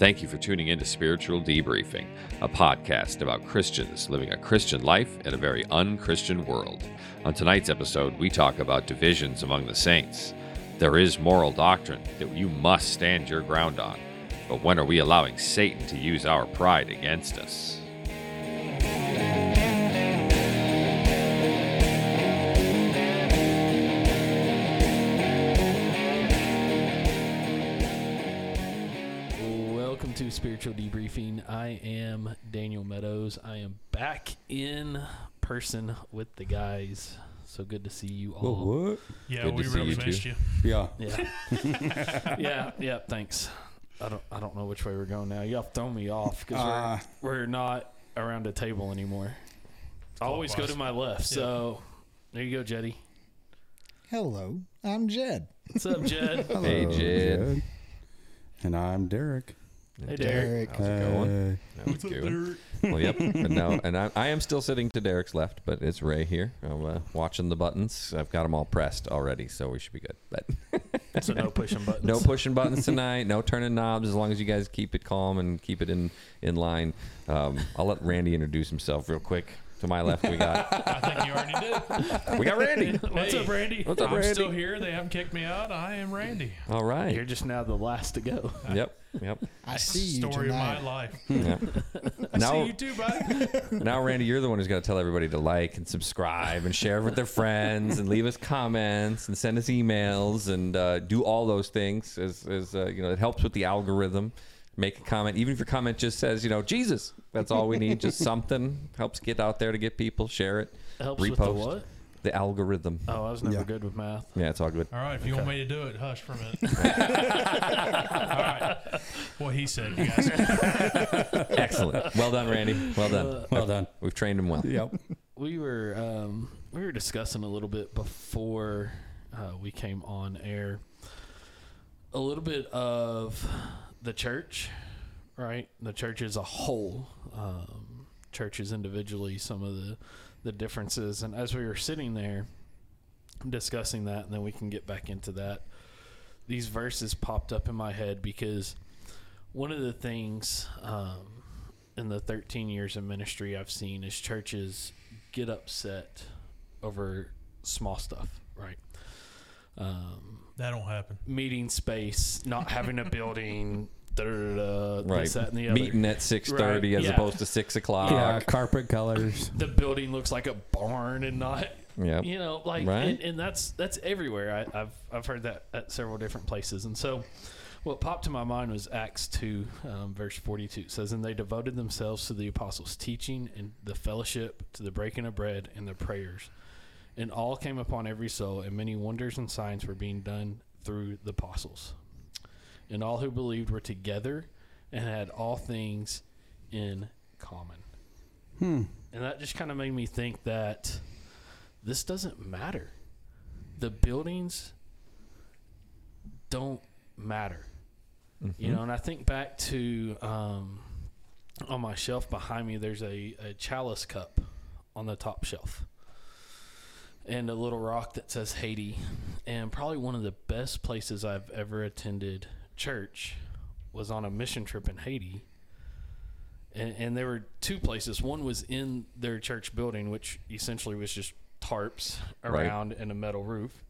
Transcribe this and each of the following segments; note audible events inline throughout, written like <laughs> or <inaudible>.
Thank you for tuning in to Spiritual Debriefing, a podcast about Christians living a Christian life in a very unchristian world. On tonight's episode, we talk about divisions among the saints. There is moral doctrine that you must stand your ground on, but when are we allowing Satan to use our pride against us? Spiritual Debriefing. I am Daniel Meadows. I am back in person with the guys. So good to see you all. Whoa, what? Yeah, Good we see you really missed you. Yeah. Yeah. <laughs> yeah, yeah, thanks. I don't I don't know which way we're going now. Y'all throw me off because Uh, we're, we're not around a table anymore. I always go to my left. So there you go, Jetty. Hello, I'm Jed. What's up, Jed? <laughs> hello, Hey, Jed. And I'm Derek. Hey, Derek. How's it going? Hey. How's it going? Well, yep. <laughs> And now, and I, I am still sitting to Derek's left, but it's Ray here. I'm uh, watching the buttons. I've got them all pressed already, so we should be good. But <laughs> So no pushing buttons. no pushing buttons tonight. No turning knobs. As long as you guys keep it calm and keep it in in line. Um, I'll let Randy introduce himself real quick. To my left, we got <laughs> I think you already did. we got Randy. What's Hey, up, Randy? What's up, I'm Randy? still here. They haven't kicked me out. I am Randy. All right. You're just now the last to go. Yep. Yep. I see you Story of my life. <laughs> yep. I now, see you too, buddy. <laughs> now, Randy, you're the one who's got to tell everybody to like and subscribe and share with their friends and leave us comments and send us emails and uh, do all those things. As, as uh, you know, it helps with the algorithm. Make a comment, even if your comment just says, you know, Jesus. That's all we need. just <laughs> something helps get out there to get people. Share it. Helps with the Repost. what? The algorithm. Oh, I was never Yeah. good with math. Yeah, it's all good. All right, if you want me to do it, hush for a minute. <laughs> All right. What he said, you guys. <laughs> Excellent. Well done, Randy. Well done. Uh, Well done. We've trained him well. Yep. we were um, we were discussing a little bit before uh, we came on air a little bit of the church right the church as a whole um, churches individually some of the the differences and as we were sitting there discussing that and then we can get back into that these verses popped up in my head because one of the things um, in the 13 years of ministry I've seen is churches get upset over small stuff, right? Um, That don't happen. meeting space, not having a building, <laughs> da, da, da, da, Right. this, that, and the other. Meeting at 6.30 Right, as yeah. opposed to 6 o'clock. Yeah. Carpet colors. the building looks like a barn and not Yep. you know like Right. and, and that's that's everywhere I, i've i've heard that at several different places and so what popped to my mind was acts 2 um, verse 42 it says and they devoted themselves to the apostles teaching and the fellowship to the breaking of bread and the prayers and all came upon every soul and many wonders and signs were being done through the apostles and all who believed were together and had all things in common Hmm. and that just kind of made me think that this doesn't matter. The buildings don't matter. You know, and I think back to um, on my shelf behind me, there's a, a chalice cup on the top shelf and a little rock that says Haiti. And probably one of the best places I've ever attended church was on a mission trip in Haiti and, and there were two places. One was in their church building, which essentially was just tarps Right. around and a metal roof.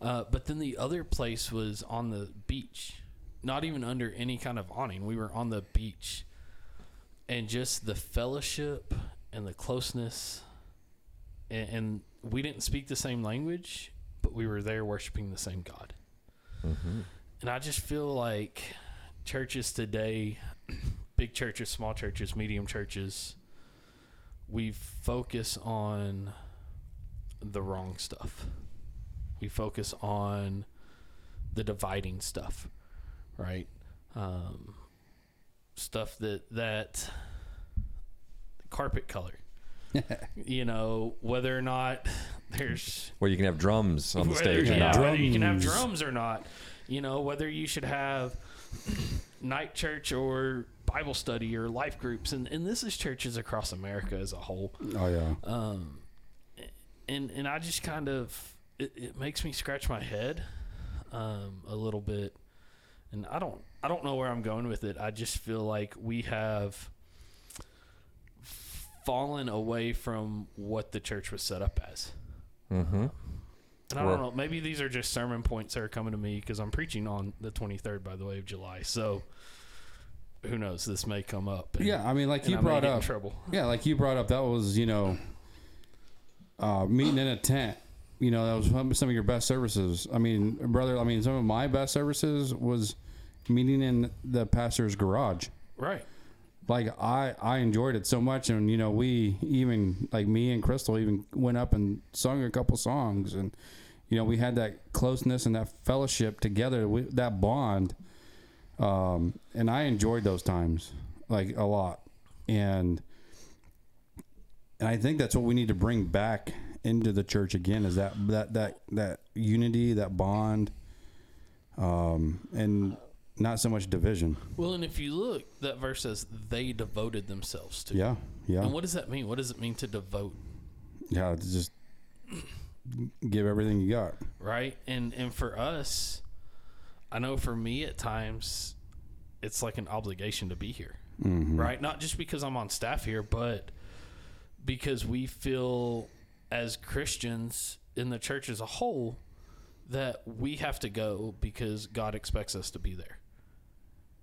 Uh, but then the other place was on the beach, not even under any kind of awning. We were on the beach, and just the fellowship and the closeness, and, and we didn't speak the same language, but we were there worshiping the same God. And I just feel like churches today, <clears throat> big churches, small churches, medium churches, we focus on the wrong stuff. We focus on the dividing stuff, right? Um, stuff that that carpet color. <laughs> you know whether or not there's Where you can have drums on the stage or yeah, not. whether you can have Drums. drums or not. You know, whether you should have <clears throat> night church or Bible study or life groups. And, and this is churches across America as a whole. Oh yeah. Um, and, and I just kind of, it, it makes me scratch my head um, a little bit. And I don't, I don't know where I'm going with it. I just feel like we have fallen away from what the church was set up as. Mm-hmm. And I don't know. Maybe these are just sermon points that are coming to me because I'm preaching on the 23rd, by the way, of July. So who knows? This may come up. and- Yeah, I mean, like you I brought up. trouble. Yeah, like you brought up, that was you know, uh, meeting in a tent. You know, that was some- some of your best services. I mean, brother, I mean, some of my best services was meeting in the pastor's garage. Right. Like I, I enjoyed it so much, and you know, we even like me and Crystal even went up and sung a couple songs, and you know, we had that closeness and that fellowship together, we, that bond. Um, and I enjoyed those times like a lot, and and I think that's what we need to bring back into the church again is that that that that unity, that bond, um, and not so much division. Well, and if you look, that verse says they devoted themselves to. Yeah, yeah, And what does that mean? What does it mean to devote? yeah. Just give everything you got. Right. And and for us, I know for me at times, it's like an obligation to be here. Mm-hmm. Right. Not just because I'm on staff here, but because we feel as Christians in the church as a whole that we have to go because God expects us to be there.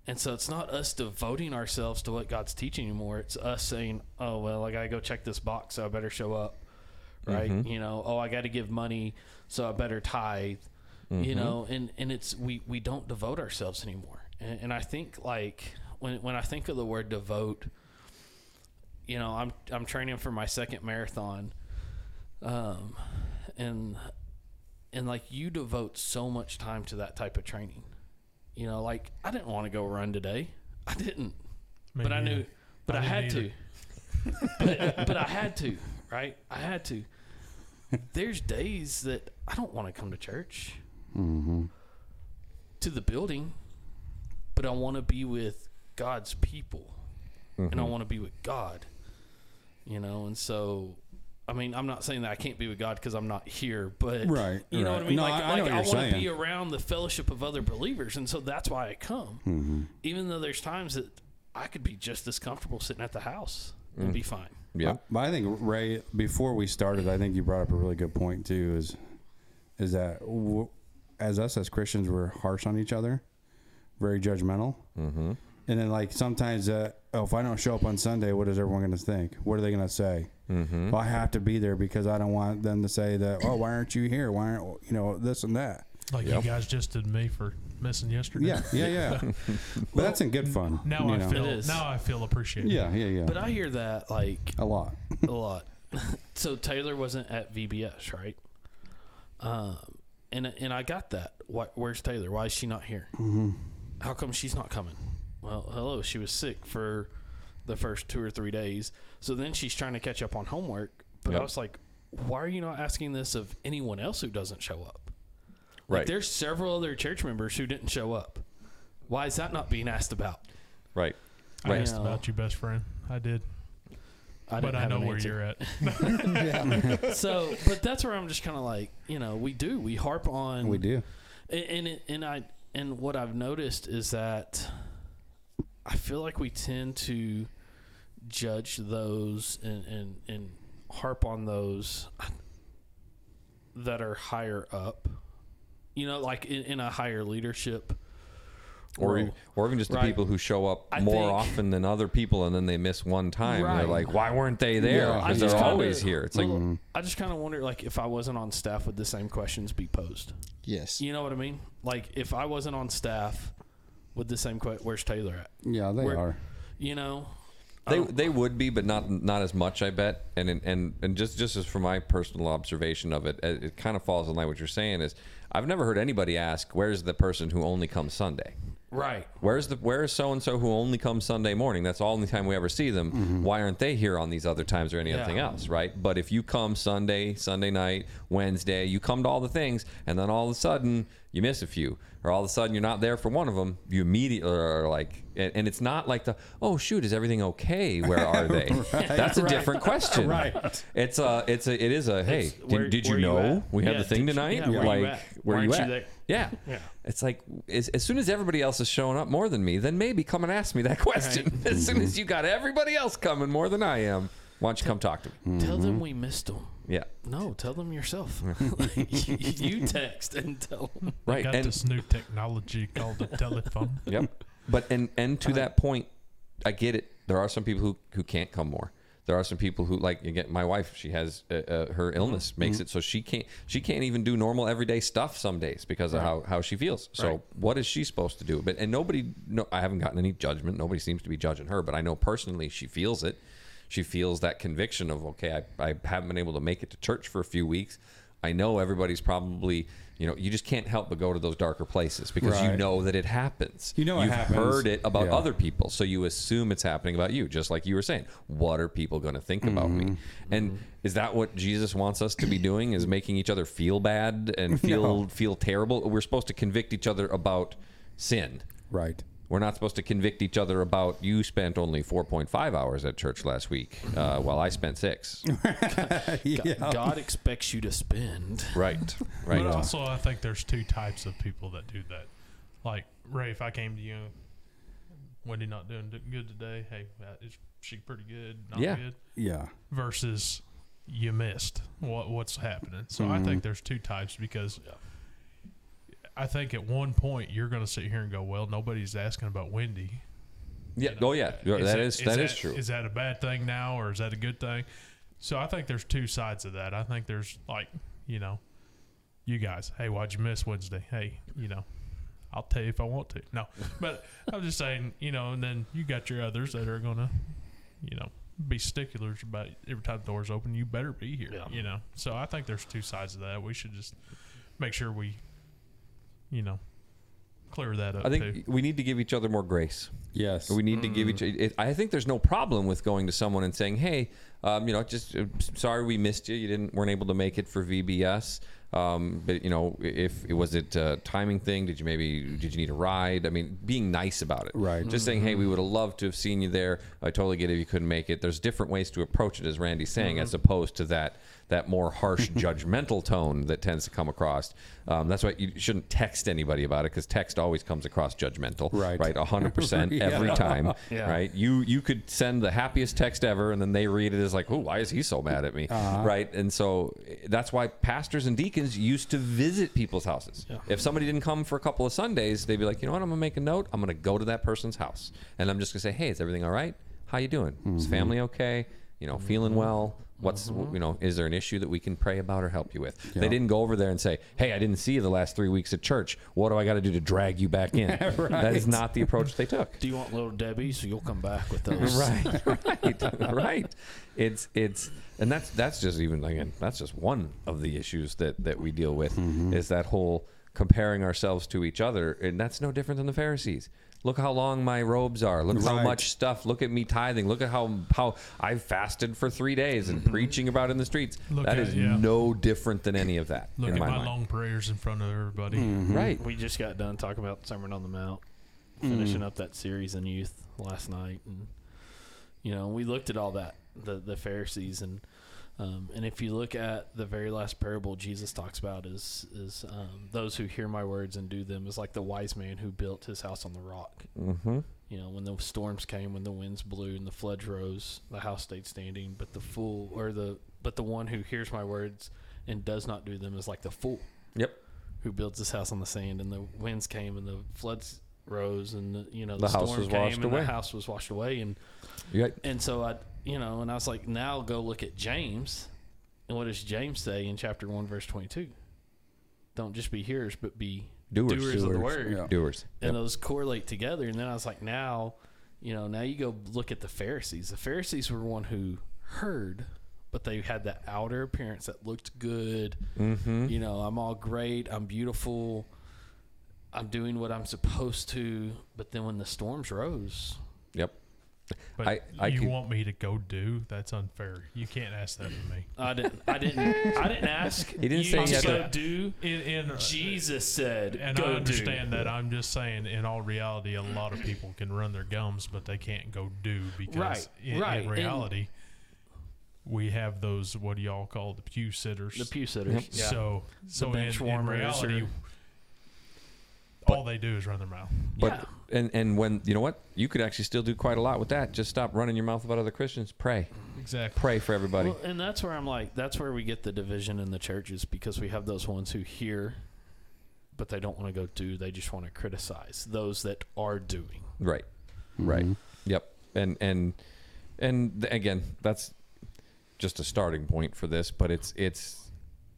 And so it's not us devoting ourselves to what God's teaching anymore. It's us saying, "Oh well, I gotta go check this box, so I better show up." Right? You know, "Oh, I got to give money, so I better tithe." You know, and and it's we we don't devote ourselves anymore. And, and I think like when when I think of the word devote, you know, I'm I'm training for my second marathon, um, and and like you devote so much time to that type of training. You know, like I didn't want to go run today. I didn't, Me but I neither. knew, but I I, had didn't to. <laughs> but, but I had to, right? I had to. There's days that I don't want to come to church, Mm-hmm. to the building, but I want to be with God's people, and I want to be with God. You know, and so. I mean, I'm not saying that I can't be with God because I'm not here, but Right, you know right. what I mean. No, like, I- I like know I you're want to be around the fellowship of other believers, and so that's why I come. Mm-hmm. Even though there's times that I could be just as comfortable sitting at the house and be fine. Yeah. But I think Ray, before we started, I think you brought up a really good point too. Is is that w- as us as Christians, we're harsh on each other, very judgmental, mm-hmm. And then like sometimes, uh, oh, if I don't show up on Sunday, what is everyone going to think? What are they going to say? Mm-hmm. Well, I have to be there because I don't want them to say that. Oh, why aren't you here? Why aren't you know this and that? Like Yep. you guys just did me for missing yesterday. Yeah, yeah, yeah. <laughs> but that's in good fun. Now I know? feel It is. now I feel appreciated. Yeah, yeah, yeah. But I hear that like a lot. a lot. <laughs> so Taylor wasn't at VBS, right? Um, and and I got that. Why, where's Taylor? Why is she not here? Mm-hmm. How come she's not coming? Well, hello, she was sick for the first two or three days. So then she's trying to catch up on homework. But Yep. I was like, why are you not asking this of anyone else who doesn't show up? Like, Right. there's several other church members who didn't show up. Why is that not being asked about? Right. I Right. asked about you, best friend. I did, I but didn't I know an where answer. you're at. <laughs> yeah. so but that's where i'm just kind of like you know we do we harp on We do. and and, it, and i and what i've noticed is that i feel like we tend to judge those and and and harp on those that are higher up you know like in, in a higher leadership Or, role. e- or even just the Right. people who show up I more think- often than other people and then they miss one time. Right. They're like, why weren't they there? Yeah. Because just they're kinda- always here. It's like, well, I just kind of wonder, like, if I wasn't on staff, would the same questions be posed? Yes. You know what I mean? Like, if I wasn't on staff, would the same question? Where's Taylor at? Yeah, they Where- are. You know, They um, they would be, but not not as much, I bet. And and and just just as from my personal observation of it, it, it kind of falls in line with what you're saying. Is I've never heard anybody ask, "Where's the person who only comes Sunday?" Right? Where's the where's so and so who only comes Sunday morning? That's all the time we ever see them. Mm-hmm. Why aren't they here on these other times or anything Yeah. else, right? But if you come Sunday, Sunday night, Wednesday, you come to all the things, and then all of a sudden you miss a few, or all of a sudden you're not there for one of them, you immediately are like, and, and it's not like the, oh shoot, is everything okay? Where are they? <laughs> That's a different question. Right. It's a, it's a, it is a, hey, It's did, where- did you you know at? we have Yeah, the thing you- tonight? yeah, you like? Where Why you at? you there? Yeah. <laughs> Yeah. It's like as, as soon as everybody else is showing up more than me, then maybe come and ask me that <laughs> question. as soon as mm-hmm. you got everybody else coming more than I am, why don't you come talk to me? Mm-hmm. Tell them we missed them. Yeah. No, tell them yourself. <laughs> you text and tell them. Right. Got And this new technology called the telephone. Yep. But and and to uh-huh. that point, I get it. There are some people who who can't come more. There are some people who like again. My wife, she has uh, uh, her illness makes it so she can't she can't even do normal everyday stuff some days because of how how she feels. So Right. what is she supposed to do? But and nobody, no, I haven't gotten any judgment. Nobody seems to be judging her. But I know personally she feels it. She feels that conviction of okay, I, I haven't been able to make it to church for a few weeks. I know everybody's probably, you know, you just can't help but go to those darker places because you know that it happens. You know You've heard it about Yeah. other people, so you assume it's happening about you, just like you were saying. What are people going to think about me? Mm-hmm. And is that what Jesus wants us to be <coughs> doing? Is making each other feel bad and <laughs> feel No. feel terrible? We're supposed to convict each other about sin. Right. We're not supposed to convict each other about you spent only 4.5 hours at church last week, uh, while I spent six. <laughs> yeah. God expects you to spend. right, <laughs> right. But also, I think there's two types of people that do that. Like Ray, if I came to you, Wendy not doing good today. Hey, uh, is she pretty good? Not Yeah. good. Yeah. Versus you missed what what's happening. So I think there's two types because I think at one point you're going to sit here and go, well, nobody's asking about Wendy. Yeah. You know, Oh yeah. Uh, that that- is that is true. Is that a bad thing now, or is that a good thing? So I think there's two sides of that. I think there's like, you know, you guys, hey, why'd you miss Wednesday? Hey, you know, I'll tell you if I want to. No, <laughs> but I'm just saying, you know, and then you got your others that are gonna, you know, be sticklers about every time the door's open, you better be here. Yeah. You know, so I think there's two sides of that. We should just make sure we, you know, clear that up I too. think we need to give each other more grace. Yes. We need to give each. It, I think there's no problem with going to someone and saying, "Hey, um, you know, just uh, sorry we missed you. You didn't weren't able to make it for VBS. Um, but you know, if it was it a timing thing, did you maybe did you need a ride? I mean, being nice about it. Right. Just saying, hey, we would have loved to have seen you there. I totally get it if you couldn't make it. There's different ways to approach it, as Randy's saying, as opposed to that that more harsh, <laughs> judgmental tone that tends to come across. Um, that's why you shouldn't text anybody about it because text always comes across judgmental. Right. Right. hundred <laughs> percent Yeah. every time. <laughs> Yeah. Right. You you could send the happiest text ever, and then they read it as like, "Oh, why is he so mad at me?" Uh-huh. Right. And so that's why pastors and deacons used to visit people's houses. If somebody didn't come for a couple of Sundays, they'd be like, "You know what? I'm gonna make a note. I'm gonna go to that person's house, and I'm just gonna say, "Hey, is everything all right? How you doing? Is mm-hmm. family okay? You know, feeling mm-hmm. well?" What's mm-hmm. you know? Is there an issue that we can pray about or help you with? They didn't go over there and say, "Hey, I didn't see you the last three weeks at church. What do I got to do to drag you back in?" <laughs> That is not the approach they took. Do you want little Debbie so you'll come back with <laughs> those? right, <laughs> right, right. It's it's and that's that's just even again that's just one of the issues that that we deal with mm-hmm. is that whole comparing ourselves to each other, and that's no different than the Pharisees. Look how long my robes are. Look how much stuff. Look at me tithing. Look at how how I've fasted for three days and mm-hmm. preaching about in the streets. Look that at- is yeah. no different than any of that Look in at my, my, mind. long prayers in front of everybody. Mm-hmm. Right. We just got done talking about Sermon on the Mount, finishing mm. up that series in youth last night, and you know we looked at all that the the Pharisees and um, and if you look at the very last parable Jesus talks about is is um, those who hear my words and do them is like the wise man who built his house on the rock. Mm-hmm. You know, when the storms came, when the winds blew and the floods rose, the house stayed standing. But the fool, or the but the one who hears my words and does not do them, is like the fool Yep. who builds his house on the sand. And the winds came and the floods rose, and the, you know The the, house storm was came washed and away. the house was washed away. And got, and so I, you know, and I was like, now go look at James, and what does James say in chapter one, verse twenty-two? Don't just be hearers, but be Doers. doers, of the word yeah. doers. and Yep. those correlate together. And then I was like, now, you know, now you go look at the Pharisees. The Pharisees were one who heard, but they had that outer appearance that looked good. Mm-hmm. You know, I'm all great. I'm beautiful. I'm doing what I'm supposed to. But then when the storms rose, Yep. But I- I you could- want me to go do? That's unfair. You can't ask that of me. I didn't. I didn't. I didn't ask. He didn't you say he to had go to- do. In, in Jesus said, and "Go I understand do." that. I'm just saying, in all reality, a lot of people can run their gums, but they can't go do because Right, in, right, in and- reality, we have those what do y'all call the pew sitters? The pew sitters. Yeah. So, so in, bench in warmers reality, or- all they do is run their mouth. But and and when you know what, you could actually still do quite a lot with that. Just stop running your mouth about other Christians. Pray, Exactly. pray for everybody. Well, and that's where I'm like, that's where we get the division in the churches because we have those ones who hear, but they don't want to go do. They just want to criticize those that are doing. Right. Right. Mm-hmm. Yep. And and and again, that's just a starting point for this, but it's it's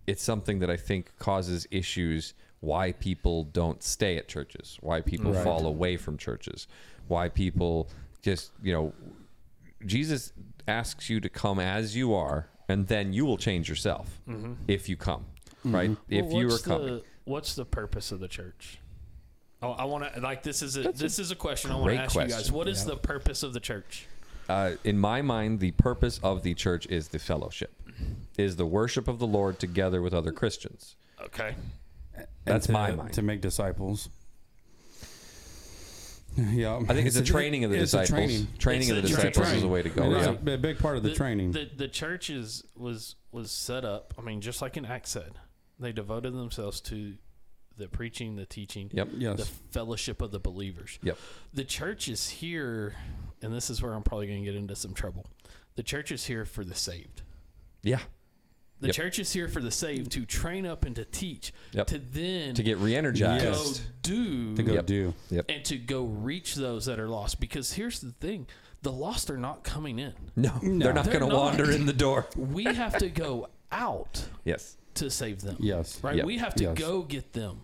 it's something that I think causes issues why people don't stay at churches, why people Right. fall away from churches, why people just, you know, Jesus asks you to come as you are and then you will change yourself if you come, right? If you are coming. the, what's the purpose of the church? Oh, I want to like this is a this is a question I want to ask you guys. question. What is the purpose of the church? uh, in my mind, the purpose of the church is the fellowship, is the worship of the Lord together with other Christians. Okay. That's to, my mind. to make disciples. Yeah, I think it's, a training of the it's a disciples. training. Training of the a disciples training. is the way to go. It's Yeah. a, a big part of the, training. The, the church is, was was set up. I mean, just like in Acts said, they devoted themselves to the preaching, the teaching, Yep. yes. the fellowship of the believers. Yep. The church is here, and this is where I'm probably going to get into some trouble. The church is here for the saved. Yeah. The Yep. church is here for the saved to train up and to teach, Yep. to then To get re-energized. go do to go Yep. do. Yep. and to go reach those that are lost. Because here's the thing: the lost are not coming in. No, they're not going to wander in the door. <laughs> We have to go out Yes. to save them. Yes. Right. Yep. We have to Yes. go get them.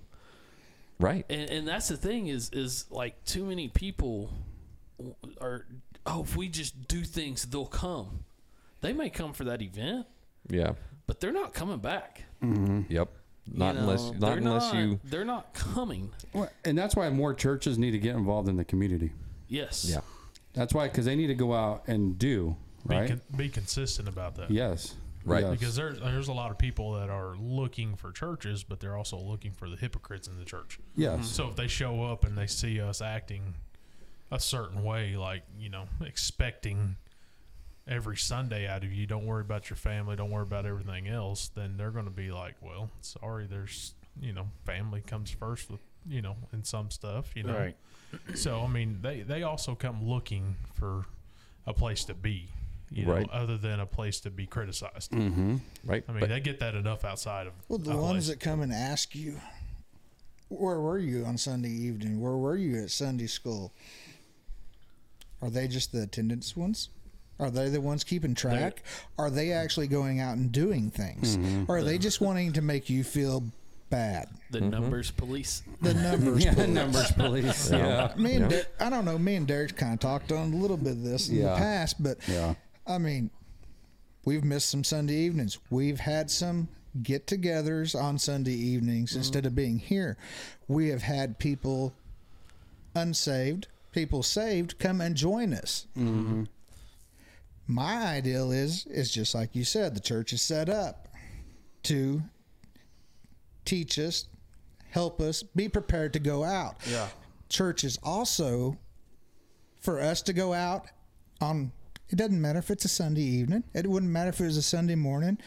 Right. And, and that's the thing is is like too many people are oh if we just do things they'll come. They may come for that event, Yeah. But they're not coming back. Mm-hmm. Yep. Not You unless not unless not- you they're not coming. Well, and that's why more churches need to get involved in the community. Yes. Yeah. That's why, because they need to go out and do Be, right. con- be consistent about that. yes. Right. Yes. Because there's there's a lot of people that are looking for churches, but they're also looking for the hypocrites in the church. yes. Mm-hmm. So if they show up and they see us acting a certain way, like you know, expecting every Sunday out of you, don't worry about your family, don't worry about everything else, then they're going to be like, well, sorry, there's you know, family comes first with you know, in some stuff, you know. Right. <clears throat> So I mean, they they also come looking for a place to be, you know, Right. other than a place to be criticized. Mm-hmm. right. I mean, But- they get that enough outside of. Well, the ones place. that come and ask you, where were you on Sunday evening? Where were you at Sunday school? Are they just the attendance ones? Are they the ones keeping track? Are they actually going out and doing things? Mm-hmm. Or are they just wanting to make you feel bad? The mm-hmm. numbers police. The numbers. <laughs> Yeah, police. numbers police. <laughs> yeah. <laughs> Me and Yeah. Der- I don't know. Me and Derek kind of talked on a little bit of this in Yeah. the past, but Yeah. I mean, we've missed some Sunday evenings. We've had some get-togethers on Sunday evenings mm-hmm. instead of being here. We have had people unsaved, people saved, come and join us. My ideal is is just like you said. The church is set up to teach us, help us, be prepared to go out. Yeah. Church is also for us to go out on it doesn't matter if it's a Sunday evening. It wouldn't matter if it was a Sunday morning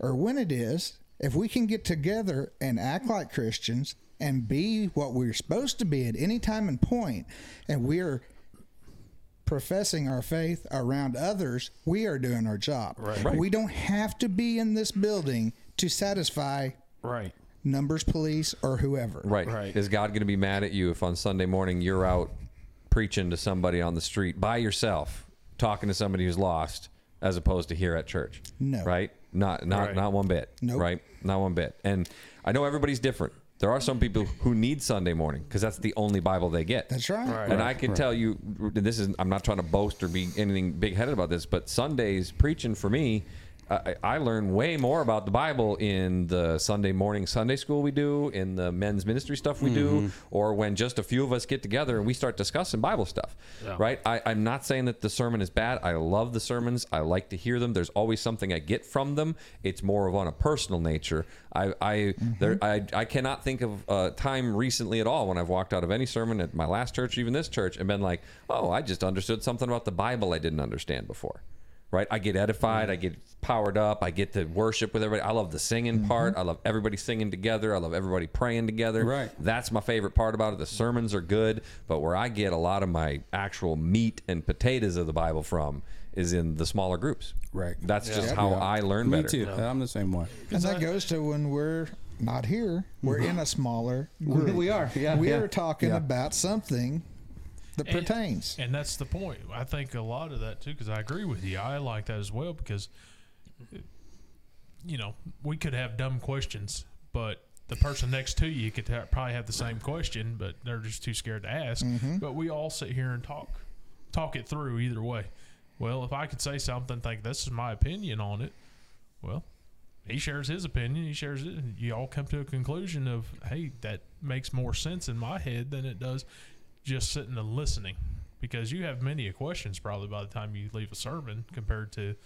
or when it is. If we can get together and act like Christians and be what we're supposed to be at any time and point, and we're professing our faith around others, we are doing our job. Right. Right. We don't have to be in this building to satisfy Right. numbers police or whoever. Right. Right. Is God going to be mad at you if on Sunday morning you're out preaching to somebody on the street by yourself, talking to somebody who's lost, as opposed to here at church? No. Right. Not not Right. not one bit. Nope. Right. Not one bit. And I know everybody's different. There are some people who need Sunday morning because that's the only Bible they get. That's right. Right. And I can tell you, this is I'm not trying to boast or be anything big headed about this, but Sundays preaching for me I, I learn way more about the Bible in the Sunday morning Sunday school we do, in the men's ministry stuff we do, mm-hmm. or when just a few of us get together and we start discussing Bible stuff. Yeah. Right? I, I'm not saying that the sermon is bad. I love the sermons. I like to hear them. There's always something I get from them. It's more of on a personal nature. I I mm-hmm. there I, I cannot think of a time recently at all when I've walked out of any sermon at my last church, even this church, and been like, oh, I just understood something about the Bible I didn't understand before right? I get edified, I get powered up, I get to worship with everybody. I love the singing mm-hmm. part. I love everybody singing together. I love everybody praying together. Right. That's my favorite part about it. The sermons are good, but where I get a lot of my actual meat and potatoes of the Bible from is in the smaller groups. Right. That's just Yeah. how Yeah. I learn Me better. too. I'm the same way. And that goes to when we're not here, we're mm-hmm. in a smaller group. We are, yeah, We yeah. are talking Yeah. about something that And- pertains. And that's the point. I think a lot of that too, because I agree with you. I like that as well because, you know, we could have dumb questions, but the person next to you could ha- probably have the same question, but they're just too scared to ask. Mm-hmm. But we all sit here and talk, talk it through either way. Well, if I could say something, think this is my opinion on it, well, he shares his opinion. He shares it, and you all come to a conclusion of, hey, that makes more sense in my head than it does just sitting and listening. Because you have many questions probably by the time you leave a sermon compared to,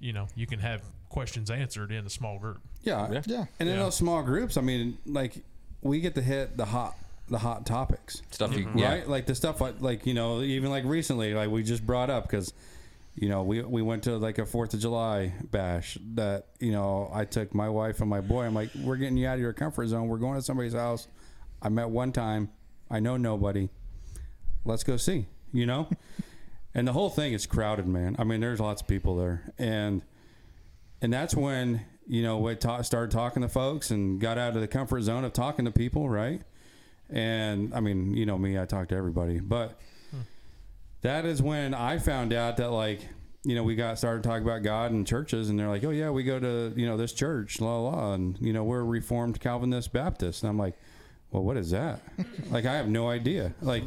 you know, you can have questions answered in a small group. Yeah. Yeah. Yeah. And in those small groups, I mean, like we get to hit the hot the hot topics. Stuff you, mm-hmm. right? yeah. Like the stuff like, like you know, even like recently, like we just brought up because, you know, we we went to like a Fourth of July bash that you know I took my wife and my boy. I'm like, we're getting you out of your comfort zone. We're going to somebody's house. I met one time. I know nobody. Let's go see. You know, <laughs> and the whole thing is crowded, man. I mean, there's lots of people there, and and that's when you know we ta- started talking to folks and got out of the comfort zone of talking to people, right? And I mean, you know me, I talk to everybody, but hmm. that is when I found out that like you know we got started talking about God and churches, and they're like, oh yeah, we go to you know this church, la la, la, and you know we're Reformed Calvinist Baptist, and I'm like. Well, what is that? like, I have no idea. Like,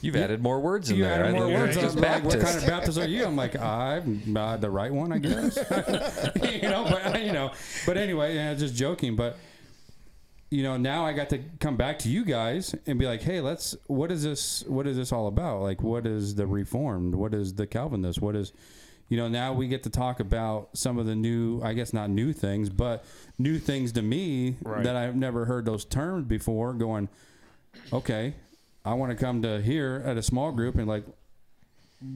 You've added more words in you there. added more words. Just I'm like, what kind of Baptist are you? I'm like, I'm uh, the right one, I guess. <laughs> you know, but you know, but anyway, yeah, just joking. But you know, now I got to come back to you guys and be like, hey, let's. What is this? What is this all about? Like, what is the Reformed? What is the Calvinist? What is you know, now we get to talk about some of the new, I guess not new things, but new things to me Right. that I've never heard those terms before. Going, okay, I want to come to here at a small group and like,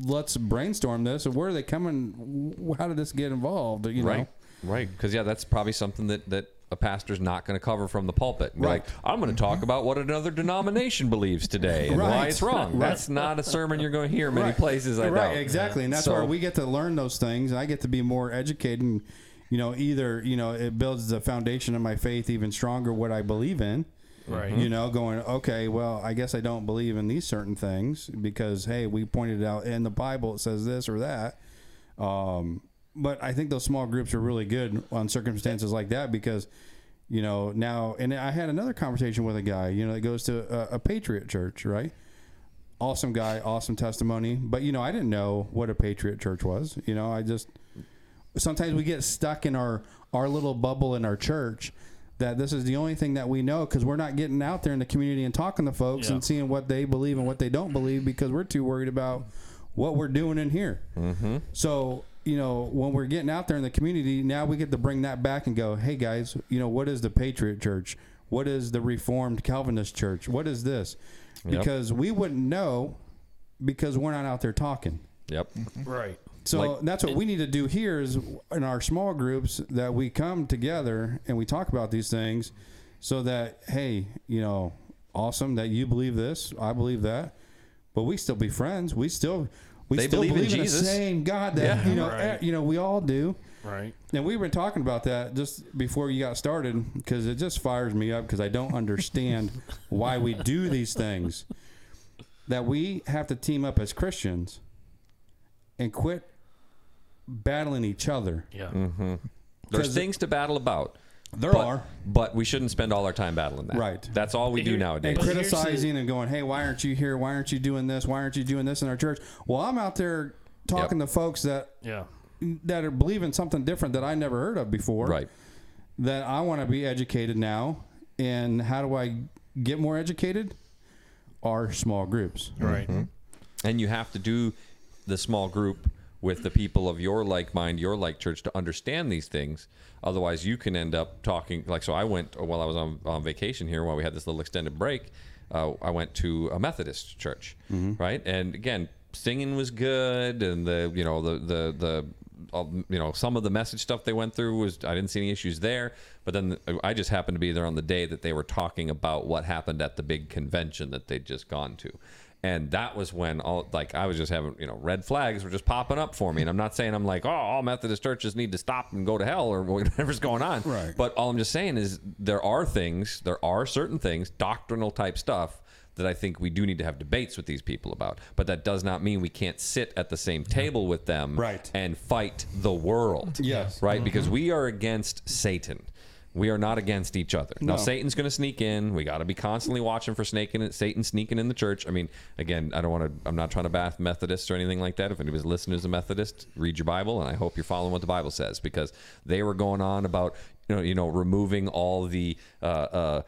let's brainstorm this. Where are they coming? How did this get involved? You know, Right. Right. Because, yeah, that's probably something that, that a pastor's not going to cover from the pulpit. Be Right. Like, I'm going to talk about what another denomination believes today and why it's wrong. Right. That's not a sermon you're going to hear many Right. places, I right, doubt. exactly, and that's So- where we get to learn those things, and I get to be more educated. And, you know, either you know it builds the foundation of my faith even stronger, what I believe in. Right. You know, going okay, well, I guess I don't believe in these certain things because hey, we pointed out in the Bible it says this or that. Um, but I think those small groups are really good on circumstances like that because, you know, now and I had another conversation with a guy, you know, that goes to a, a Patriot church, right? Awesome guy, awesome testimony, but you know, I didn't know what a Patriot church was. You know, I just sometimes we get stuck in our our little bubble in our church that this is the only thing that we know because we're not getting out there in the community and talking to folks Yeah. and seeing what they believe and what they don't believe because we're too worried about what we're doing in here. Mm-hmm. So you know when we're getting out there in the community now we get to bring that back and go hey guys you know what is the patriot church what is the reformed calvinist church what is this Yep. because we wouldn't know because we're not out there talking Yep. Right. so Like- that's what we need to do here is in our small groups that we come together and we talk about these things so that hey, you know, awesome that you believe this, I believe that, but we still be friends. We still we They still believe in believe in, the Jesus. same God that Yeah. you know Right. eh, you know we all do. Right. And we've been talking about that just before you got started because it just fires me up because I don't understand <laughs> why we do these things. That we have to team up as Christians and quit battling each other. Yeah. There's 'Cause- things to battle about. There but, are. But we shouldn't spend all our time battling that. Right. That's all we do nowadays. And But here's the- criticizing and going, hey, why aren't you here? Why aren't you doing this? Why aren't you doing this in our church? Well, I'm out there talking to folks that Yeah. that are believing something different that I never heard of before. Right. That I want to be educated now, and how do I get more educated? Are small groups. Right. Mm-hmm. And you have to do the small group with the people of your like mind, your like church to understand these things. Otherwise, you can end up talking like. So I went while I was on, on vacation here, while we had this little extended break. Uh, I went to a Methodist church, right? And again, singing was good, and the you know the the the you know some of the message stuff they went through was I didn't see any issues there. But then I just happened to be there on the day that they were talking about what happened at the big convention that they'd just gone to and that was when all like I was just having you know red flags were just popping up for me, and I'm not saying I'm like oh all Methodist churches need to stop and go to hell or <laughs> whatever's going on, Right. But all I'm just saying is there are things, there are certain things, doctrinal type stuff that I think we do need to have debates with these people about, but that does not mean we can't sit at the same table with them, Right. and fight the world, Yes. right? Mm-hmm. Because we are against Satan. We are not against each other. Now, Satan's going to sneak in. We got to be constantly watching for snaking, Satan sneaking in the church. I mean, again, I don't want to. I'm not trying to bath Methodists or anything like that. If anybody's listening as a Methodist, read your Bible, and I hope you're following what the Bible says because they were going on about you know you know removing all the. Uh, uh,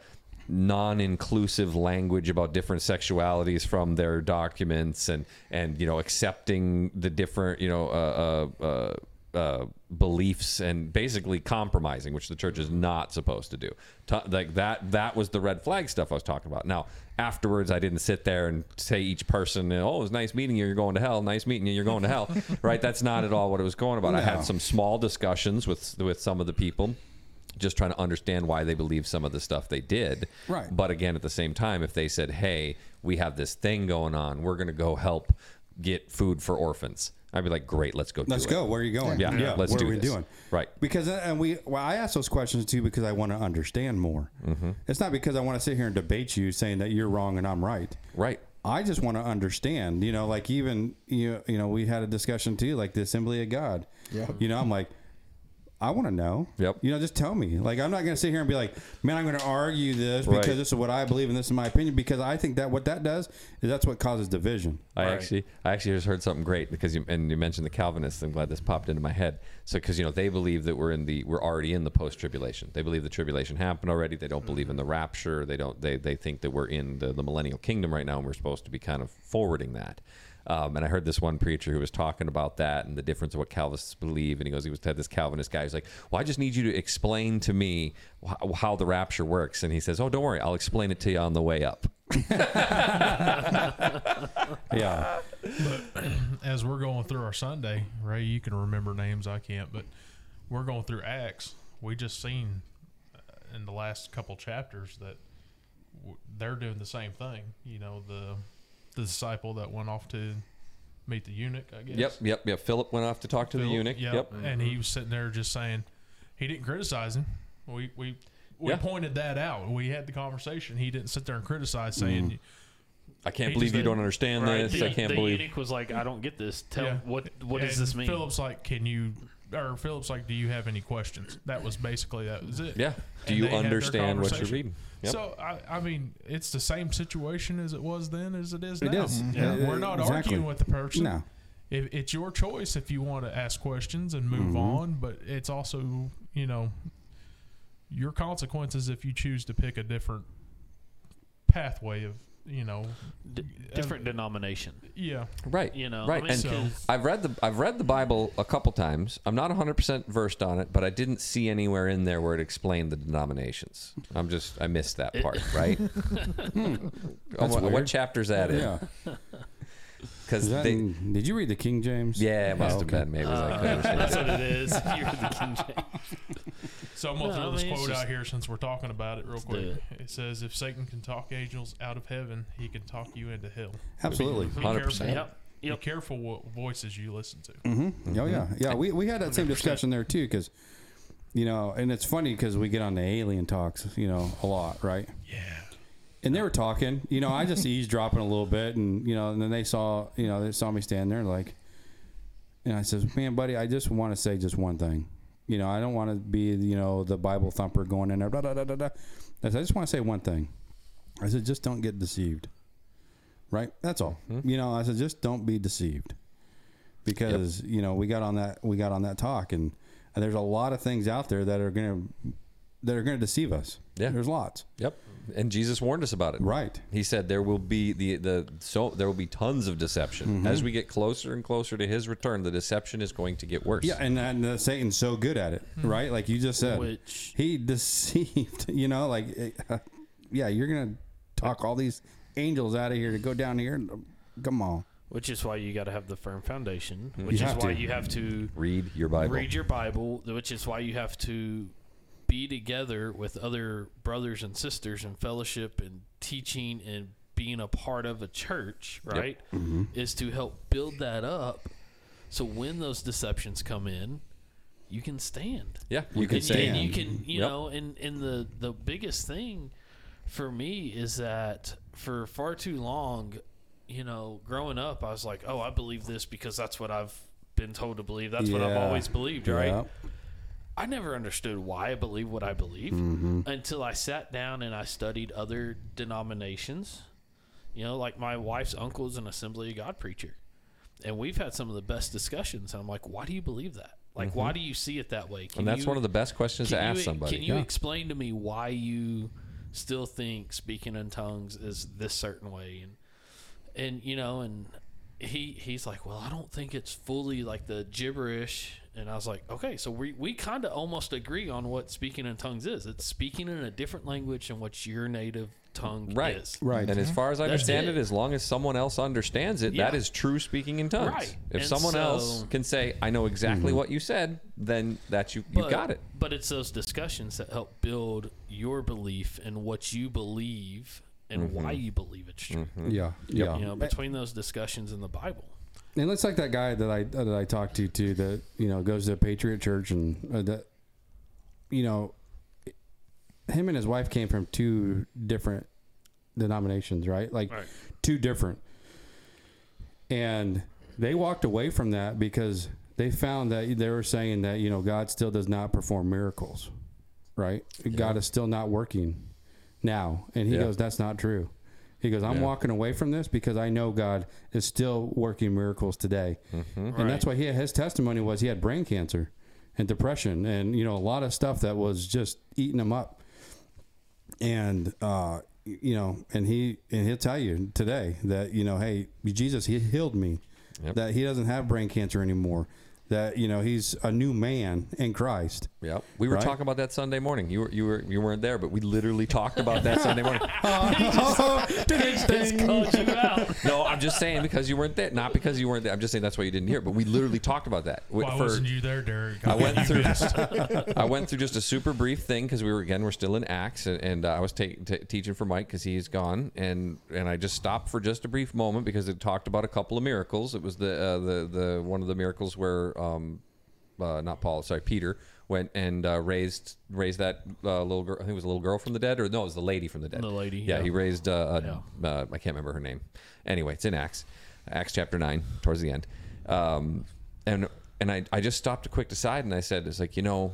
non-inclusive language about different sexualities from their documents and and you know accepting the different you know uh, uh, uh, uh, beliefs and basically compromising, which the church is not supposed to do. Ta- like that, that was the red flag stuff I was talking about. Now, afterwards, I didn't sit there and say each person, "Oh, it was nice meeting you. You're going to hell. Nice meeting you. You're going to hell." <laughs> right? That's not at all what it was going about. I had some small discussions with with some of the people. Just trying to understand why they believe some of the stuff they did. Right. But again, at the same time, if they said, "Hey, we have this thing going on. We're going to go help get food for orphans," I'd be like, "Great, let's go. Let's do go. It. Where are you going? Yeah, yeah. let's what do What are we this. doing? Right. Because uh, and we well, I ask those questions too because I want to understand more. Mm-hmm. It's not because I want to sit here and debate you saying that you're wrong and I'm right. Right. I just want to understand. You know, like even you you know we had a discussion too, like the Assembly of God. Yeah. You know, I'm like. I want to know. Yep. You know, just tell me. Like, I'm not going to sit here and be like, "Man, I'm going to argue this Right. because this is what I believe and this is my opinion." Because I think that what that does is that's what causes division. I Right. actually, I actually just heard something great because you and you mentioned the Calvinists. I'm glad this popped into my head. So because you know they believe that we're in the we're already in the post tribulation. They believe the tribulation happened already. They don't mm-hmm. believe in the rapture. They don't. They they think that we're in the, the millennial kingdom right now, and we're supposed to be kind of forwarding that. Um, and I heard this one preacher who was talking about that and the difference of what Calvinists believe. And he goes, he was had this Calvinist guy. He's like, "Well, I just need you to explain to me wh- how the rapture works." And he says, "Oh, don't worry, I'll explain it to you on the way up." <laughs> <laughs> Yeah. as we're going through our Sunday, Ray, you can remember names I can't, but we're going through Acts. We just seen uh, in the last couple chapters that w- they're doing the same thing. You know, the the disciple that went off to meet the eunuch. I guess. Yep, yep, yep. Philip went off to talk to the eunuch. Yep. And he was sitting there just saying he didn't criticize him. We we we Yeah. pointed that out. We had the conversation. He didn't sit there and criticize, mm-hmm. saying, I can't He believe just you don't understand Right. this. The, I can't believe the believe. eunuch was like, "I don't get this. Tell Yeah. what what does this mean?" Philip's like, "Can you?" Or Philip's like, "Do you have any questions?" That was basically that was it. Yeah. Do And you they had their understand what you're reading? Yep. So I, I mean, it's the same situation as it was then as it is It now. is. Yeah. Yeah. We're not Exactly. arguing with the person. No. If it's your choice if you want to ask questions and move Mm-hmm. on, but it's also you know your consequences if you choose to pick a different pathway of you know D- different denomination. yeah right. You know, Right. I mean, and So- I've read the I've read the Bible a couple times. I'm not 100% versed on it, but I didn't see anywhere in there where it explained the denominations. I'm just I missed that part, <laughs> right? Oh, That's what, what weird. chapter's that in? Yeah. <laughs> Because that they did you read the King James? yeah, it must Oh, have okay. been maybe. it was like Uh, that. <laughs> that's what it is. You're the King James. So I'm gonna No, throw I this mean, it's quote just- out here since we're talking about it real quick. it. It. says, "If Satan can talk angels out of heaven, he can talk you into hell." Absolutely. Be 100%. careful. Yep. Be careful what voices you listen to. Mm-hmm. Oh yeah, yeah. We, we had that same discussion there too, because you know, and it's funny because we get on the alien talks, you know, a lot, right? Yeah. And they were talking, you know, I just <laughs> eavesdropping a little bit, and you know, and then they saw, you know, they saw me stand there, like, and I says, "Man, buddy, I just want to say just one thing. You know, I don't want to be, you know, the Bible thumper going in there. Da, da, da, da, da. I said, I just want to say one thing. I said, just don't get deceived. Right? That's all. Mm-hmm. You know, I said, just don't be deceived. because you know we got on that we got on that talk and, and there's a lot of things out there that are gonna that are gonna deceive us. Yeah. there's lots. Yep. And Jesus warned us about it. Right. He said there will be the the so there will be tons of deception Mm-hmm. as we get closer and closer to His return. The deception is going to get worse. Yeah, and, and uh, Satan's so good at it, right? Like you just said, Which- he deceived. <laughs> You know, like uh, yeah, you're gonna talk all these angels out of here to go down here. And come on. Which is why you got to have the firm foundation. Mm-hmm. Which You is why to. you have to Read your Bible. read your Bible. Which is why you have to be together with other brothers and sisters in fellowship and teaching and being a part of a church. Right, mm-hmm. is to help build that up. So when those deceptions come in, you can stand. yeah, you can and, say and you can you Yep. know and and the the biggest thing for me is that for far too long you know growing up i was like oh i believe this because that's what i've been told to believe that's what i've always believed right Yeah. I never understood why i believe what i believe Mm-hmm. until i sat down and i studied other denominations you know like my wife's uncle is an assembly of god preacher and we've had some of the best discussions and i'm like why do you believe that like why do you see it that way Can and that's you- one of the best questions to ask you, somebody. Can you Yeah. explain to me why you still think speaking in tongues is this certain way? And and you know, and he he's like, well, I don't think it's fully like the gibberish. And I was like, okay, so we we kind of almost agree on what speaking in tongues is. It's speaking in a different language than what your native tongue Right. is. Right. And as far as I That's understand it. it. as long as someone else understands it, that Yeah. is true speaking in tongues. Right. If And someone else can say, "I know exactly mm-hmm. what you said," then that you you But- got it. But it's those discussions that help build your belief and what you believe and mm-hmm. why you believe it's true. Yeah. Yeah. You know, between those discussions in the Bible. And it's like that guy that I that I talked to too that you know goes to a Patriot Church and uh, that you know him and his wife came from two different denominations, right? Like Right. two different. And they walked away from that because they found that they were saying that you know God still does not perform miracles, right? God is still not working now, and he Yeah. goes, "That's not true." He goes, "I'm Yeah. walking away from this because I know God is still working miracles today," and that's why he his testimony was he had brain cancer and depression, and you know a lot of stuff that was just eating him up, and uh, you know, and he and he'll tell you today that you know, hey, Jesus, he healed me, Yep. that he doesn't have brain cancer anymore, that you know he's a new man in Christ. Yep. We were Right? talking about that Sunday morning. You were you were you weren't there, but we literally talked about that Sunday morning. <laughs> Just <laughs> called <laughs> you out. No, I'm just saying because you weren't there, not because you weren't there. I'm just saying that's why you didn't hear. it. But we literally talked about that. Why for- wasn't you there, Derek? I went through. I went through just a super brief thing because we were again we're still in Acts and, and uh, I was ta- t- teaching for Mike because he's gone and and I just stopped for just a brief moment because it talked about a couple of miracles. It was the uh, the the one of the miracles where um uh, not Paul sorry Peter went and uh, raised raised that uh, little girl. I think it was a little girl from the dead or no it was the lady from the dead. The lady, Yeah, yeah. he raised. Uh, a, uh, I can't remember her name. Anyway, it's in Acts, Acts chapter nine, towards the end. Um, and and I, I just stopped a quick aside and I said, it's like you know,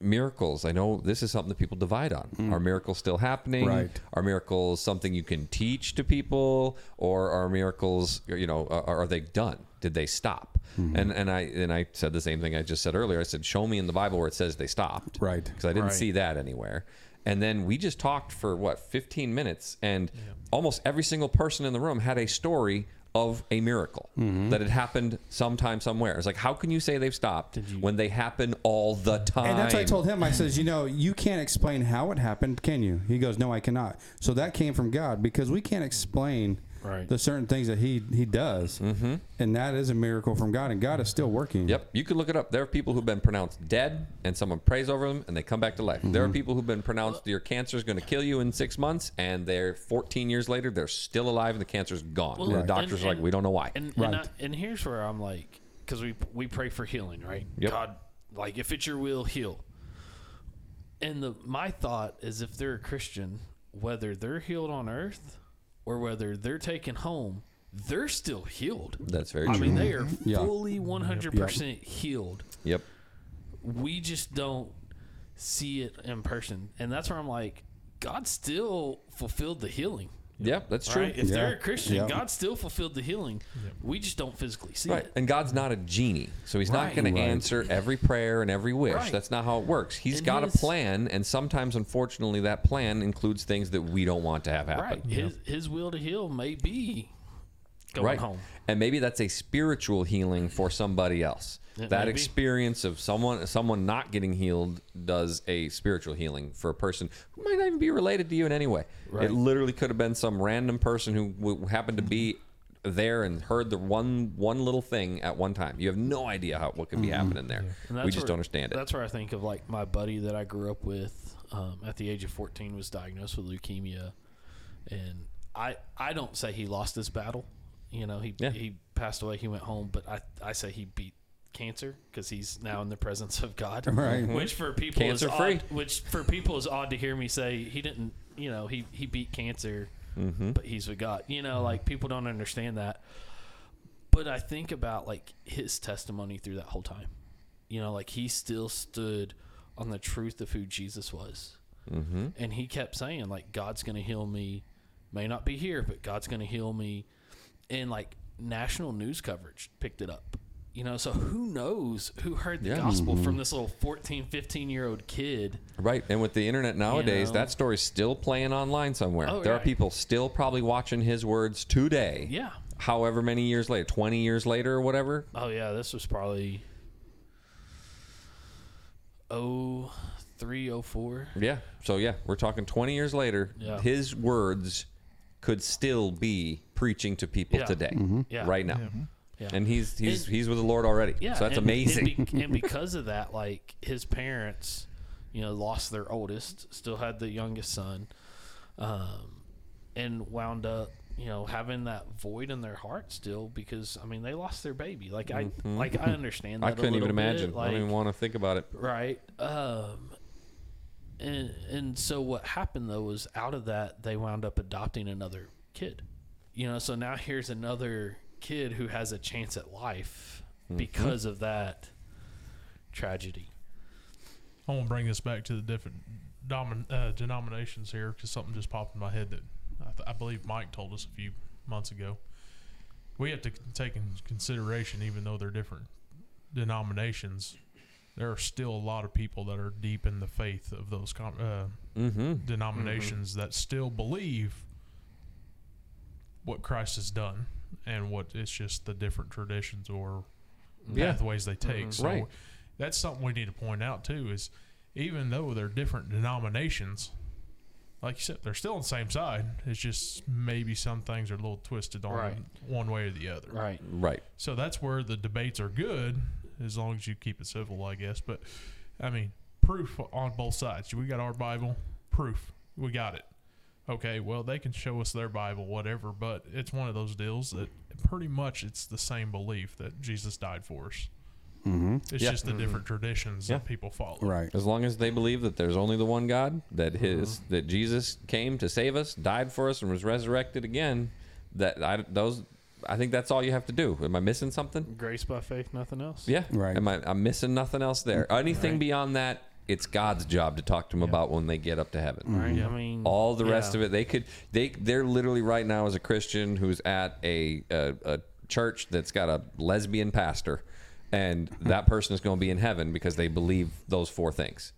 miracles. I know this is something that people divide on. Hmm. Are miracles still happening? Right. Are miracles something you can teach to people, or are miracles, you know, are, are they done? Did they stop? Hmm. And and I and I said the same thing I just said earlier. I said, show me in the Bible where it says they stopped Right. because I didn't Right. see that anywhere. And then we just talked for what 15 minutes, and almost every single person in the room had a story of a miracle Mm-hmm. that had happened sometime somewhere. It's like, how can you say they've stopped when they happen all the time? And that's what I told him. I says, you know, you can't explain how it happened, can you? He goes, no, I cannot. So that came from God because we can't explain Right. the certain things that he he does, mm-hmm. and that is a miracle from God, and God is still working. Yep, you can look it up. There are people who've been pronounced dead, and someone prays over them, and they come back to life. There are people who've been pronounced your cancer is going to kill you in six months, and they're 14 years later, they're still alive, and the cancer's gone. Well, and the and- doctors are like, and- we don't know why. And Right. and, I, and here's where I'm like, because we we pray for healing, right? Yep. God, like if it's your will, heal. And the my thought is, if they're a Christian, whether they're healed on earth or whether they're taken home, they're still healed. That's very I true. I mean, they are Yeah. fully 100% healed. yep. We just don't see it in person, and that's where I'm like, God still fulfilled the healing. Yep, that's true. Right? If they're a Christian, Yeah. God still fulfilled the healing. We just don't physically see Right. it. And God's not a genie. So he's not Right. going to answer every prayer and every wish. Right. That's not how it works. He's And got his- a plan, and sometimes, unfortunately, that plan includes things that we don't want to have happen. Right. His his will to heal may be going right. home. And maybe that's a spiritual healing for somebody else. It that be. experience of someone someone not getting healed does a spiritual healing for a person who might not even be related to you in any way. Right. It literally could have been some random person who w- happened to be there and heard the one one little thing at one time. You have no idea how what could be happening there. And We just where- don't understand it. That's where I think of like my buddy that I grew up with um, at the age of 14 was diagnosed with leukemia, and I I don't say he lost his battle. You know, he Yeah. he passed away. He went home, but I I say he beat cancer because he's now in the presence of God. <laughs> Right. <laughs> Which for people Cancer is free. odd, Which for people is odd to hear me say he didn't. You know, he he beat cancer, Mm-hmm. but he's with God. You know, like people don't understand that. But I think about like his testimony through that whole time. You know, like he still stood on the truth of who Jesus was. Mm-hmm. And he kept saying, like, God's going to heal me. May not be here, but God's going to heal me. And like national news coverage picked it up. You know, so who knows who heard the Yeah. gospel from mm-hmm. this little 14, 15 year old kid? Right, and with the internet nowadays, know? that story's still playing online somewhere. Oh, there are people still probably watching his words today. Yeah. However many years later, twenty years later or whatever. Oh, yeah. This was probably oh three, oh four. Yeah. So yeah, we're talking twenty years later. Yeah. His words could still be preaching to people Yeah. today, mm-hmm. Yeah. right now. Yeah. And he's he's And- he's with the Lord already. Yeah, So that's and- amazing. And, be- and <laughs> because of that, like his parents, you know, lost their oldest, still had the youngest son, um, and wound up, you know, having that void in their heart still because I mean they lost their baby. Like I, like I understand. <laughs> That Mm-hmm. I couldn't even imagine. I Like, don't even want to think about it. right. Um, and and so what happened though was out of that they wound up adopting another kid. You know, so now here's another kid who has a chance at life Mm-hmm. because of that tragedy. I want to bring this back to the different domin- uh, denominations here because something just popped in my head that I, th- I believe Mike told us a few months ago. We have to take in consideration, even though they're different denominations, there are still a lot of people that are deep in the faith of those com- uh, Mm-hmm. denominations that still believe what Christ has done and what it's just the different traditions or Yeah. pathways they take. Mm-hmm. So Right. that's something we need to point out too is even though they're different denominations, like you said, they're still on the same side. It's just maybe some things are a little twisted on Right. one way or the other. Right. Right. So that's where the debates are good, as long as you keep it civil, I guess. But I mean, proof on both sides. We got our Bible, proof. We got it. Okay, well they can show us their Bible, whatever, but it's one of those deals that pretty much it's the same belief that Jesus died for us. Mm-hmm. It's Yeah. just the different traditions Yeah. that people follow. Right. As long as they believe that there's only the one God, that his Mm-hmm. that Jesus came to save us, died for us, and was resurrected again, that I those I think that's all you have to do. Am I missing something? Grace by faith, nothing else. Yeah. Right. Am I? I'm missing nothing else there. Anything Right. beyond that, it's God's job to talk to them about when they get up to heaven. Right. Yeah. I mean, All the rest yeah. of it, they could they they're literally right now as a Christian who's at a a, a church that's got a lesbian pastor, and <laughs> that person is going to be in heaven because they believe those four things.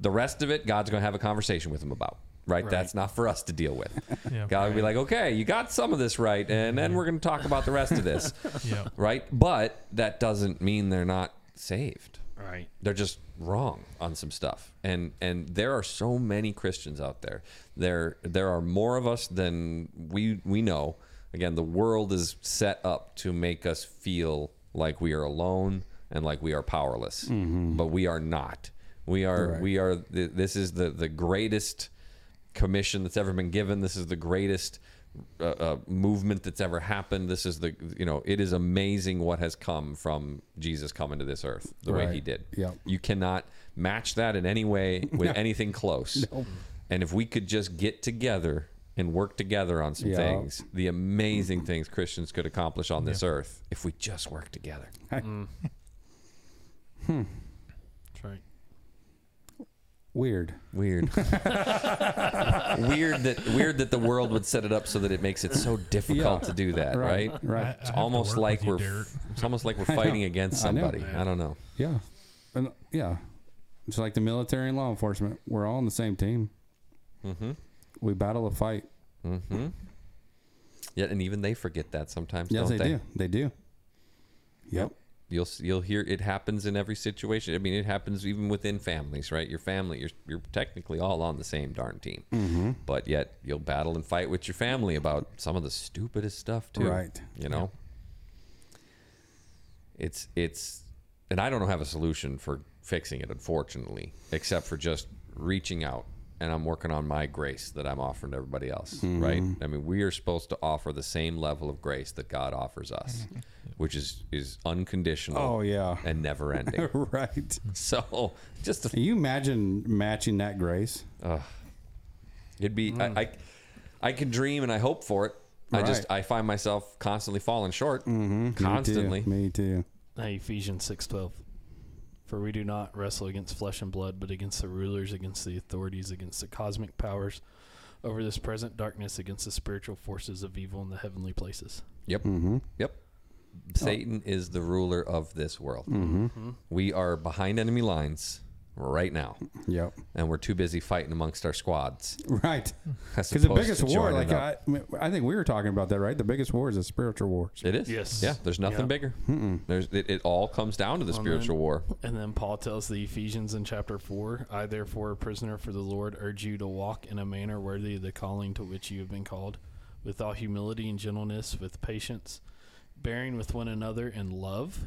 The rest of it, God's going to have a conversation with them about. Right? Right. That's not for us to deal with. <laughs> Yeah. God will be like, okay, you got some of this right, and then we're going to talk about the rest of this. <laughs> Yeah. right? But that doesn't mean they're not saved. Right. They're just wrong on some stuff. And and there are so many Christians out there. There there are more of us than we we know. Again, the world is set up to make us feel like we are alone and like we are powerless. Mm-hmm. But we are not. We are Right. we are th- this is the the greatest commission that's ever been given. This is the greatest uh, uh, movement that's ever happened. This is the you know it is amazing what has come from Jesus coming to this earth the way he did. Yep. You cannot match that in any way <laughs> with No. anything close. And if we could just get together and work together on some things, the amazing things Christians could accomplish on this earth if we just work together. Right. <laughs> Weird. Weird. <laughs> weird that weird that the world would set it up so that it makes it so difficult Yeah. to do that, Right. right? Right. It's almost work like with you, we're Derek. it's almost like we're <laughs> I know. fighting against I know. somebody. I don't know. Yeah. And yeah. It's like the military and law enforcement. We're all on the same team. Mm-hmm. We battle a fight. Mm-hmm. Yeah, and even they forget that sometimes, Yes, don't they, they? do. They do. Yep. You'll you'll hear it happens in every situation. I mean, it happens even within families, right? Your family, you're you're technically all on the same darn team, mm-hmm. but yet you'll battle and fight with your family about some of the stupidest stuff too. Right. You know. It's it's, and I don't have a solution for fixing it, unfortunately, except for just reaching out. And I'm working on my grace that I'm offering to everybody else, mm-hmm. right? I mean, we are supposed to offer the same level of grace that God offers us, mm-hmm. which is is unconditional Oh yeah. and never ending. <laughs> right. so just to, Can you imagine matching that grace? it'd be I, mm. I I can dream and I hope for it. I just I find myself constantly falling short, Mm-hmm. constantly. Me too. Hey, Ephesians six twelve. For we do not wrestle against flesh and blood, but against the rulers, against the authorities, against the cosmic powers over this present darkness, against the spiritual forces of evil in the heavenly places. Yep, Mm-hmm. yep. Satan is the ruler of this world. Mm-hmm. We are behind enemy lines right now, Yep. and we're too busy fighting amongst our squads. Right. <laughs> Because the biggest war, like. I, I think we were talking about that, right? The biggest war is a spiritual war. it is. Yes. Yeah. There's nothing Yeah. bigger. There's it, it. all comes down to the Amen. spiritual war. And then Paul tells the Ephesians in chapter 4 I, therefore, a prisoner for the Lord, urge you to walk in a manner worthy of the calling to which you have been called, with all humility and gentleness, with patience, bearing with one another in love,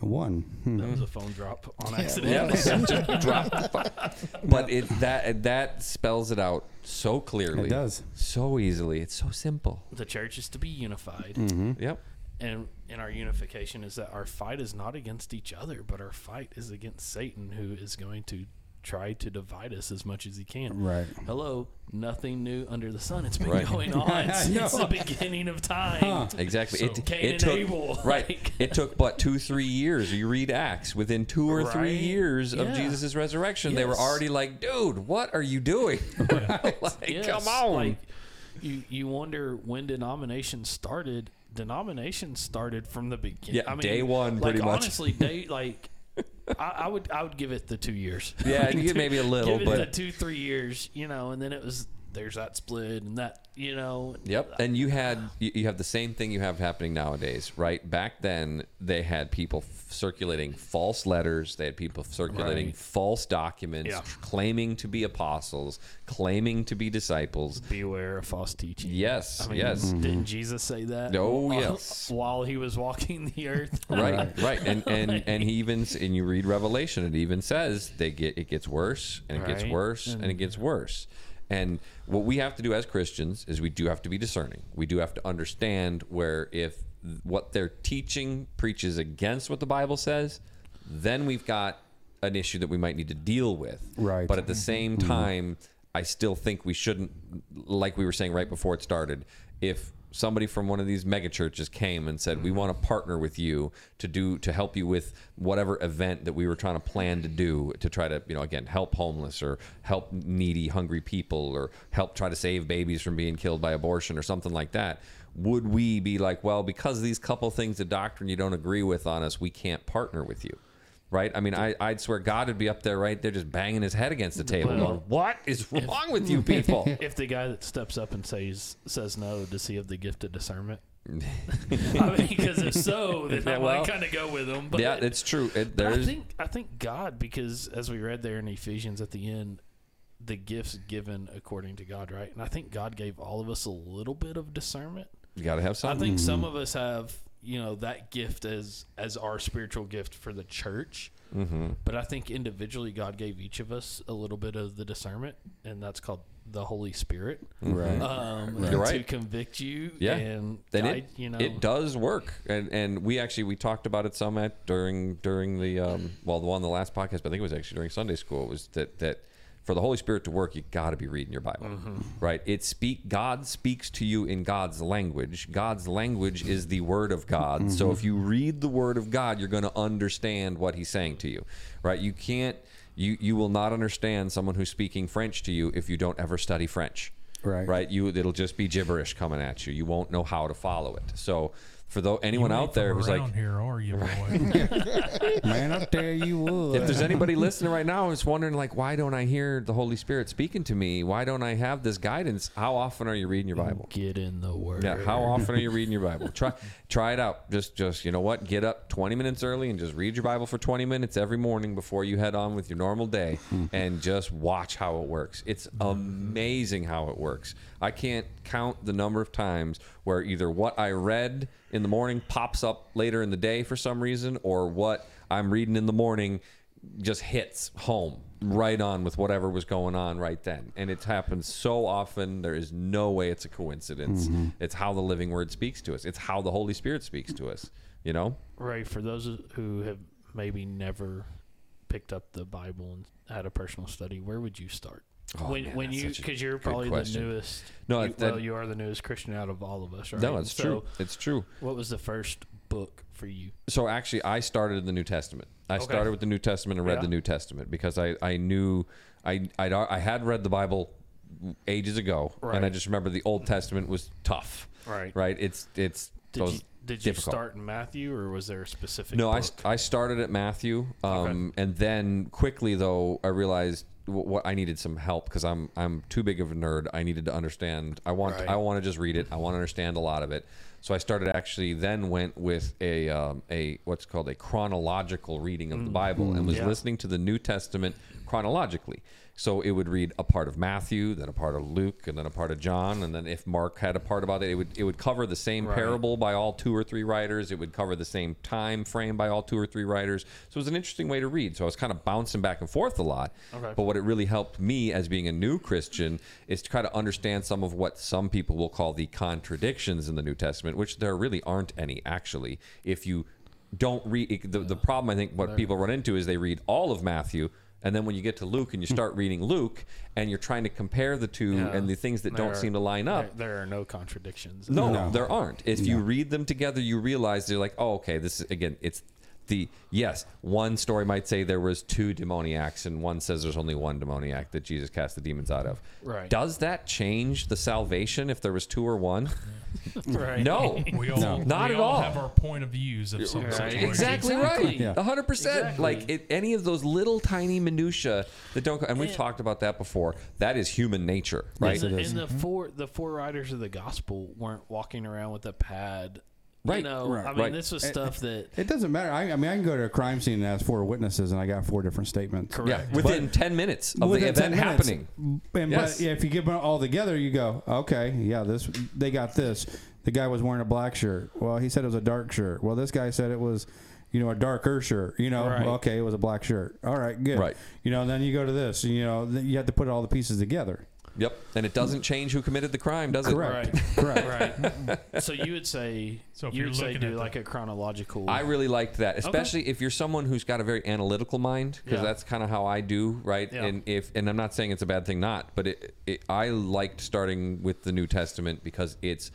One. Hmm. That was a phone drop on Yeah, accident. Just <laughs> drop But it that that spells it out so clearly. It does. so easily. It's so simple. the church is to be unified. Mm-hmm. Yep. And in our unification is that our fight is not against each other, but our fight is against Satan, who is going to try to divide us as much as he can. Right. Hello, nothing new under the sun. It's been Right. going <laughs> on since the beginning of time. Exactly. So it, Cain it and took Abel, <laughs> <laughs> right. like- it took but two, three years. You read Acts. Within two or three years of Yeah. Jesus' resurrection, they were already like, "Dude, what are you doing? like, Yes, come on!" Like, you you wonder when denominations started. Denominations started from the beginning. Yeah, I mean, day one, like, pretty much. Honestly, day like. I, I would I would give it the two years. Yeah, you maybe a little, give it but- the two three years, you know, and then it was there's that split and that you know. Yep. And you had you, you have the same thing you have happening nowadays, right? Back then they had people circulating false letters, they had people circulating Right. false documents Yeah. claiming to be apostles, claiming to be disciples. Beware of false teaching. Yes, I mean, yes. Didn't Jesus say that? Oh, while- <laughs> yes. While he was walking the earth. <laughs> Right, <laughs> right, and and and he even and you read Revelation, it even says they get it gets worse and it gets worse and, it gets worse. And what we have to do as Christians is we do have to be discerning. We do have to understand where if what they're teaching preaches against what the Bible says, then we've got an issue that we might need to deal with. Right. But at the same mm-hmm. time, I still think we shouldn't, like we were saying right before it started, if somebody from one of these mega churches came and said, "We mm-hmm. want to partner with you to do to help you with whatever event that we were trying to plan to do to try to, you know, again, help homeless or help needy, hungry people or help try to save babies from being killed by abortion or something like that." Would we be like, well, because these couple things of doctrine you don't agree with on us, we can't partner with you? right? I mean, I, I'd swear God would be up there right there just banging his head against the table Well, going, what is wrong with you people? <laughs> if the guy that steps up and says says no, does he have the gift of discernment? <laughs> <laughs> I mean, because if so, then Yeah, I well, kind of go with him. But yeah, it's true. It, I think I think God, because as we read there in Ephesians at the end, the gifts given according to God, right? And I think God gave all of us a little bit of discernment. You got to have some. I think some of us have, you know, that gift as as our spiritual gift for the church. Mm-hmm. But I think individually, God gave each of us a little bit of the discernment, and that's called the Holy Spirit Right. um, You're to convict you Yeah. and then guide, it you know it does work and and we actually we talked about it some at during during the um well the one the last podcast but I think it was actually during Sunday school It was that that for the Holy Spirit to work you got to be reading your Bible mm-hmm. right? It speak God speaks to you in God's language. God's language is the word of God. So mm-hmm. if you read the word of God you're going to understand what he's saying to you right? You can't you you will not understand someone who's speaking French to you if you don't ever study French Right. right? You it'll just be gibberish coming at you. You won't know how to follow it. So for though anyone You ain't out there from who's like around here, are you, boy? <laughs> Man, up there you what. if there's anybody listening right now who's wondering like why don't i hear the holy spirit speaking to me? Why don't i have this guidance? How often are you reading your bible? get in the word. Yeah how often are you reading your bible? Try try it out. Just just you know what? Get up 20 minutes early and just read your bible for 20 minutes every morning before you head on with your normal day hmm. and just watch how it works. It's amazing how it works. I can't count the number of times where either what i read in the morning pops up later in the day for some reason or what i'm reading in the morning just hits home right on with whatever was going on right then. And it's happened so often, there is no way it's a coincidence. Mm-hmm. It's how the living word speaks to us, it's how the Holy Spirit speaks to us, you know? right for those who have maybe never picked up the bible and had a personal study where would you start Oh, when man, when you because you're probably question. the newest No, you, that- well you are the newest christian out of all of us right No, it's So, true. It's true. what was the first book for you So actually, I started in the New Testament. I Okay. started with the New Testament and read Yeah. the New Testament because I, I knew I I'd, I had read the Bible ages ago, and I just remember the Old Testament was tough. Right. Right. It's it's did you did you difficult. start in matthew or was there a specific No, I, book? st- I started at Matthew, um, and then quickly though I realized what I needed some help because I'm I'm too big of a nerd. I needed to understand. I want Right. I want to just read it. I want to understand a lot of it. So I started actually then went with a um, a what's called a chronological reading of the Bible and was Mm. Yeah. listening to the New Testament chronologically. So it would read a part of Matthew, then a part of Luke, and then a part of John, and then if Mark had a part about it, it would it would cover the same Right. parable by all two or three writers. It would cover the same time frame by all two or three writers. So it was an interesting way to read. So I was kind of bouncing back and forth a lot. Okay. But what it really helped me as being a new Christian is to try to understand some of what some people will call the contradictions in the New Testament, which there really aren't any actually. If you don't read the, the problem I think what people run into is they read all of Matthew and then when you get to Luke and you hmm. start reading Luke and you're trying to compare the two Yeah. and the things that don't There- seem to line up there, there are no contradictions no, No. there aren't. If you read them together, you realize they're like, oh, okay, this is again, it's the yes. One story might say there was two demoniacs, and one says there's only one demoniac that Jesus cast the demons out of. Right. Does that change the salvation if there was two or one? <laughs> right No. We all, No. Not we at all all. have our point of views of some Right. situation. Exactly, Exactly. right. Yeah. A hundred percent. Exactly. Like it, any of those little tiny minutia that don't. And we've Yeah. talked about that before. That is human nature, right? and, the, is. and the four the four writers of the gospel weren't walking around with a pad Right, you know right, i mean right. this was stuff that It doesn't matter. I, I mean, I can go to a crime scene and ask four witnesses, and I got four different statements. Yeah, correct within ten minutes of the Within event minutes. happening. And Yes. but if you get them all together, you go, okay, yeah, this they got this. The guy was wearing a black shirt. Well, he said it was a dark shirt. Well, this guy said it was, you know, a darker shirt. You know, Right. okay, it was a black shirt. All right, good. Right. You know, then you go to this. You know, you have to put all the pieces together. Yep, and it doesn't change who committed the crime, does it? Correct. Right. <laughs> Correct. right so you would say <laughs> So if you would say do at the- like a chronological I really liked that, especially if you're someone who's got a very analytical mind, because Yeah. that's kind of how I do, right? Yeah. And if, and I'm not saying it's a bad thing, not, but it, it, I liked starting with the New Testament because it's,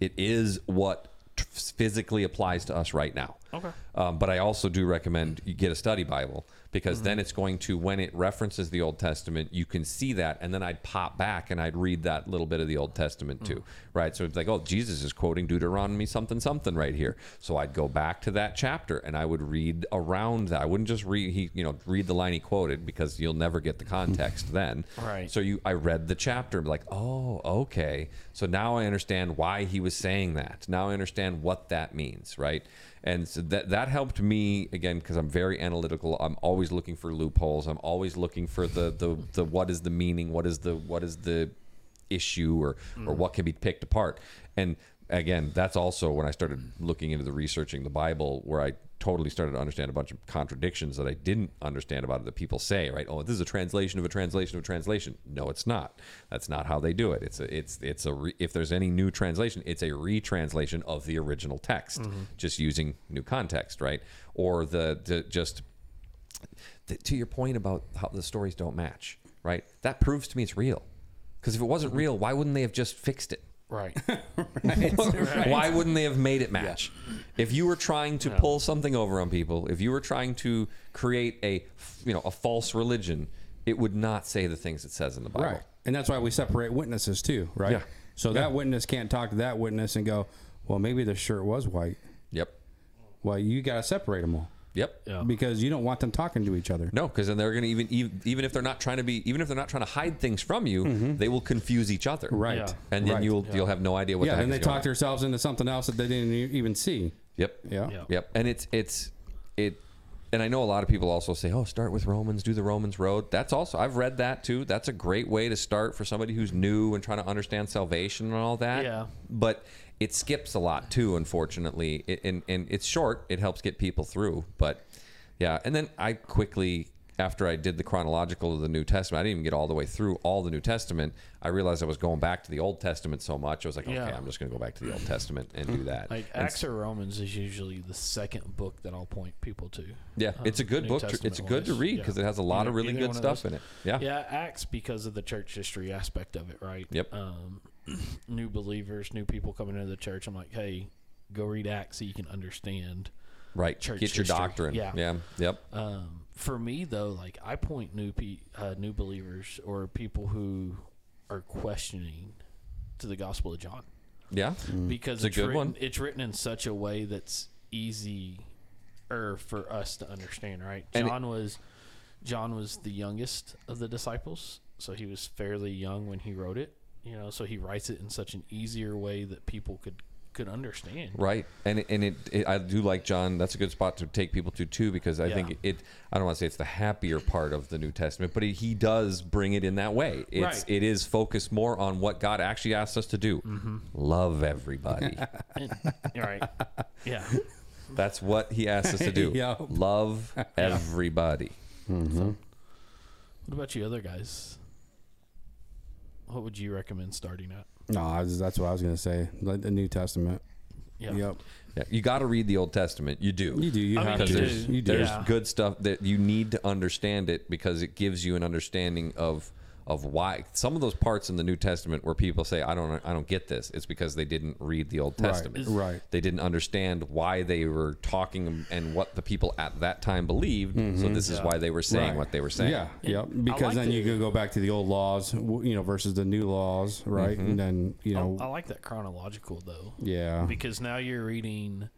it is what t- physically applies to us right now. Okay. Um, but I also do recommend you get a study Bible because Mm-hmm. then it's going to, when it references the Old Testament, you can see that. And then I'd pop back and I'd read that little bit of the Old Testament too, Mm-hmm. right? So it's like, oh, Jesus is quoting Deuteronomy something, something right here. So I'd go back to that chapter and I would read around that. I wouldn't just read, he, you know, read the line he quoted because you'll never get the context <laughs> then. Right. So you, I read the chapter and be like, oh, okay. So now I understand why he was saying that. Now I understand what that means, right? And so that that helped me again because I'm very analytical. I'm always looking for loopholes. I'm always looking for the the the what is the meaning? What is the what is the issue or or mm. what can be picked apart? And again, that's also when I started looking into the researching the Bible where I totally started to understand a bunch of contradictions that I didn't understand about it that people say, right? Oh, this is a translation of a translation of a translation. No, it's not. That's not how they do it. It's a, it's it's a re, if there's any new translation, it's a retranslation of the original text, mm-hmm. just using new context, right? Or the, the just th- to your point about how the stories don't match, right? That proves to me it's real. Because if it wasn't mm-hmm. real, why wouldn't they have just fixed it? <laughs> Right. Why wouldn't they have made it match? If you were trying to pull something over on people, if you were trying to create a, you know, a false religion, it would not say the things it says in the Bible. Right. And that's why we separate witnesses too, right? Yeah. So Yeah. that witness can't talk to that witness and go, well, maybe the shirt was white. Yep. Well, you got to separate them all Yep. Yeah. because you don't want them talking to each other. No, because then they're going to even, even even if they're not trying to be even if they're not trying to hide things from you, mm-hmm. they will confuse each other. Right. Yeah. And then Right. you'll you'll have no idea what. yeah, the heck and they talk on. themselves into something else that they didn't e- even see. Yep. Yeah. Yeah. Yep. And it's it's it and I know a lot of people also say, "Oh, start with Romans, do the Romans road." That's also I've read that too. That's a great way to start for somebody who's new and trying to understand salvation and all that. Yeah. But it skips a lot too, unfortunately. It, and and it's short. It helps get people through, but yeah. And then I quickly after I did the chronological of the New Testament, I didn't even get all the way through all the New Testament. I realized I was going back to the Old Testament so much. I was like, okay, Yeah. I'm just going to go back to the Old Testament and do that. Like And Acts or Romans is usually the second book that I'll point people to. Yeah, it's a um, good New book. to- Testament It's good to wise. read Yeah. because it has a lot of really either good one of stuff those. in it. Yeah. Yeah, Acts because of the church history aspect of it, right? Yep. Um, <clears throat> new believers, new people coming into the church. I'm like, hey, go read Acts so you can understand. Right. Church Get your history. doctrine. Yeah. Yeah. Yep. Um, for me though, like I point new pe- uh, new believers or people who are questioning to the Gospel of John Yeah. because It's a good written, one. it's written in such a way that's easy or for us to understand right And it- john was john was the youngest of the disciples so he was fairly young when he wrote it you know so he writes it in such an easier way that people could could understand Right. And it, and it, it, I do like John. That's a good spot to take people to too because I Yeah. think it. I don't want to say it's the happier part of the New Testament, but it, he does bring it in that way. It's Right. it is focused more on what God actually asked us to do. Mm-hmm. Love everybody. <laughs> And- all right yeah <laughs> That's what he asked us to do. <laughs> Yeah. Love everybody. what about you other guys what would you recommend starting at No, I was, that's what I was going to say. Like the New Testament. yeah Yep. Yeah, you got to read the Old Testament. You do. You do. You I have because you to. there's. You do. there's Yeah. good stuff that you need to understand it because it gives you an understanding of of why some of those parts in the New Testament where people say I don't I don't get this it's because they didn't read the Old Testament right. they didn't understand why they were talking and what the people at that time believed so this is why they were saying Right. what they were saying Yeah, yep. I Because like then the- you can go back to the old laws, you know, versus the new laws, right? Mm-hmm. And then you know, I, I like that chronological though yeah, because now you're reading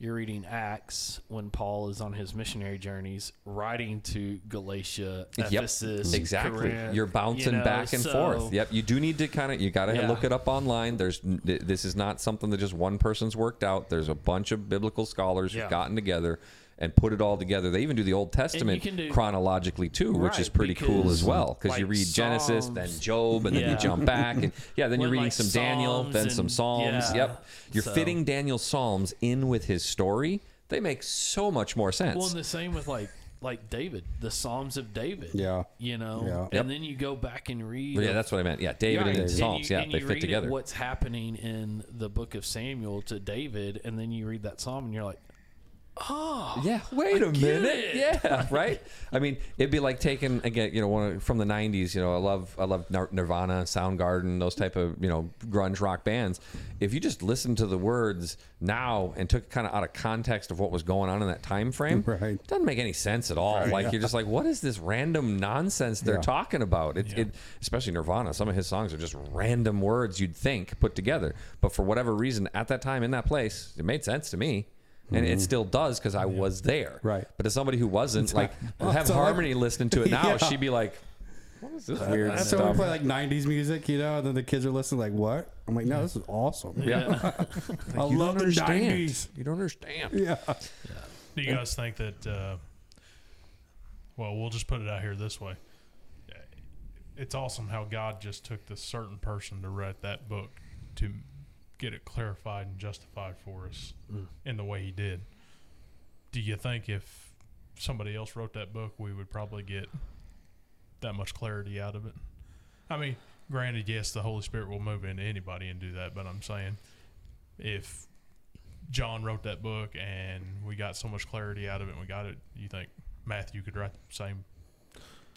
you're reading acts when paul is on his missionary journeys writing to galatia Yep, ephesus exactly. Corinth, You're bouncing you know, back and so- forth. Yep, you do need to kind of you got to Yeah. look it up online. There's this is not something that just one person's worked out. There's a bunch of biblical scholars Yeah. who've gotten together and put it all together. They even do the Old Testament do- chronologically too, which is Right, pretty cool as well. Because you like, read Genesis, then Job, and then you jump back, and <laughs> yeah, then you're reading like, some Daniel, Psalms then some Psalms. yeah, Yep, you're so- fitting Daniel's Psalms in with his story. They make so much more sense. well and the same with like like david the psalms of david Yeah. you know Yeah. and Yep. then you go back and read But yeah, that's what I meant. Yeah, David Right. and And Psalms. you- yeah, and they you fit read together. what's happening in the book of samuel to david and then you read that psalm and you're like oh Yeah, wait a minute. it. Yeah, <laughs> right. I mean, it'd be like taking again, you know, one of- from the '90s. You know, I love, I love Nirvana, Soundgarden, those type of you know grunge rock bands. If you just listen to the words now and took it kind of out of context of what was going on in that time frame, Right. doesn't make any sense at all. like you're just like, what is this random nonsense they're Yeah. talking about? It, it, especially Nirvana. Some of his songs are just random words you'd think put together, but for whatever reason, at that time in that place, it made sense to me. And it still does because I was there. Mm-hmm. Right. But as somebody who wasn't, like, have so like- Harmony listening to it <laughs> now, Yeah. she'd be like, what is this weird So we stuff? play like '90s music, you know, and then the kids are listening, like, "What?" I'm like, "No, this is awesome. Yeah. <laughs> I you love don't the understand. '90s." You don't understand. Yeah, Do you guys think that? Uh, well, we'll just put it out here this way. It's awesome how God just took this certain person to write that book to get it clarified and justified for us mm. in the way He did. do you think if somebody else wrote that book, we would probably get that much clarity out of it? I mean, granted, yes, the Holy Spirit will move into anybody and do that, but I'm saying if John wrote that book and we got so much clarity out of it and we got it, you think Matthew could write the same?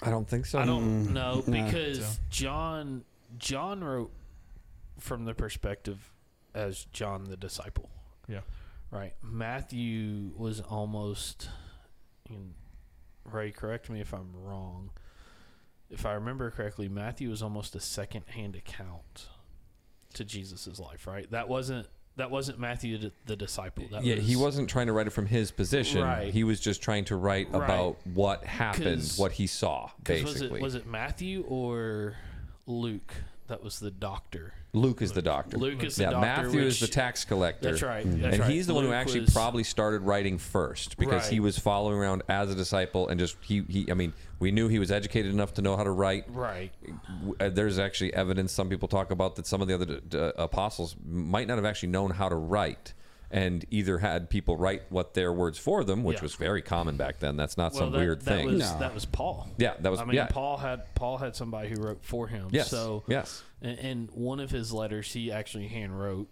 I don't think so. I don't know because So- John John wrote from the perspective as John the disciple. Yeah. Right. Matthew was almost and Ray, correct me if I'm wrong. If I remember correctly, Matthew was almost a second hand account to Jesus' life, right? That wasn't that wasn't Matthew the, the disciple. That yeah, was, he wasn't trying to write it from his position. Right. He was just trying to write Right. about what happened, what he saw, basically. Was it was it Matthew or Luke that was the doctor? Luke is the doctor. Luke is the yeah, doctor, Matthew is the tax collector. That's right. and right. he's the one who actually was- probably started writing first because he was following around as a disciple and just he, he I mean we knew he was educated enough to know how to write Right. Uh, there's actually evidence some people talk about that some of the other d- d- apostles might not have actually known how to write and either had people write what their words for them which Yeah. was very common back then that's not some that, weird that thing Was, No. That was Paul. Yeah, that was- I mean, yeah. Paul had Paul had somebody who wrote for him. yes So yes and, and one of his letters he actually hand wrote.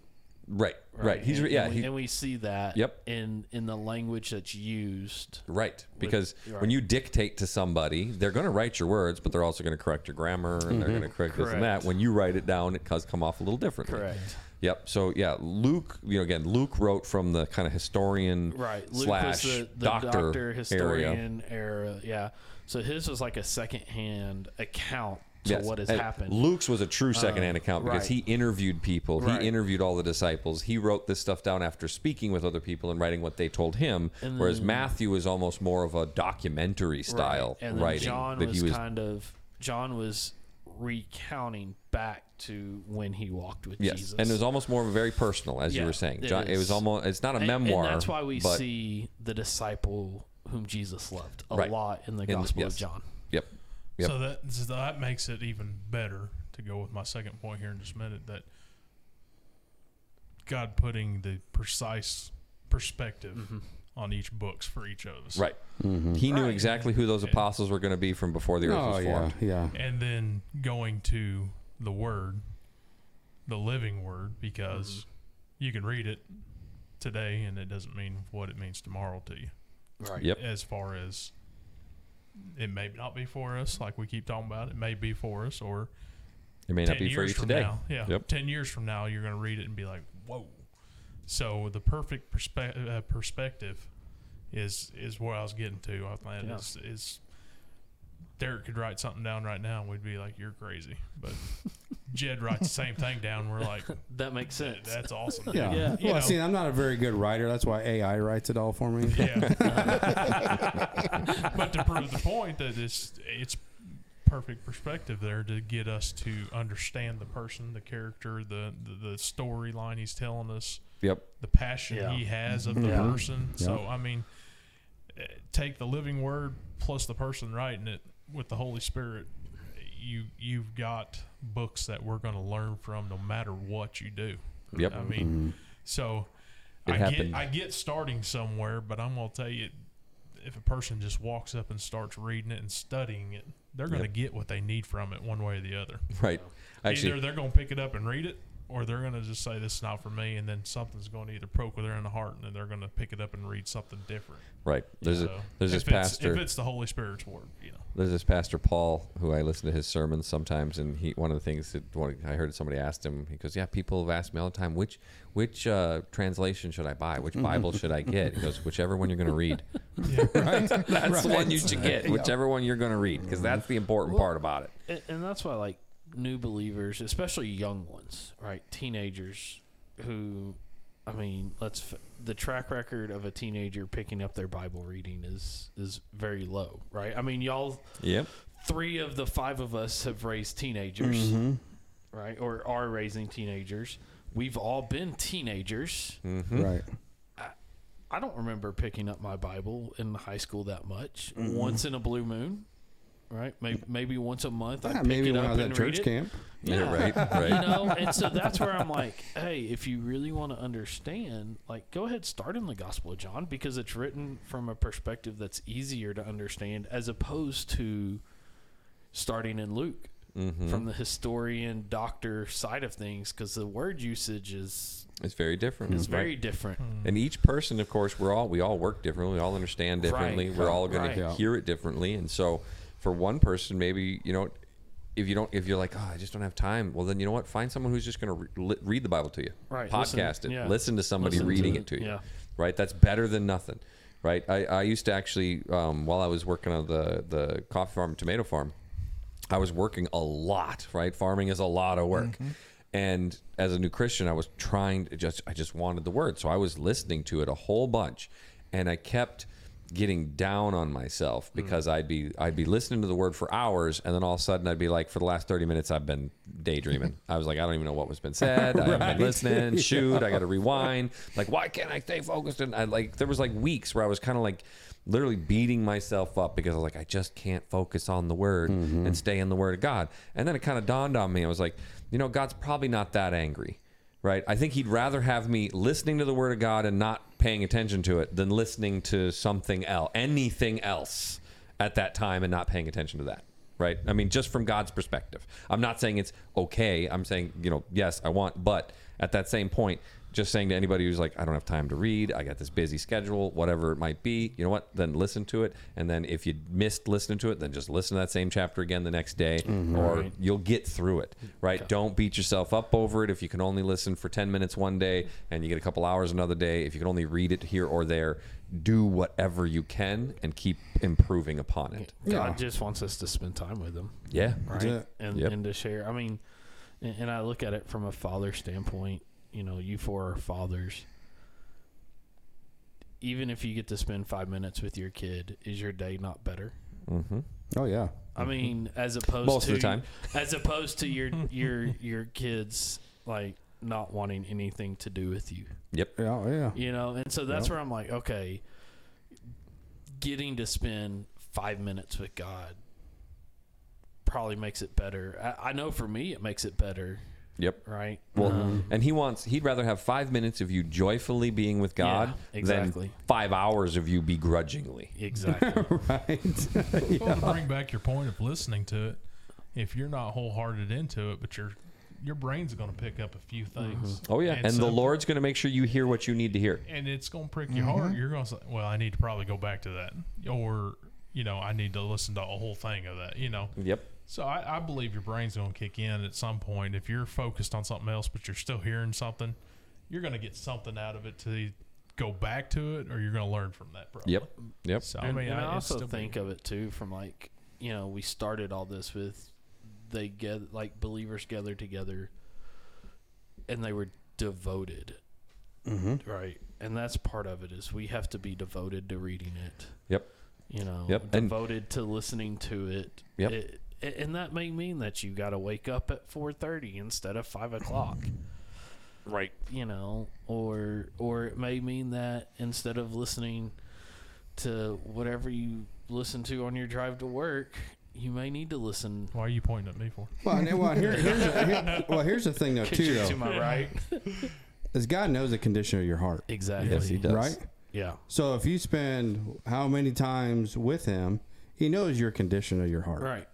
right right, he's and, yeah and we, he, and we see that. Yep. In in the language that's used. Right, because right. when you dictate to somebody, they're going to write your words, but they're also going to correct your grammar and they're mm-hmm. going to correct this and that. When you write it down, it does come off a little differently. Correct. Yep. So yeah, Luke. You know, again, Luke wrote from the kind of historian Right. Luke slash was the, the doctor, doctor, area. historian era. Yeah. So his was like a second hand account to Yes. what has And happened. Luke's was a true um, secondhand account because right. he interviewed people. Right. He interviewed all the disciples. He wrote this stuff down after speaking with other people and writing what they told him. Whereas Matthew is almost more of a documentary style right. and writing John that was, he was kind of John was recounting back to when he walked with Yes, Jesus. and it was almost more of a very personal, as you were saying. it John, it, was almost. It's not a And- memoir. And that's why we but, see the disciple whom Jesus loved a Right. lot in the In- Gospel yes. of John. Yep. Yep. So that so that makes it even better to go with my second point here in just a minute that God putting the precise perspective Mm-hmm. On each books for each of us. Right. He knew Right. exactly who those apostles were going to be from before the earth Oh was yeah, formed. yeah. And then going to the word, the living word, because Mm-hmm. you can read it today and it doesn't mean what it means tomorrow to you. Right. Yep. As far as it may not be for us, like we keep talking about, it may be for us, or It may not 10 be for years you from today. Now, yeah. Yep. 10 years from now, you're going to read it and be like, whoa. So the perfect perspe- uh, perspective is is where I was getting to. I think Yeah. is, is Derek could write something down right now and we'd be like, you're crazy. But <laughs> Jed writes the same thing down. We're like, <laughs> That makes sense. that's awesome. Yeah. Yeah. You well, know. see, I'm not a very good writer. That's why AI writes it all for me. Yeah. <laughs> but to prove the point that it's it's perfect perspective there to get us to understand the person, the character, the the, the storyline he's telling us, Yep. the passion Yeah. he has of the Yeah. person. So I mean, eh, take the living word plus the person writing it with the Holy Spirit. You you've got books that we're going to learn from no matter what you do. Yep. I mean, so It I happened. get I get starting somewhere, but I'm gonna tell you, if a person just walks up and starts reading it and studying it, they're gonna Yep. get what they need from it one way or the other. Right. Actually, either they're gonna pick it up and read it, or they're gonna just say this is not for me, and then something's going to either poke with their in the heart, and then they're gonna pick it up and read something different. right. There's a there's this if it's- pastor. If it's the Holy Spirit's word, you know. there's this pastor Paul who I listen to his sermons sometimes, and he one of the things that one, I heard somebody asked him, he goes, "Yeah, people have asked me all the time, which which uh, translation should I buy? Which Bible should I get?" He goes, "Whichever one you're going to read. <laughs> Yeah. <laughs> That's the one you should get. Whichever one you're going to read, because that's the important part about it." and, and that's why like new believers especially young ones right? Teenagers who i mean let's the track record of a teenager picking up their bible reading is is very low right? I mean y'all Yep. three of the five of us have raised teenagers mm-hmm. right? Or are raising teenagers. We've all been teenagers. Mm-hmm. Right. i don't remember picking up my bible in high school that much. Mm-hmm. Once in a blue moon right? Maybe maybe once a month. I pick maybe it when up I was and at read church it. camp. Yeah, right, <laughs> right. You know, and so that's where I'm like, hey, if you really want to understand, like, go ahead, start in the Gospel of John because it's written from a perspective that's easier to understand as opposed to starting in Luke Mm-hmm. from the historian doctor side of things because the word usage is It's very different. is right? very different. And each person, of course, we're all we all work differently. We all understand differently. Right. We're all going Right. to hear it differently. And so, for one person, maybe you know, if you don't, if you're like, oh, I just don't have time. Well, then you know what? Find someone who's just going to re- read the Bible to you. Right. Podcast Listen- it. yeah. Listen to somebody Listen to reading it. it to you. Yeah. Right. That's better than nothing. Right. I, I used to actually, um, while I was working on the the coffee farm, tomato farm, I was working a lot, right? Farming is a lot of work. And as a new Christian, I was trying to just I just wanted the word. So I was listening to it a whole bunch and I kept getting down on myself hmm. because I'd be I'd be listening to the word for hours and then all of a sudden I'd be like for the last 30 minutes I've been daydreaming. <laughs> I was like I don't even know what was been said. I haven't been listening. <laughs> Shoot, I got to rewind. Like why can't I stay focused and I like there was like weeks where I was kind of like literally beating myself up because I was like, I just can't focus on the word mm-hmm. and stay in the word of God. And then it kind of dawned on me. I was like, you know, God's probably not that angry, right? I think He'd rather have me listening to the word of God and not paying attention to it than listening to something else, anything else at that time and not paying attention to that. Right. I mean, just from God's perspective. I'm not saying it's okay. I'm saying, you know, yes, I want, but at that same point, just saying to anybody who's like, I don't have time to read, I got this busy schedule, whatever it might be, you know what? Then listen to it. And then if you missed listening to it, then just listen to that same chapter again the next day, mm-hmm. or Right. you'll get through it, right? Don't beat yourself up over it. If you can only listen for 10 minutes one day and you get a couple hours another day, if you can only read it here or there, do whatever you can and keep improving upon it. God just wants us to spend time with Him. Yeah. right? Yeah. And Yep. and to share. I mean, and, and I look at it from a father standpoint. You know, you four are fathers. Even if you get to spend five minutes with your kid, is your day not better? Mm-hmm. Oh yeah. I mean, as opposed Most to of the time. <laughs> as opposed to your <laughs> your your kids like not wanting anything to do with you. Yep. Yeah. Yeah. You know, and so that's Yep. where I'm like, okay, getting to spend five minutes with God probably makes it better. I, I know for me, it makes it better, Yep. right? Well, Um, and he wants, he'd rather have five minutes of you joyfully being with God Yeah, exactly. than five hours of you begrudgingly. exactly. <laughs> right. <laughs> Well, to bring back your point of listening to it, if you're not wholehearted into it, but your your brain's going to pick up a few things. Oh, yeah. And, the so- Lord's going to make sure you hear what you need to hear. and it's going to prick your heart. You're going to say, "Well, I need to probably go back to that," or you know, I need to listen to a whole thing of that. You know, Yep. So I, I believe your brain's going to kick in at some point. If you're focused on something else, but you're still hearing something, you're going to get something out of it to go back to it, or you're going to learn from that. Probably. Yep. Yep. So and, I mean, and I it's also still think of it too from like you know we started all this with they get like believers gathered together and they were devoted Mm-hmm. right and that's part of it is we have to be devoted to reading it Yep. you know Yep, and- devoted to listening to it Yep. It- and that may mean that you got to wake up at 4.30 instead of 5 o'clock Right. you know or or it may mean that instead of listening to whatever you listen to on your drive to work you may need to listen Why are you pointing at me for? Well, and, well, here, here's a, here, well, here's the thing though too to though, my right <laughs> is God knows the condition of your heart, exactly Yes, he does. right? yeah So if you spend how many times with Him, He knows your condition of your heart, right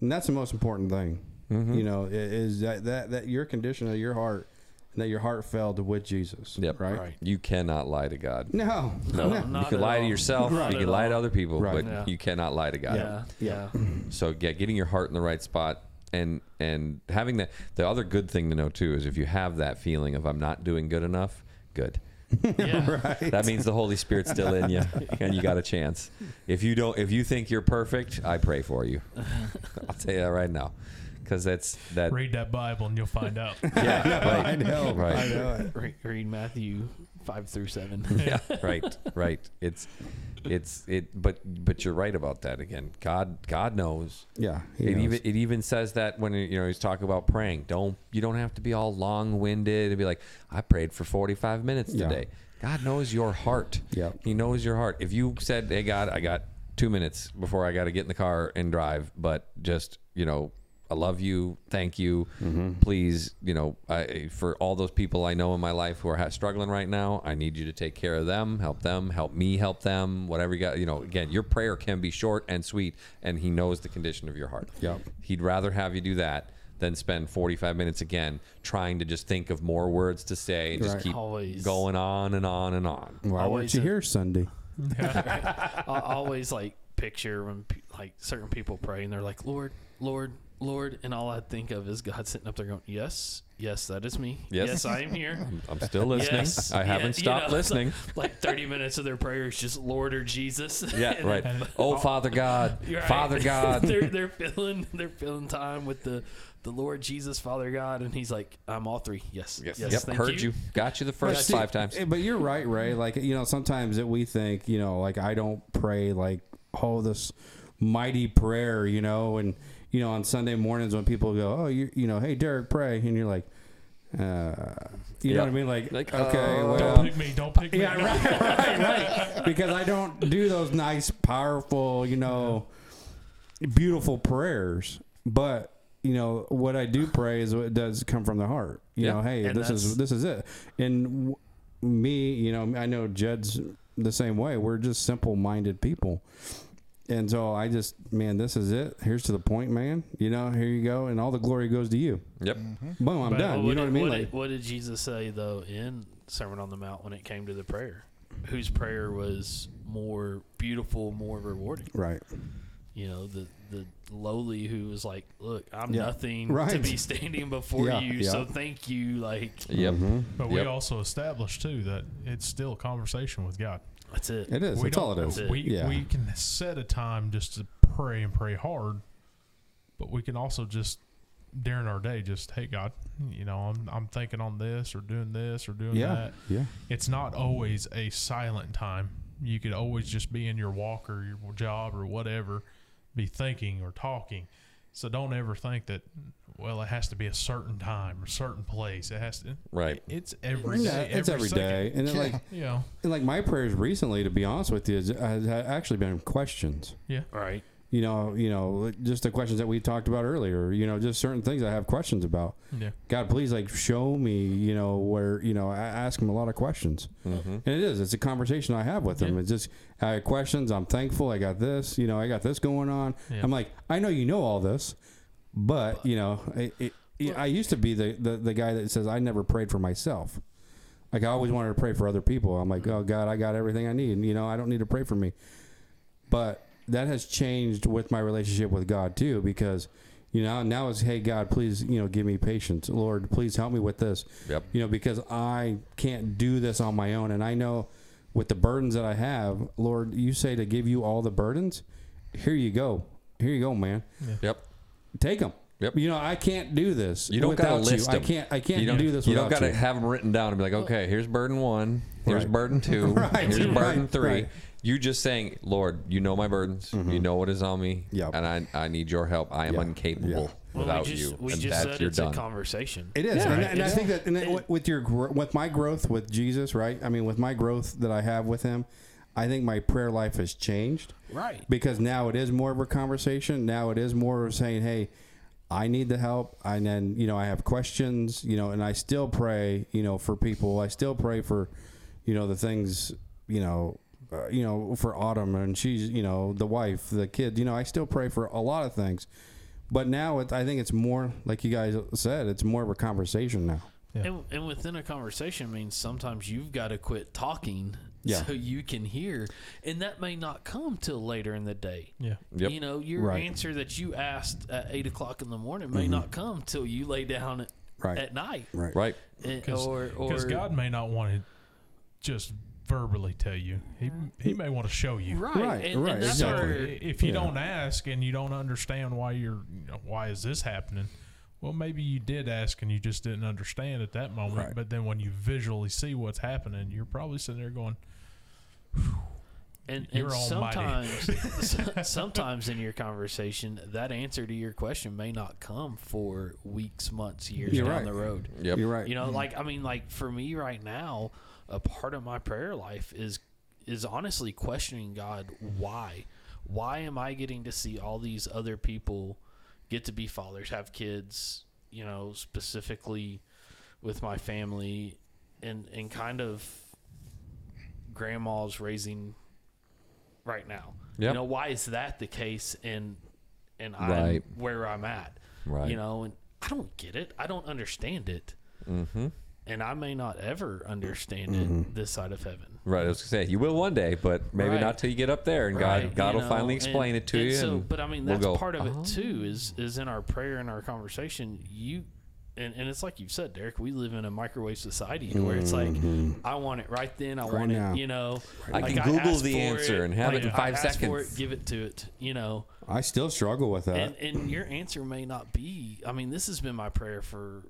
and that's the most important thing. Mm-hmm. You know, is that that that your condition of your heart, that your heart failed with Jesus. Yep. Right. right You cannot lie to God. No. No, No, you can at lie to yourself. Right. You can at lie to other people, Right. but Yeah. you cannot lie to God. yeah yeah So yeah, getting your heart in the right spot and and having that. The other good thing to know too is if you have that feeling of I'm not doing good enough, good. <laughs> yeah That means the Holy Spirit's still in you, <laughs> and you got a chance. If you don't, if you think you're perfect, I pray for you. <laughs> I'll tell you that right now, because that's that. Read that Bible and you'll find out. <laughs> Yeah, <laughs> right. I know. Right. I know it. Read matthew 5 through 7 <laughs> yeah, right, right. It's, it's it. But but you're right about that again. God God knows. Yeah. he It knows. even it even says that when you know he's talking about praying. Don't you don't have to be all long winded and be like, I prayed for forty five minutes Yeah. today. God knows your heart. Yeah, He knows your heart. If you said, Hey God, I got two minutes before I got to get in the car and drive. But just you know, I love you. Thank you. Mm-hmm. Please, you know, I, for all those people I know in my life who are ha- struggling right now, I need you to take care of them, help them, help me, help them. Whatever you got, you know. Again, your prayer can be short and sweet, and He knows the condition of your heart. Yep. He'd rather have you do that than spend 45 minutes again trying to just think of more words to say and just Right. keep Always. going on and on and on. Why Always weren't you a- here Sunday? <laughs> I <laughs> always like picture when like certain people pray and they're like, Lord, Lord, Lord, and all I think of is God sitting up there going, Yes, yes, that is me. Yes. Yes, I am here. <laughs> I'm still listening. Yes. I haven't you stopped know, <laughs> listening. Like 30 minutes of their prayer is just Lord or Jesus. <laughs> Yeah, And right. then- Oh, Father God, right. Father God. they're they're filling they're filling time with the the Lord Jesus, Father God, and He's like, I'm all three. Yes, Yes. yes. yep. thank Heard you. Got you the first see, five times. eh, But you're right, Ray. Like you know, sometimes that we think, you know, like I don't pray like oh this mighty prayer, you know, and you know on Sunday mornings when people go, oh you you know, hey Derek, pray, and you're like, uh, you know what I mean? Like, Like, okay, uh, well, Don't pick me. Don't pick me. yeah, right, <laughs> right, right. Because I don't do those nice, powerful, you know, beautiful prayers. But you know what I do pray is what does come from the heart. You Yeah. know, hey, And this is this is it. And w- me, you know, I know Jed's the same way. We're just simple-minded people. And so I just, man, this is it. Here's to the point, man. You know, here you go, and all the glory goes to you. Yep. Mm-hmm. Boom, I'm But- done. You know what I mean? What, Like, what did Jesus say though in Sermon on the Mount when it came to the prayer? Whose prayer was more beautiful, more rewarding? right. You know, the the lowly who was like, "Look, I'm Yeah. nothing to be standing before Yeah, you, yeah. so thank you." Like Yep. Mm-hmm. But we also established too that it's still a conversation with God. That's it. It is. we That's all it don't- is. That's it. We Yeah. we can set a time just to pray and pray hard, but we can also just during our day just hey God, you know I'm I'm thinking on this or doing this or doing Yeah. that. Yeah. It's not always a silent time. You could always just be in your walk or your job or whatever, be thinking or talking. So don't ever think that well it has to be a certain time or certain place. It has to. Right. It's every day. Yeah, it's every second. day, and it, like <laughs> You know. and like my prayers recently, to be honest with you, has, has actually been questions. Yeah. Right. You know, you know, just the questions that we talked about earlier. You know, just certain things I have questions about. Yeah. God, please, like, show me. You know, where you know, I ask him a lot of questions, Mm-hmm. and it is. It's a conversation I have with him. Yeah. It's just I have questions. I'm thankful. I got this. You know, I got this going on. Yeah. I'm like, I know you know all this, but you know, it, it, I used to be the, the the guy that says I never prayed for myself. Like I always wanted to pray for other people. I'm like, oh God, I got everything I need. You know, I don't need to pray for me. But that has changed with my relationship with God too, because you know now it's hey God, please you know give me patience, Lord, please help me with this. Yep. You know because I can't do this on my own, and I know with the burdens that I have, Lord, you say to give you all the burdens. Here you go. Here you go, man. Yep. Take them. Yep. You know I can't do this. You don't without gotta list you. I can't. I can't you don't do this You don't got to have them written down and be like, oh. okay, here's burden one, here's Right. burden two, <laughs> Right, here's right, burden three. right. You just saying, Lord, you know my burdens. You mm-hmm. know what is on me, Yep. and I I need your help. I am Yeah. incapable Yeah. Well, without we just, you, we and just that's said you're it's done. a conversation. It is, Yeah. and, Right. and I think that and it- with- with your gro- with my growth with Jesus, right? I mean, with my growth that I have with Him, I think my prayer life has changed right. because now it is more of a conversation. Now it is more of saying, "Hey, I need the help," and then you know I have questions, you know, and I still pray, you know, for people. I still pray for, you know, the things, you know. Uh, you know, for Autumn and she's, you know, the wife, the kid. You know, I still pray for a lot of things, but now it, I think it's more like you guys said. It's more of a conversation now. Yeah. And, and within a conversation means sometimes you've got to quit talking Yeah. so you can hear, and that may not come till later in the day. Yeah. Yep. You know, your Right. answer that you asked at eight o'clock in the morning may not come till you lay down at, Mm-hmm. Right. at night, Right. Right. And- Because or or God may not want to just verbally tell you. He he may want to show you. right, Right, and, right, and exactly. where If you Yeah. don't ask and you don't understand why you're, you know, why is this happening? Well, maybe you did ask and you just didn't understand at that moment. Right. But then when you visually see what's happening, you're probably sitting there going, And, and sometimes, <laughs> <laughs> sometimes in your conversation, that answer to your question may not come for weeks, months, years You're down right. the road. Yep. You're right. You know, mm-hmm. like I mean, like for me right now, a part of my prayer life is is honestly questioning God why. why am I getting to see all these other people get to be fathers, have kids, you know, specifically with my family and and kind of grandma's raising right now. Yep. You know, why is that the case and and Right. I'm where I'm at. Right. You know, and I don't get it. I don't understand it. Mm-hmm. And I may not ever understand it this side of heaven. Right. I was gonna say you will one day, but maybe Right. not till you get up there, and Right, God God you will finally explain and- it to and you. So, but I mean, we'll that's go, part of "Oh." it too. Is is in our prayer and our conversation. You and, and it's like you said, Derek. We live in a microwave society where it's like, I want it right then. I want now. it. You know, I like, can Google asked the for answer and have it in I five asked For seconds. it, give it to it. You know, I still struggle with that. and and your answer may not be. I mean, this has been my prayer for.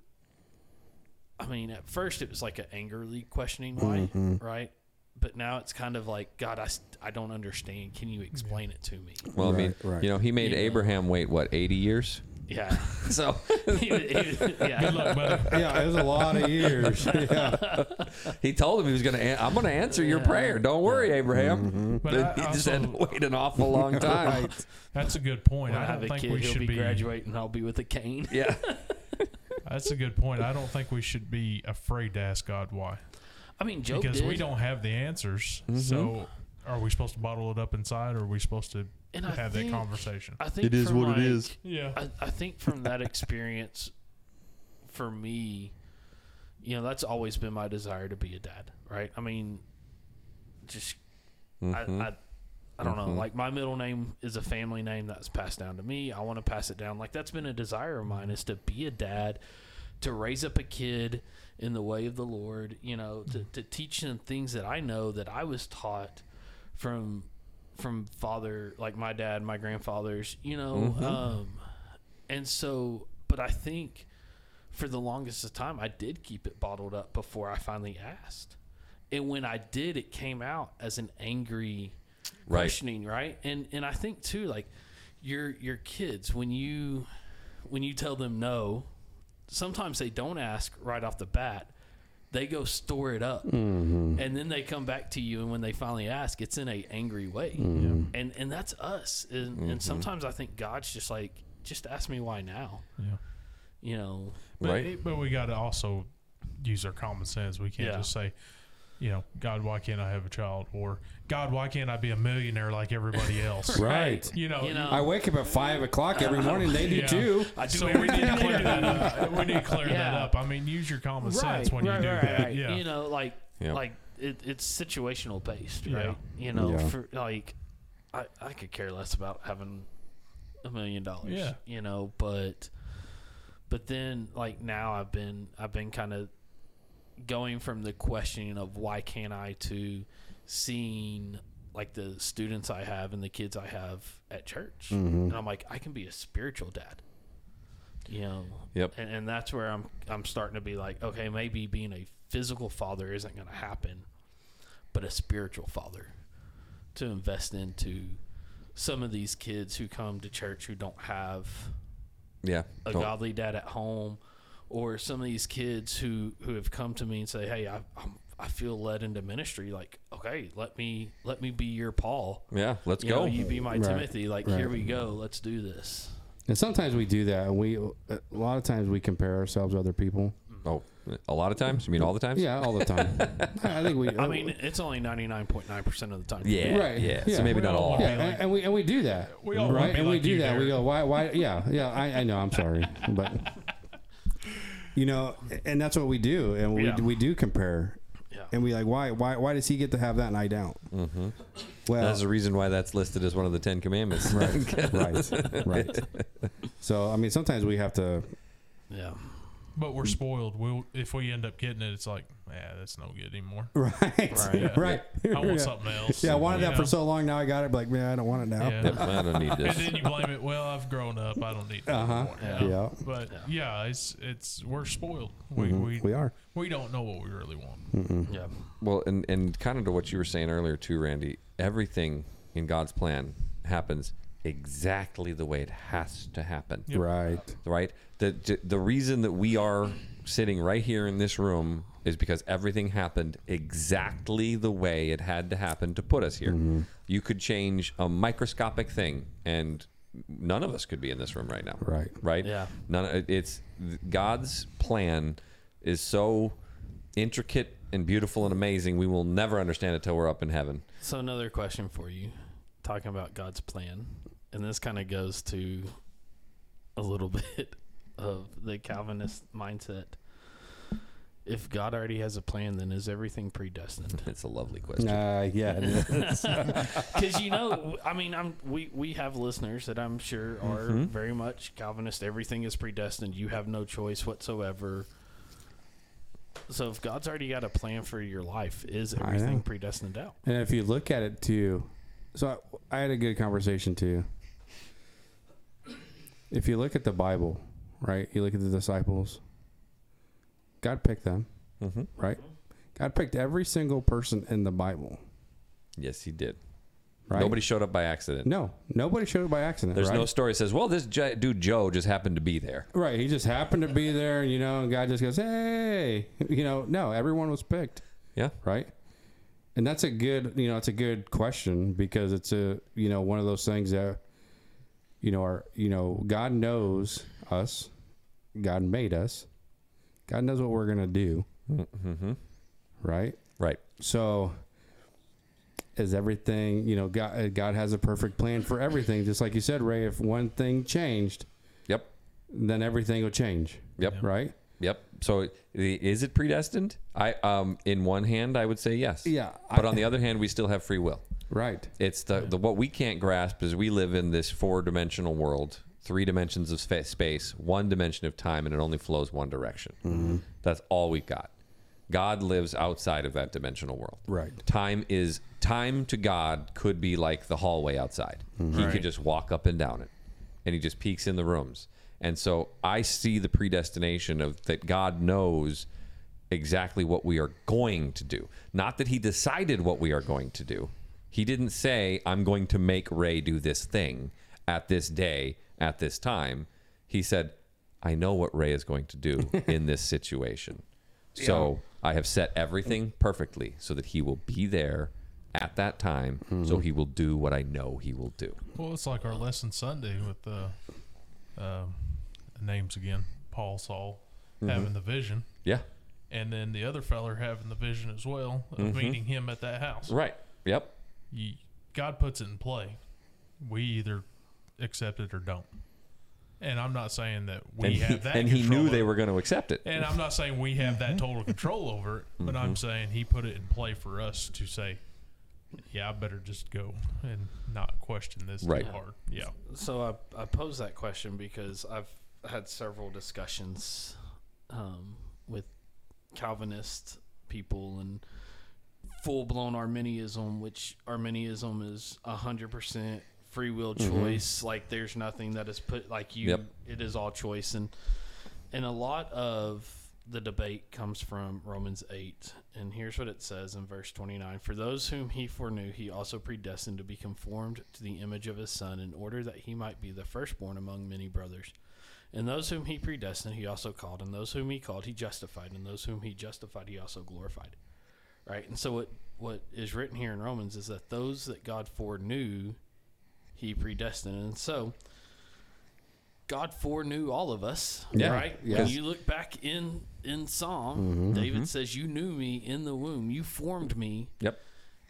I mean, at first it was like an angrily questioning why, Mm-hmm. right? But now it's kind of like, God, I, I don't understand. Can you explain it to me? Well, I mean, Right, right. you know, he made You know. Abraham wait what eighty years. Yeah. <laughs> So <laughs> He he was- yeah. Good luck, buddy. yeah, it was a lot of years. <laughs> yeah. he told him he was gonna. I'm gonna answer your prayer. Don't worry, Abraham. But But I he just had to wait an awful long time. That's a good point. When I I have don't a think kid, we he'll should be, be. graduating. I'll be with a cane. Yeah. That's a good point. I don't think we should be afraid to ask God why, I mean, Job because did. we don't have the answers. Mm-hmm. So, are we supposed to bottle it up inside, or are we supposed to And have think- that conversation? I think It is what it like, is. Yeah. I, I think from that experience, for me, you know, that's always been my desire to be a dad. Right? I mean, just Mhm. I, I I don't know. Mhm. Like my middle name is a family name that's passed down to me. I want to pass it down. Like that's been a desire of mine is to be a dad, to raise up a kid in the way of the Lord. You know, to to teach them things that I know that I was taught from from father, like my dad, my grandfathers. You know, um, and so, but I think for the longest of time, I did keep it bottled up before I finally asked. And when I did, it came out as an angry Right. questioning, right? And and I think too, like your your kids when you when you tell them no, sometimes they don't ask right off the bat. They go store it up, mm-hmm. and then they come back to you. And when they finally ask, it's in a angry way, mm-hmm. and and that's us. And, and mm-hmm. sometimes I think God's just like, just ask me why now, Yeah. you know? But, Right. but we got to also use our common sense. We can't Yeah. just say, you know, God, why can't I have a child? Or God, why can't I be a millionaire like everybody <laughs> else? Right. You know, You know, I wake up at five o'clock every morning. They do Yeah. too. I do so we need to <laughs> clear that up. We need to clear that up. I mean, use your common sense when right, you do right, that. right. Yeah. You know, like Yep. like it, it's situational based, Yeah. right? You know, Yeah. for like I I could care less about having a million dollars. Yeah. You know, but but then like now I've been I've been kind of going from the questioning of why can't I to seeing like the students I have and the kids I have at church. Mm-hmm. And I'm like, I can be a spiritual dad. You know, Yep. and, and that's where I'm I'm starting to be like, okay, maybe being a physical father isn't going to happen, but a spiritual father to invest into some of these kids who come to church who don't have Yeah. a Don't- godly dad at home, or some of these kids who who have come to me and say, hey, I I'm, I feel led into ministry. Like, okay, let me let me be your Paul. Yeah. Let's You go. know, you be my Right. Timothy. Like, Right. here we go. Let's do this. And sometimes we do that. We a lot of times we compare ourselves to other people. oh, a lot of times. You mean all the times? Yeah, all the time. <laughs> I think we. I uh, mean, it's only ninety nine point nine percent of the time. Yeah. Right. Yeah. Yeah. So maybe We not all all. Yeah, like- and, and we and we do that. We all wanna right, be and we do you, that. We go, why, why? Yeah, yeah. I, I know. I'm sorry, but you know, and that's what we do, and we Yeah. we do compare, Yeah. and we like, why, why, why does he get to have that and I don't? Mm-hmm. Well, That's the reason why that's listed as one of the Ten Commandments. right, right, right. <laughs> So I mean, sometimes we have to. Yeah. But we're spoiled. We'll if we end up getting it, it's like, yeah, that's no good anymore. <laughs> Right, Right. right. I want Yeah. something else. Yeah, I wanted you that for so long. Now I got it. Like, man, I don't want it now. Yeah. I don't need <laughs> this. And this. then you blame it. Well, I've grown up. I don't need that Uh huh. anymore. Yeah. Yeah. But Yeah. yeah. it's it's we're spoiled. We Mhm. we we are. we don't know what we really want. Yeah. Well, and and kind of to what you were saying earlier too, Randy. Everything in God's plan happens exactly the way it has to happen. Yep. Right. Right. The the reason that we are sitting right here in this room is because everything happened exactly the way it had to happen to put us here. Mm-hmm. You could change a microscopic thing, and none of us could be in this room right now. Right. Right. Yeah. None. It's God's plan is so intricate and beautiful and amazing. We will never understand it till we're up in heaven. So another question for you, talking about God's plan, and this kind of goes to a little <laughs> bit of the Calvinist mindset. If God already has a plan, then is everything predestined? It's a lovely question. Uh, yeah. Because <laughs> you know, I mean, I'm we we have listeners that I'm sure are Mm-hmm. very much Calvinist. Everything is predestined. You have no choice whatsoever. So if God's already got a plan for your life, is everything predestined out? And if you look at it too, so I, I had a good conversation too. If you look at the Bible, right? You look at the disciples. God picked them, hmm right? God picked every single person in the Bible, Yes, he did. right? Nobody showed up by accident. No, nobody showed up by accident. There's right? no story that says, "Well, this J- dude Joe just happened to be there." Right. He just happened to be there, you know, and God just goes, hey, you know, no, everyone was picked, Yeah. right? And that's a good, you know, it's a good question because it's a, you know, one of those things that, you know, are, you know, God knows us, God made us, God knows what we're going to do, Mm-hmm. right? Right. So is everything, you know, God, uh, God has a perfect plan for everything. Just like you said, Ray, if one thing changed, Yep. then everything will change, Yep. right? Yep. So is it predestined? I um in one hand I would say yes. Yeah, But I- on the other hand we still have free will. Right. It's the, the what we can't grasp is we live in this four-dimensional world, three dimensions of spa- space, one dimension of time and it only flows one direction. Mm-hmm. That's all we've got. God lives outside of that dimensional world. Right. Time is time to God could be like the hallway outside. Mm-hmm. He could just walk up and down it, and he just peeks in the rooms. And so I see the predestination of that God knows exactly what we are going to do. Not that he decided what we are going to do. He didn't say, I'm going to make Ray do this thing at this day, at this time. He said, I know what Ray is going to do <laughs> in this situation. So I have set everything perfectly so that he will be there at that time. So mm-hmm. he will do what I know he will do. Well, it's like our lesson Sunday with the um, names again. Paul, Saul, mm-hmm. having the vision, Yeah. and then the other feller having the vision as well of mm-hmm. meeting him at that house. Right. Yep. You, God puts it in play. We either accept it or don't. And I'm not saying that we and he, have that. and he control knew they were going to accept it. And I'm not saying we have that total control over it, but I'm saying he put it in play for us to say, yeah, I better just go and not question this Right. too hard. Yeah. So I, I pose that question because I've had several discussions um, with Calvinist people and full blown Arminianism, which Arminianism is hundred percent free will mm-hmm. choice. Like there's nothing that is put like you. Yep. It is all choice, and and a lot of the debate comes from Romans 8. And here's what it says in verse 29 For those whom he foreknew, he also predestined to be conformed to the image of his Son, in order that he might be the firstborn among many brothers. And those whom he predestined, he also called. And those whom he called, he justified. And those whom he justified, he also glorified. Right? And so what, what is written here in Romans is that those that God foreknew, he predestined. And so God foreknew all of us, Yeah. right? When you look back in in Psalm, mm-hmm. David mm-hmm. says, "You knew me in the womb. You formed me." Yep.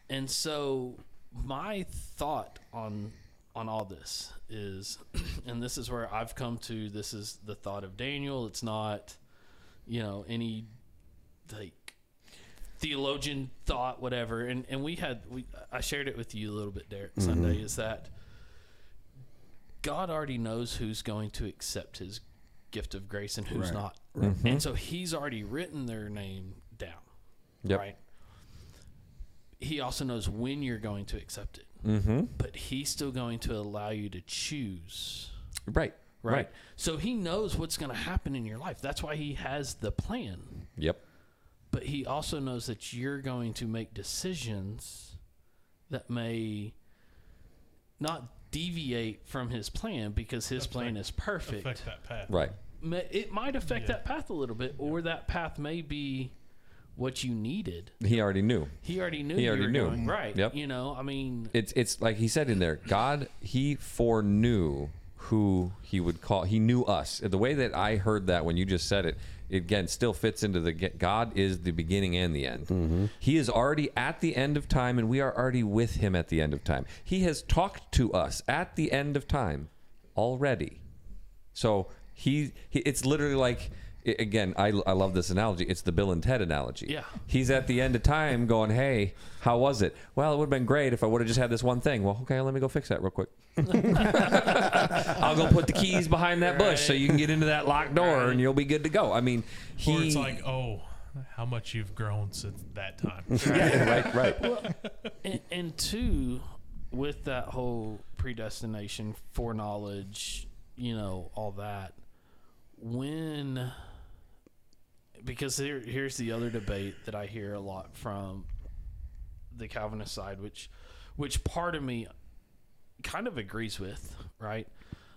And so my thought on on all this is <clears throat> and this is where I've come to this is the thought of Daniel. It's not you know any like theologian thought whatever and and we had we I shared it with you a little bit Derek Sunday is that God already knows who's going to accept his gift of grace and who's Right. not. Mm-hmm. And so he's already written their name down. Yep. Right. He also knows when you're going to accept it, Mm-hmm. but he's still going to allow you to choose. Right. Right. So he knows what's going to happen in your life. That's why he has the plan. Yep. But he also knows that you're going to make decisions that may not deviate from his plan because his plan is perfect. Affect that path. Right. it might affect that path a little bit, or that path may be what you needed. He already knew. He already knew. He already were knew. going right. Yep. You know, I mean, It's it's like he said in there. God, he foreknew who he would call. He knew us. The way that I heard that when you just said it, it again still fits into the God is the beginning and the end. Mm-hmm. He is already at the end of time, and we are already with him at the end of time. He has talked to us at the end of time already. So he, he it's literally like again, I, I love this analogy. It's the Bill and Ted analogy. Yeah. He's at the end of time going, Hey, how was it? Well, it would have been great if I would have just had this one thing. Well, okay, let me go fix that real quick. <laughs> I'll go put the keys behind that bush so you can get into that locked door and you'll be good to go. I mean, he Or it's like, oh, how much you've grown since that time. <laughs> right, right. and, and two, with that whole predestination, foreknowledge, you know, all that, when because here here's the other debate that I hear a lot from the Calvinist side, which which part of me kind of agrees with, right?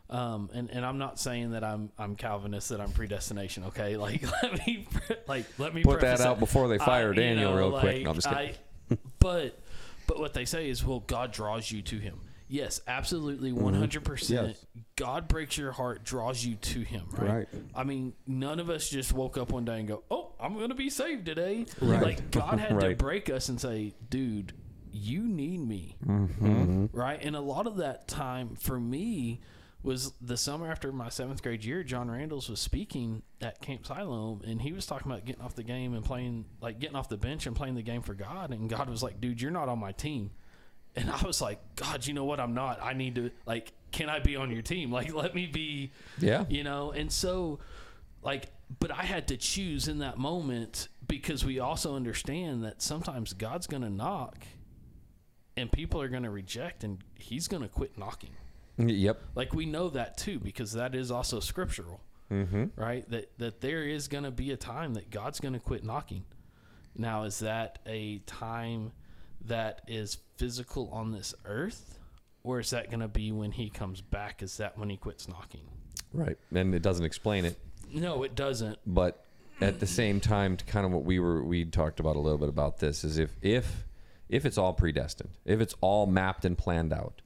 Um, and, and I'm not saying that I'm I'm Calvinist that I'm predestination. Okay, <laughs> like let me like let me Put that out it. before they fire I- Daniel know, real quick. No, I'm just kidding. I, but but what they say is, well, God draws you to Him. Yes, absolutely, one hundred percent. God breaks your heart, draws you to Him. Right? Right. I mean, none of us just woke up one day and go, "Oh, I'm going to be saved today." Right. Like God <laughs> had to break us and say, "Dude, you need me." Mm-hmm. Right? And a lot of that time for me was the summer after my seventh grade year. John Randalls was speaking at Camp Siloam, and he was talking about getting off the game and playing, like getting off the bench and playing the game for God. And God was like, "Dude, you're not on my team." And I was like, God, you know what? I'm not. I need to like, can I be on your team? <laughs> Like, let me be. Yeah. You know. And so, like, but I had to choose in that moment because we also understand that sometimes God's going to knock, and people are going to reject, and He's going to quit knocking. Yep. Like we know that too because that is also scriptural, mm-hmm. right? That that there is going to be a time that God's going to quit knocking. Now, is that a time that is physical on this earth, or is that going to be when He comes back? Is that when He quits knocking? Right. And it doesn't explain it. No, it doesn't. but at the same time to kind of what we were we talked about a little bit about this is if if if it's all predestined if it's all mapped and planned out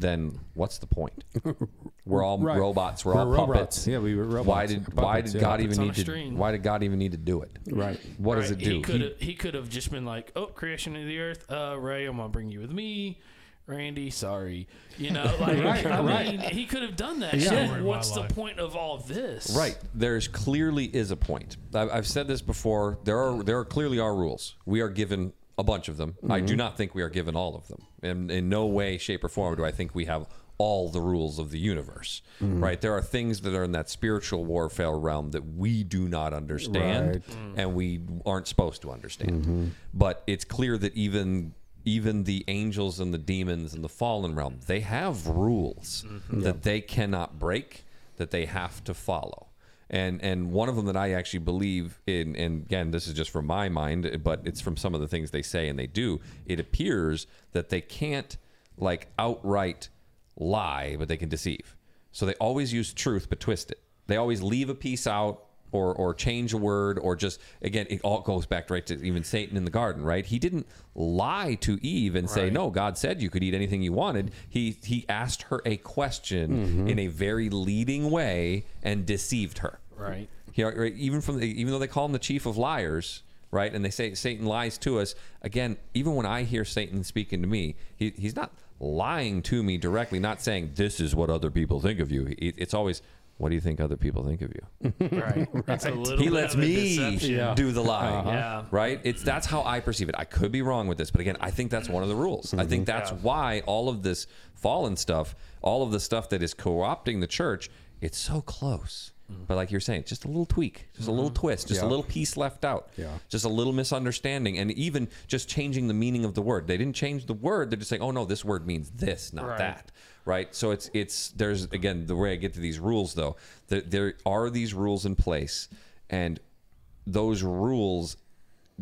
then what's the point <laughs> we're all Right. robots we're, We're all robots. puppets Yeah, we were robots. why did why did yeah. god even need to string. why did god even need to do it Right. what does it do He could have he could have just been like, "Oh, creation of the earth, uh, Ray, I'm gonna bring you with me." Randy, sorry, you know, <laughs> like Right, I right. mean, he could have done that. Yeah. So what's the life. point of all this? Right. There's clearly is a point. I've, I've said this before. There are there are clearly are rules. We are given a bunch of them. I do mm-hmm. not think we are given all of them. And in no way, shape, or form do I think we have all the rules of the universe. Mm-hmm. Right. There are things that are in that spiritual warfare realm that we do not understand Right. Mm. and we aren't supposed to understand. Mm-hmm. But it's clear that even even the angels and the demons and the fallen realm, they have rules that they cannot break, that they have to follow. And and one of them that I actually believe in, and again, this is just from my mind, but it's from some of the things they say and they do. It appears that they can't like outright lie, but they can deceive. So they always use truth but twist it. They always leave a piece out or or change a word or just again it all goes back right to even Satan in the garden, right? He didn't lie to Eve and say, "No, God said you could eat anything you wanted." He he asked her a question mm-hmm. in a very leading way and deceived her. Right. Right, even from the, even though they call him the chief of liars, right? And they say Satan lies to us. Again, even when I hear Satan speaking to me, he, he's not lying to me directly. Not saying this is what other people think of you. It, it's always what do you think other people think of you? <laughs> Right. It's a He lets me deception. do the lying. Uh-huh. Yeah. Right? It's that's how I perceive it. I could be wrong with this, but again, I think that's one of the rules. I think mm-hmm. that's Yeah. why all of this fallen stuff, all of the stuff that is co-opting the church, it's so close. But like you're saying, just a little tweak, just a little mm-hmm. twist, just a little piece left out. Yeah. Just a little misunderstanding and even just changing the meaning of the word. They didn't change the word, they're just saying, "Oh no, this word means this, not Right. that." Right? So it's it's there's again the way I get to these rules though. There, there are these rules in place and those rules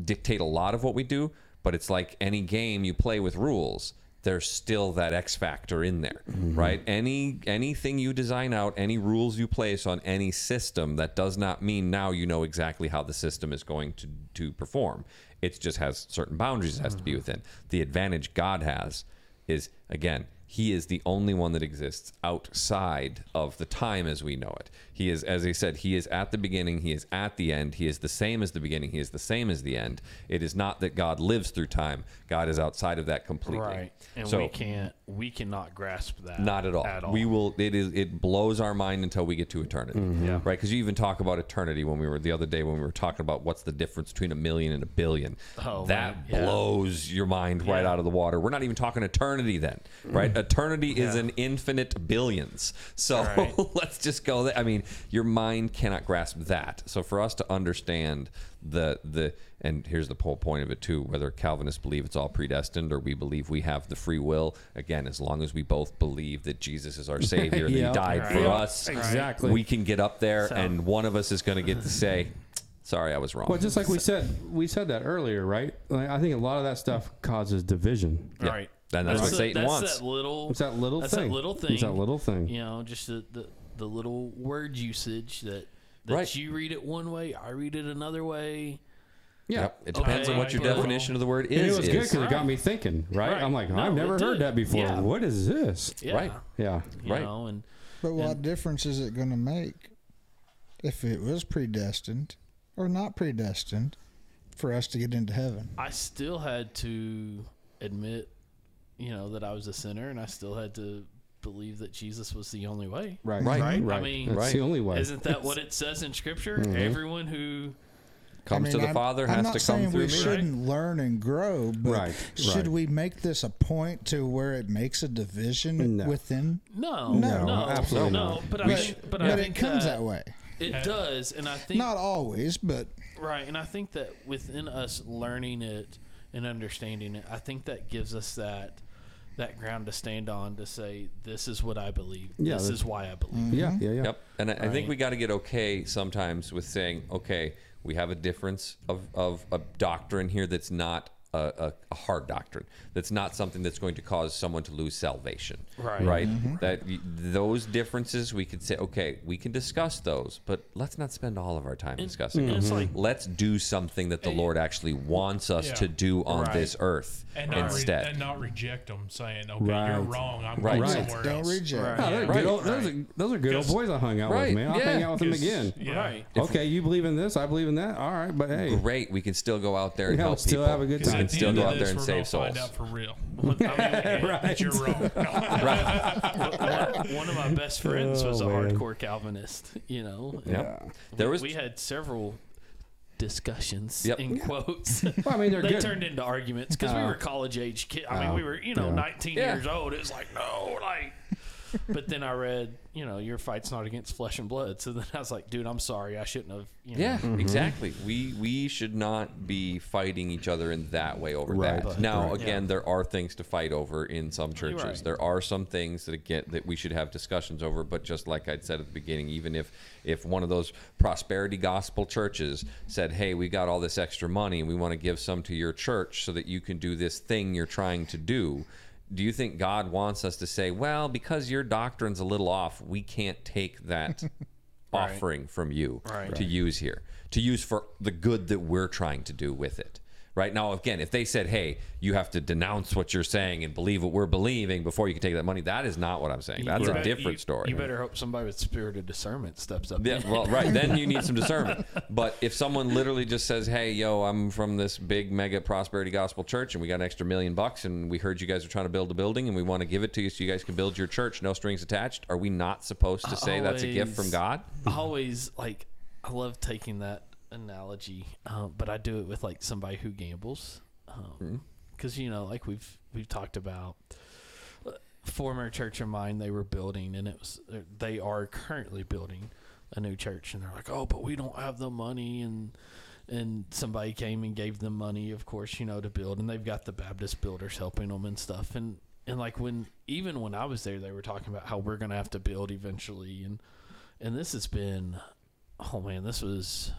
dictate a lot of what we do, but it's like any game you play with rules. There's still that X factor in there, mm-hmm. right? Any anything you design out, any rules you place on any system, that does not mean now you know exactly how the system is going to to perform. It just has certain boundaries it has to be mm-hmm. within. The advantage God has is again he is the only one that exists outside of the time as we know it. He is, as I said, he is at the beginning, he is at the end, he is the same as the beginning, he is the same as the end. It is not that God lives through time, God is outside of that completely. Right. And so, we can't we cannot grasp that. not at all. At all. We will. It is. It blows our mind until we get to eternity. Mm-hmm. Yeah. Right. Because you even talk about eternity when we were the other day when we were talking about what's the difference between a million and a billion. Oh, that man, yeah. blows your mind right Yeah. out of the water. We're not even talking eternity then, right? Mm-hmm. Eternity is Yeah. an infinite billions. So Right. <laughs> let's just go. There. I mean, your mind cannot grasp that. So for us to understand the the and here's the whole point of it too whether calvinists believe it's all predestined or we believe we have the free will again as long as we both believe that jesus is our <laughs> savior that he died for Right. us Exactly. we can get up there So- and one of us is going to get to <laughs> say sorry i was wrong Well, just like we said, we said that earlier, right? Like, I think a lot of that stuff causes division. Yeah. Right. And that's what the- Satan that's wants. That little. It's that little that's thing. That little thing. It's that little thing. You know, just the the, the little word usage that that Right. you read it one way, I read it another way. Yeah. Yep. it depends on what your Well, definition of the word And is it was good is. because it got me thinking, right? Right. I'm like, No, I've never heard did. that before. Yeah. What is this? Yeah. Right. Yeah. You Right. know, and But what difference is it going to make if it was predestined or not predestined for us to get into heaven? I still had to admit, you know, that I was a sinner, and I still had to believe that Jesus was the only way. Right. Right. Right. Right. I mean, That's Right. the only way. Isn't that what it says in Scripture? Mm-hmm. Everyone who comes I to the I'm- father I'm has not to come saying through we me shouldn't learn and grow, but Right, should right. we make this a point to where it makes a division No. within? no, No, no, absolutely no. not. But I But, think, but, but I it comes that, that way. It does, and I think Not always, but right, and I think that within us learning it and understanding it, I think that gives us that that ground to stand on to say this is what I believe. Yeah, this is why I believe. yeah. Yeah. Yeah. Yep. And I, I think Right. we got to get okay sometimes with saying, okay, we have a difference of, of a doctrine here that's not a, a, a hard doctrine. That's not something that's going to cause someone to lose salvation. Right. Right. Mm-hmm. That those differences we could say, okay, we can discuss those, but let's not spend all of our time discussing and it's them. like- let's do something that the Lord actually wants us Yeah. to do on Right. this earth and not, re- instead. and not reject them, saying, "Okay, Right. you're wrong. I'm Right. going Right. somewhere don't else." reject. Right. They're Right. good old, those, are, those are good old boys I hung out Right, with, man. I'll yeah. hang out with them 'Cause- again. Yeah. Right. Okay, you believe in this, I believe in that. All right, but hey, Great, we can still go out there and Yeah, help still people. have a good 'Cause time. We At can the still go out there this, and we're save gonna souls. Find out for real. <laughs> I mean, <laughs> that you're wrong. <laughs> one, one of my best friends was a Oh, man. hardcore Calvinist. You know, Yep. Yeah. There was we had several discussions Yep. in quotes. Well, I mean, they're they good. turned into arguments because we Oh. were college age kids. I mean, Oh, we were you know yeah. 19 Yeah. years old. It was like no, like. But then I read, you know, your fight's not against flesh and blood. So then I was like, dude, I'm sorry, I shouldn't have. You know, Yeah, Mm-hmm. exactly. We we should not be fighting each other in that way over Right, that. right. Now, Right. again, there are things to fight over in some churches. right. There are some things that again that we should have discussions over. But just like I'd said at the beginning, even if if one of those prosperity gospel churches said, "Hey, we got all this extra money, and we want to give some to your church so that you can do this thing you're trying to do." Do you think God wants us to say, "Well, because your doctrine's a little off, we can't take that <laughs> offering from you Right. to use here to use for the good that we're trying to do with it right now again if they said hey you have to denounce what you're saying and believe what we're believing before you can take that money that is not what i'm saying that's a different you- story You better hope somebody with spirit of discernment steps up. yeah, well, right. Then you need some discernment. But if someone literally just says, "Hey, yo, I'm from this big mega prosperity gospel church, and we got an extra million bucks, and we heard you guys are trying to build a building, and we want to give it to you so you guys can build your church, no strings attached," are we not supposed to say that's a gift from God? I always like I love taking that analogy, um, but I do it with like somebody who gambles, because you know, like we've we've talked about. uh, Former church of mine, they were building, and it was they are currently building a new church, and they're like, "Oh, but we don't have the money," and and somebody came and gave them money, of course, you know, to build, and they've got the Baptist builders helping them and stuff, and and like when even when I was there, they were talking about how we're gonna have to build eventually, and and this has been, oh man, this was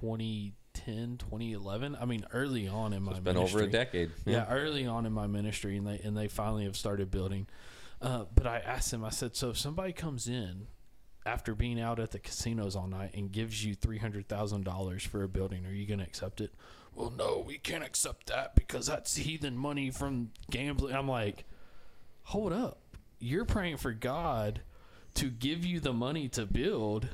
2010, 2011. I mean, early on in my It's been ministry. over a decade. Yeah. early on in my ministry, and they and they finally have started building. Uh, but I asked him. I said, so if somebody comes in after being out at the casinos all night and gives you three hundred thousand dollars for a building, are you going to accept it? Well, no, we can't accept that because that's heathen money from gambling. I'm like, hold up, you're praying for God to give you the money to build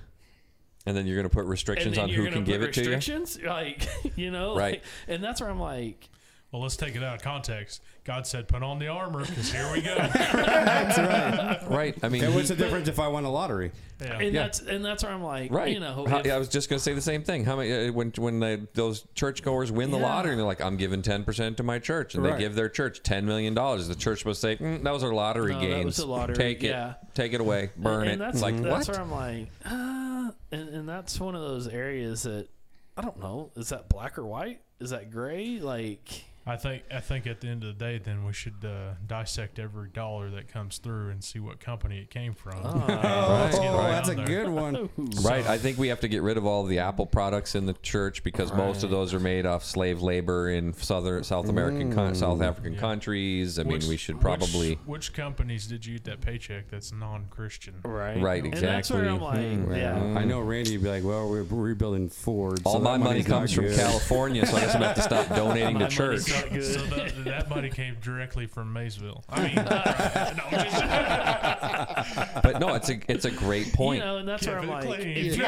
And then you're going to put restrictions on who can give it to you. restrictions? <laughs> Like, <laughs> you know, Right. like- and that's where I'm like, Well, let's take it out of context. God said, "Put on the armor," because here we go. <laughs> Right. Right. I mean, And what's he- the difference if I won a lottery? Yeah. and Yeah. that's and that's where I'm like, Right. you know, How- if- I was just going to say the same thing. How many uh, when when they, those churchgoers win the lottery and they're like, "I'm giving 10% to my church," and Right. they give their church 10 million dollars. The church supposed to say, mm, "That was our lottery No, that gains. was the lottery, Take it. yeah. Take it away. Burn and it." That's like that's what? where I'm like, uh, and and that's one of those areas that I don't know. Is that black or white? Is that gray? Like, I think I think at the end of the day, then we should uh, dissect every dollar that comes through and see what company it came from. <laughs> Oh. Let's Oh, that's a there. good one. <laughs> Right. I think we have to get rid of all the Apple products in the church because most of those are made off slave labor in southern South American, con- South African Yeah. countries. I mean, we should probably. Which, companies did you get that paycheck that's non-Christian? right, Right, And that's where I'm exactly. like, Hmm. yeah. I know Randy would be like, well, we're rebuilding Ford. All so my money comes from. California, so I guess I'm gonna have to stop <laughs> donating to church. Not <laughs> good. So that, that money came directly from Maysville. I mean, <laughs> no, I'm just- But no, it's a it's a great point. You know, and that's where I'm like, Kline. if you're,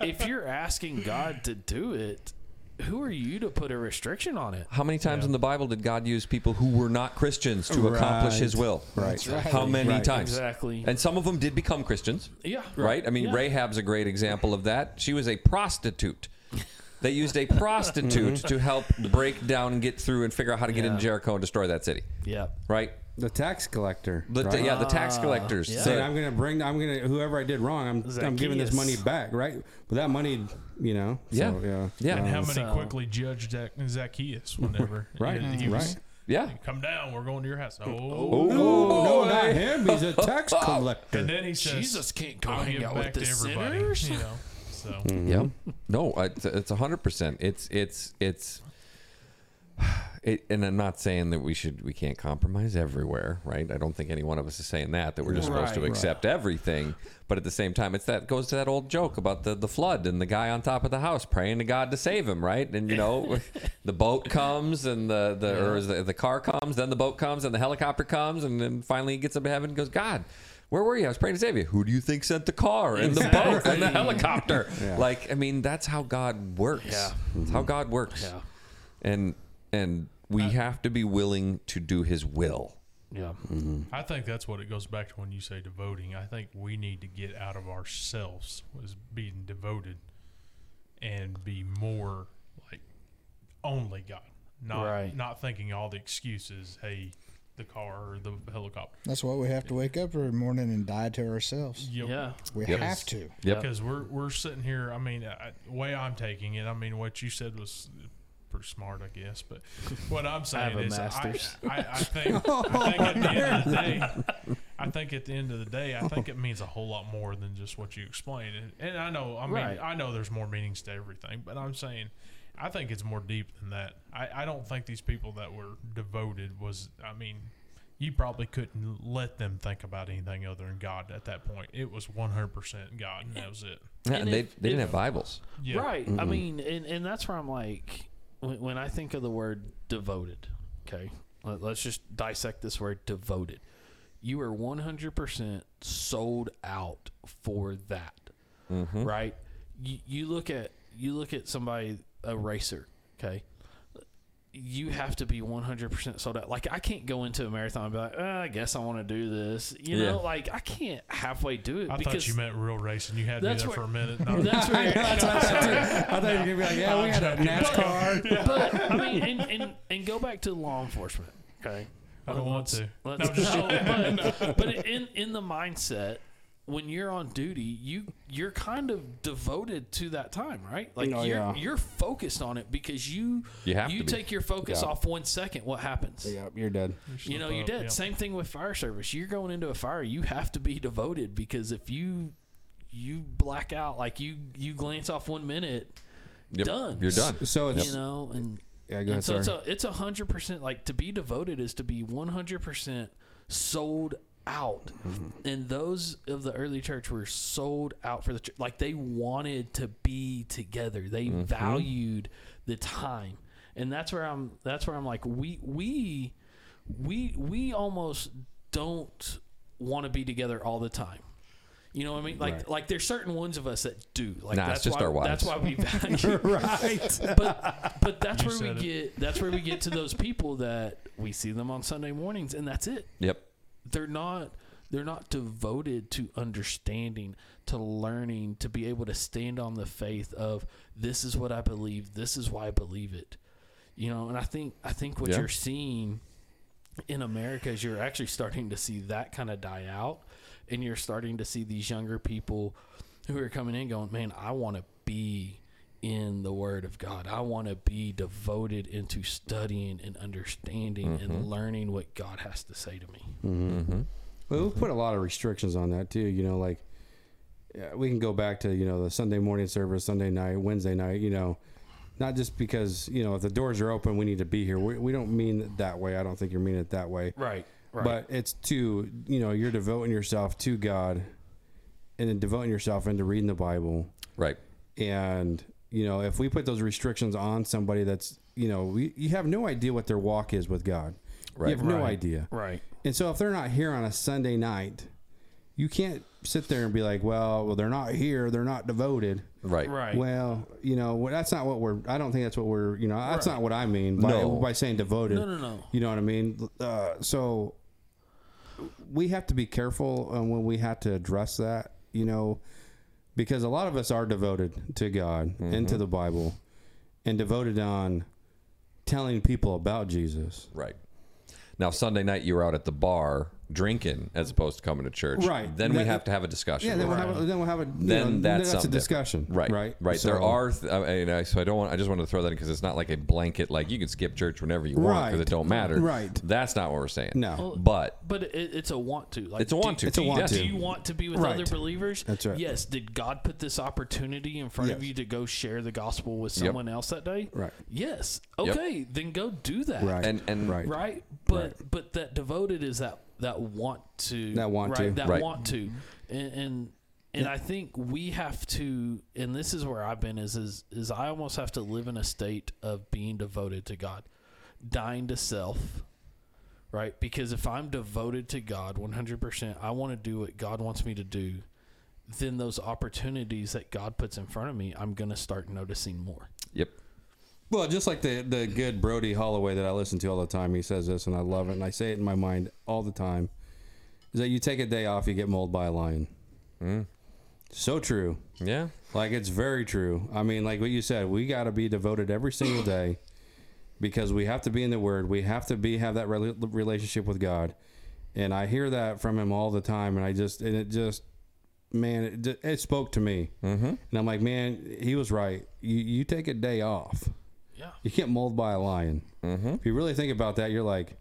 <laughs> if you're asking God to do it, who are you to put a restriction on it? How many times in the Bible did God use people who were not Christians to accomplish His Right. will? Right. How many Right. times? Exactly. And some of them did become Christians, yeah. right? I mean, Yeah. Rahab's a great example of that. She was a prostitute. They used a prostitute to help break down and get through and figure out how to get Yeah. into Jericho and destroy that city, Yeah. right? The tax collector. The, right? Yeah, the tax Ah, collectors. yeah. saying I'm gonna bring, I'm gonna whoever I did wrong, I'm I'm giving this Zacchaeus. money back, right? But that money, you know, Yeah. so, yeah, Yeah. and how many So- quickly judged Zac- Zacchaeus whenever <laughs> Right, he, he was, right. yeah. come down, we're going to your house. Oh, Oh, no, not him. He's a tax <laughs> collector. and then he says, Jesus can't go I'll hang give out back with to the everybody. sinners. You know, so mm-hmm. Yeah. <laughs> No, it's it's a hundred percent. It's it's it's. <sighs> It, and I'm not saying that we should we can't compromise everywhere, right? I don't think any one of us is saying that that we're just supposed to Right. accept everything. But at the same time, it's that goes to that old joke about the the flood and the guy on top of the house praying to God to save him, right? And you know, <laughs> the boat comes and the the or is the, the car comes, then the boat comes and the helicopter comes, and then finally he gets up to heaven and goes, God. Where were you? I was praying to save you. Who do you think sent the car and the boat and the helicopter? <laughs> Yeah. Like, I mean, that's how God works. Yeah. That's how God works. Yeah. And and we have to be willing to do His will. Yeah. Mm-hmm. I think that's what it goes back to when you say devoting. I think we need to get out of ourselves as being devoted and be more like only God, not Right. not thinking all the excuses. Hey, the car or the helicopter. That's why we have to wake up every morning and die to ourselves. Yep. Yeah. We Yep. have to. Yep. Because we're we're sitting here. I mean, I, the way I'm taking it, I mean, what you said was pretty smart, I guess. But what I'm <laughs> saying have a is, I, master's. I, I think <laughs> I think at the end of the day, <laughs> I think at the end of the day, I think it means a whole lot more than just what you explained. And, and I know, I mean, Right. I know there's more meanings to everything, but I'm saying. I think it's more deep than that. I, I don't think these people that were devoted was. I mean, you probably couldn't let them think about anything other than God at that point. It was 100% God, and that was it. Yeah, And and they, if- they didn't if- have Bibles. Yeah. Right. I mean, and, and that's where I'm like, when, when I think of the word devoted, okay, let, let's just dissect this word devoted. You are 100% sold out for that, Mm-hmm. right? You, you look at you look at somebody a racer, okay. You have to be 100% sold out. Like I can't go into a marathon and be like, uh, I guess I want to do this. You Yeah. know, like I can't halfway do it I because thought you meant real racing. You had me there where- for a minute. <laughs> No, that's where That's what I said too. I thought you were gonna be like, yeah, we had a NASCAR. <laughs> but I mean, and, and, and go back to law enforcement. Okay, I don't want Let's- to. Let's, No, just- <laughs> no, but, but in in the mindset, when you're on duty, you you're kind of devoted to that time, right? Like Oh, you're yeah. you're focused on it because you You have to be. take your focus Yeah. off one second. What happens? Yep, you're dead. You know, slip you're dead. yeah. Same thing with fire service. You're going into a fire. You have to be devoted because if you you black out, like you you glance off one minute, Yep. done. You're done. So it's You know, and yeah. Go ahead. and so Sorry. it's a it's a hundred percent like to be devoted is to be one hundred percent sold out, Mm-hmm. and those of the early church were sold out for the church. Like they wanted to be together. They Mm-hmm. valued the time, and that's where I'm. That's where I'm like we we we we almost don't want to be together all the time. You know what I mean? Like Right. like there's certain ones of us that do. Like Nah, it's that's just why, our wives. That's why we <laughs> value <laughs> right. <laughs> but but that's You where we it. get that's where we get to those people that we see them on Sunday mornings and that's it. Yep. They're not they're not devoted to understanding, to learning, to be able to stand on the faith of this is what I believe, this is why I believe it. You know, and I think I think what Yeah. you're seeing in America is you're actually starting to see that kind of die out and you're starting to see these younger people who are coming in going, "Man, I want to be in the word of God. I want to be devoted into studying and understanding and learning what God has to say to me." Mm-hmm. Well, we put a lot of restrictions on that too. You know, like yeah, we can go back to you know the Sunday morning service, Sunday night, Wednesday night. You know, not just because you know if the doors are open, we need to be here. We, we don't mean it that way. I don't think you're meaning it that way. Right. Right. But it's to you know you're devoting yourself to God, and then devoting yourself into reading the Bible. Right. And you know if we put those restrictions on somebody that's you know we, you have no idea what their walk is with God. Right. You have no Right. idea. right. And so if they're not here on a Sunday night, you can't sit there and be like, well, well, they're not here, they're not devoted. Right. Right. Well, you know, well, that's not what we're. I don't think that's what we're. You know, that's not what I mean by No. by saying devoted. No, no, no. You know what I mean? Uh, so we have to be careful um, when we have to address that. You know, because a lot of us are devoted to God and to mm-hmm. the Bible, and devoted on telling people about Jesus. Right. Now Sunday night you were out at the bar drinking as opposed to coming to church. Right. Then we have to have a discussion. Yeah, then we'll have a, then we'll have a then know, that's, a discussion, different. right? Right, right. So- there are, th- uh, you know, so I don't want. I just wanted to throw that in because it's not like a blanket. Like you can skip church whenever you want because Right. it don't matter. Right. That's not what we're saying. No. Well, But But it, it's a want to. Like, It's a want do- to. It's a do you- want Do to. you want to be with Right. other believers? That's right. Yes. Did God put this opportunity in front of you to go share the gospel with Yep. someone else that day? Right. Yes. Yep. Okay. Then go do that. Right. and and Right. Right. But but that devoted is that that want to. That want right? to. That Right. want to. Mm-hmm. And and, and I think we have to. And this is where I've been. Is is is I almost have to live in a state of being devoted to God, dying to self right? Because if I'm devoted to God 100%, I want to do what God wants me to do, then those opportunities that God puts in front of me, I'm going to start noticing more. yep. Well, just like the the good Brody Holloway that I listen to all the time, he says this, and I love it, and I say it in my mind all the time, is that you take a day off, you get mauled by a lion. Mm. So true. Yeah. Like it's very true. I mean, like what you said, we got to be devoted every single day because we have to be in the Word. We have to be have that rela- relationship with God, and I hear that from him all the time, and I just and it just man, it, it spoke to me, Mm-hmm. and I'm like, man, he was right. You you take a day off, Yeah. you get mauled by a lion. Mm-hmm. If you really think about that, you're like,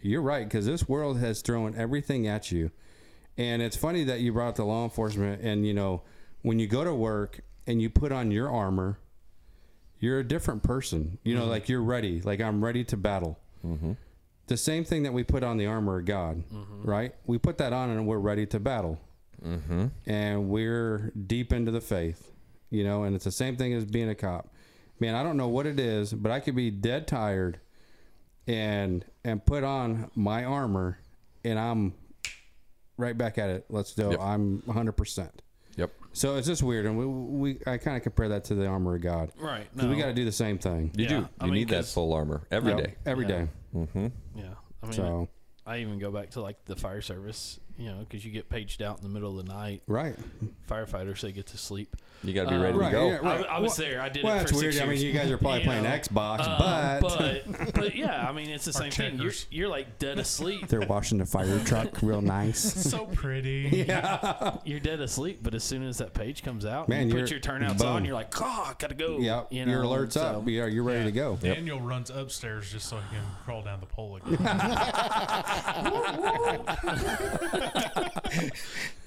you're right because this world has thrown everything at you, and it's funny that you brought up the law enforcement. And you know, when you go to work and you put on your armor, you're a different person. You know, like you're ready. Like I'm ready to battle. Mm-hmm. The same thing that we put on the armor of God, right? We put that on and we're ready to battle, Mm-hmm. and we're deep into the faith. You know, and it's the same thing as being a cop. Man, I don't know what it is, but I could be dead tired and and put on my armor and I'm right back at it. Let's go. Yep. I'm 100%. Yep. So it's just weird and we, we I kind of compare that to the armor of God. Right. 'Cause we got to do the same thing. You Yeah, do. I You mean, need that full armor every Yep, day. Every Yeah. day. Mm-hmm. Yeah. I mean, So, I even go back to like the fire service, you know, because you get paged out in the middle of the night. right. Firefighters, they get to sleep. You got to be Uh, ready right, to go. yeah, right. I, I was Well- there. I did Well, it that's weird. six I mean, you guys are probably <laughs> You playing know, Xbox, uh, but, but but yeah, I mean, it's the <laughs> same thing. You're you're like dead asleep. they're washing the fire <laughs> truck real nice. so pretty. yeah. you're dead asleep, but as soon as that page comes out, Man, you put your turnouts boom. on, you're like, oh, gotta go. Yeah. you your alerts so- up. Yeah, you're ready Yeah. to go. Daniel runs upstairs just so he can crawl down the pole again.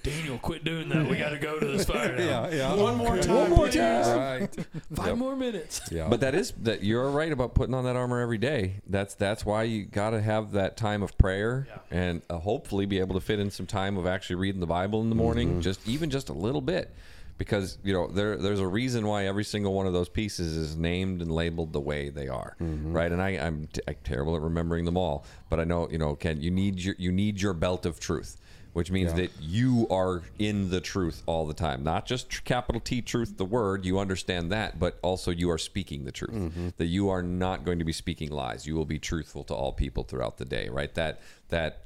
Daniel, quit doing that. We got to go to this fire now. yeah. One more time. One more time. Right. Five Yep. more minutes. Yeah. But that is that you're right about putting on that armor every day. That's that's why you got to have that time of prayer Yeah. and uh, hopefully be able to fit in some time of actually reading the Bible in the morning, just even just a little bit. Because you know there there's a reason why every single one of those pieces is named and labeled the way they are, right? And I I'm, t- I'm terrible at remembering them all, but I know you know Ken, you need your you need your belt of truth which means Yeah. that you are in the truth all the time. Not just tr- capital T truth, the word, you understand that, but also you are speaking the truth. Mm-hmm. That you are not going to be speaking lies. You will be truthful to all people throughout the day, right? That that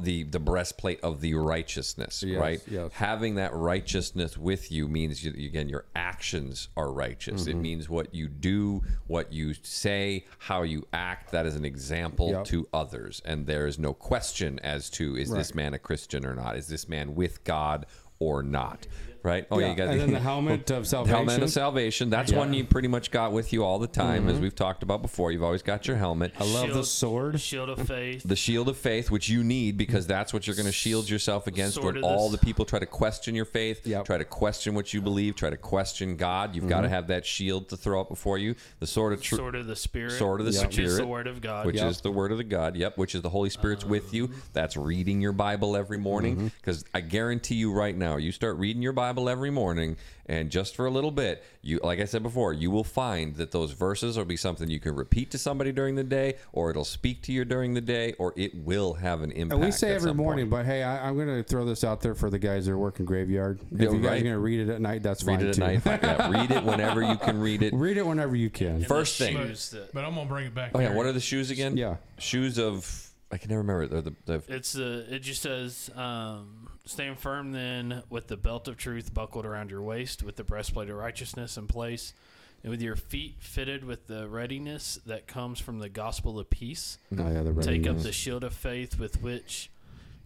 the the breastplate of the righteousness, Yes, right? yes. Having that righteousness with you means you, again your actions are righteous. Mm-hmm. It means what you do, what you say, how you act. That is an example Yep. to others, and there is no question as to is this man a Christian or not? Is this man with God or not? Right? Oh, Yeah, you got and then the <laughs> helmet of salvation. Helmet of salvation. That's one you pretty much got with you all the time, as mm-hmm. we've talked about before. You've always got your helmet. I love the Shield- sword. Shield of faith. The shield of faith, which you need because that's what you're going to shield yourself against Sword when all this- the people try to question your faith, Yep. try to question what you believe, try to question God. You've got to mm-hmm. have that shield to throw up before you. The sword of truth. sword of the spirit. Sword of the spirit. which is the Spirit, word of God. which Yep. is the word of the God. Yep, which is the Holy Spirit's with you. Uh-huh. That's reading your Bible every morning. Mm-hmm. Because I guarantee you right now, you start reading your Bible every morning, and just for a little bit, you like I said before, you will find that those verses will be something you can repeat to somebody during the day, or it'll speak to you during the day, or it will have an impact. And we say at every morning, point. but hey, I, I'm going to throw this out there for the guys that are working graveyard. If Yeah, you guys right. are going to read it at night, that's read fine it at too. night. yeah, <laughs> read it whenever you can read it. read it whenever you can. And First thing. shoes that- But I'm gonna bring it back. Oh yeah, here. what are the shoes again? Yeah. shoes of I can never remember. They're the, the It's the. It just says, um, "Stand firm then, with the belt of truth buckled around your waist, with the breastplate of righteousness in place, and with your feet fitted with the readiness that comes from the gospel of peace. Oh, yeah, the Take up the shield of faith with which."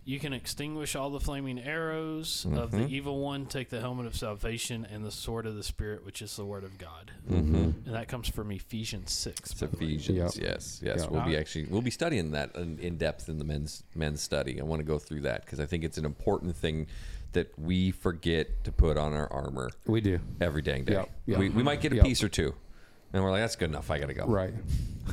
You can extinguish all the flaming arrows of the evil one. Take the helmet of salvation and the sword of the spirit, which is the word of God, mm-hmm. and that comes from Ephesians six. It's by the way. Ephesians. Yep. Yes, yes. Yep. We'll be actually we'll be studying that in, in depth in the men's men's study. I want to go through that because I think it's an important thing that we forget to put on our armor We do. every dang day. Yep, yep. We, we might get a Yep. piece or two, and we're like, that's good enough. I gotta go. Right. <laughs>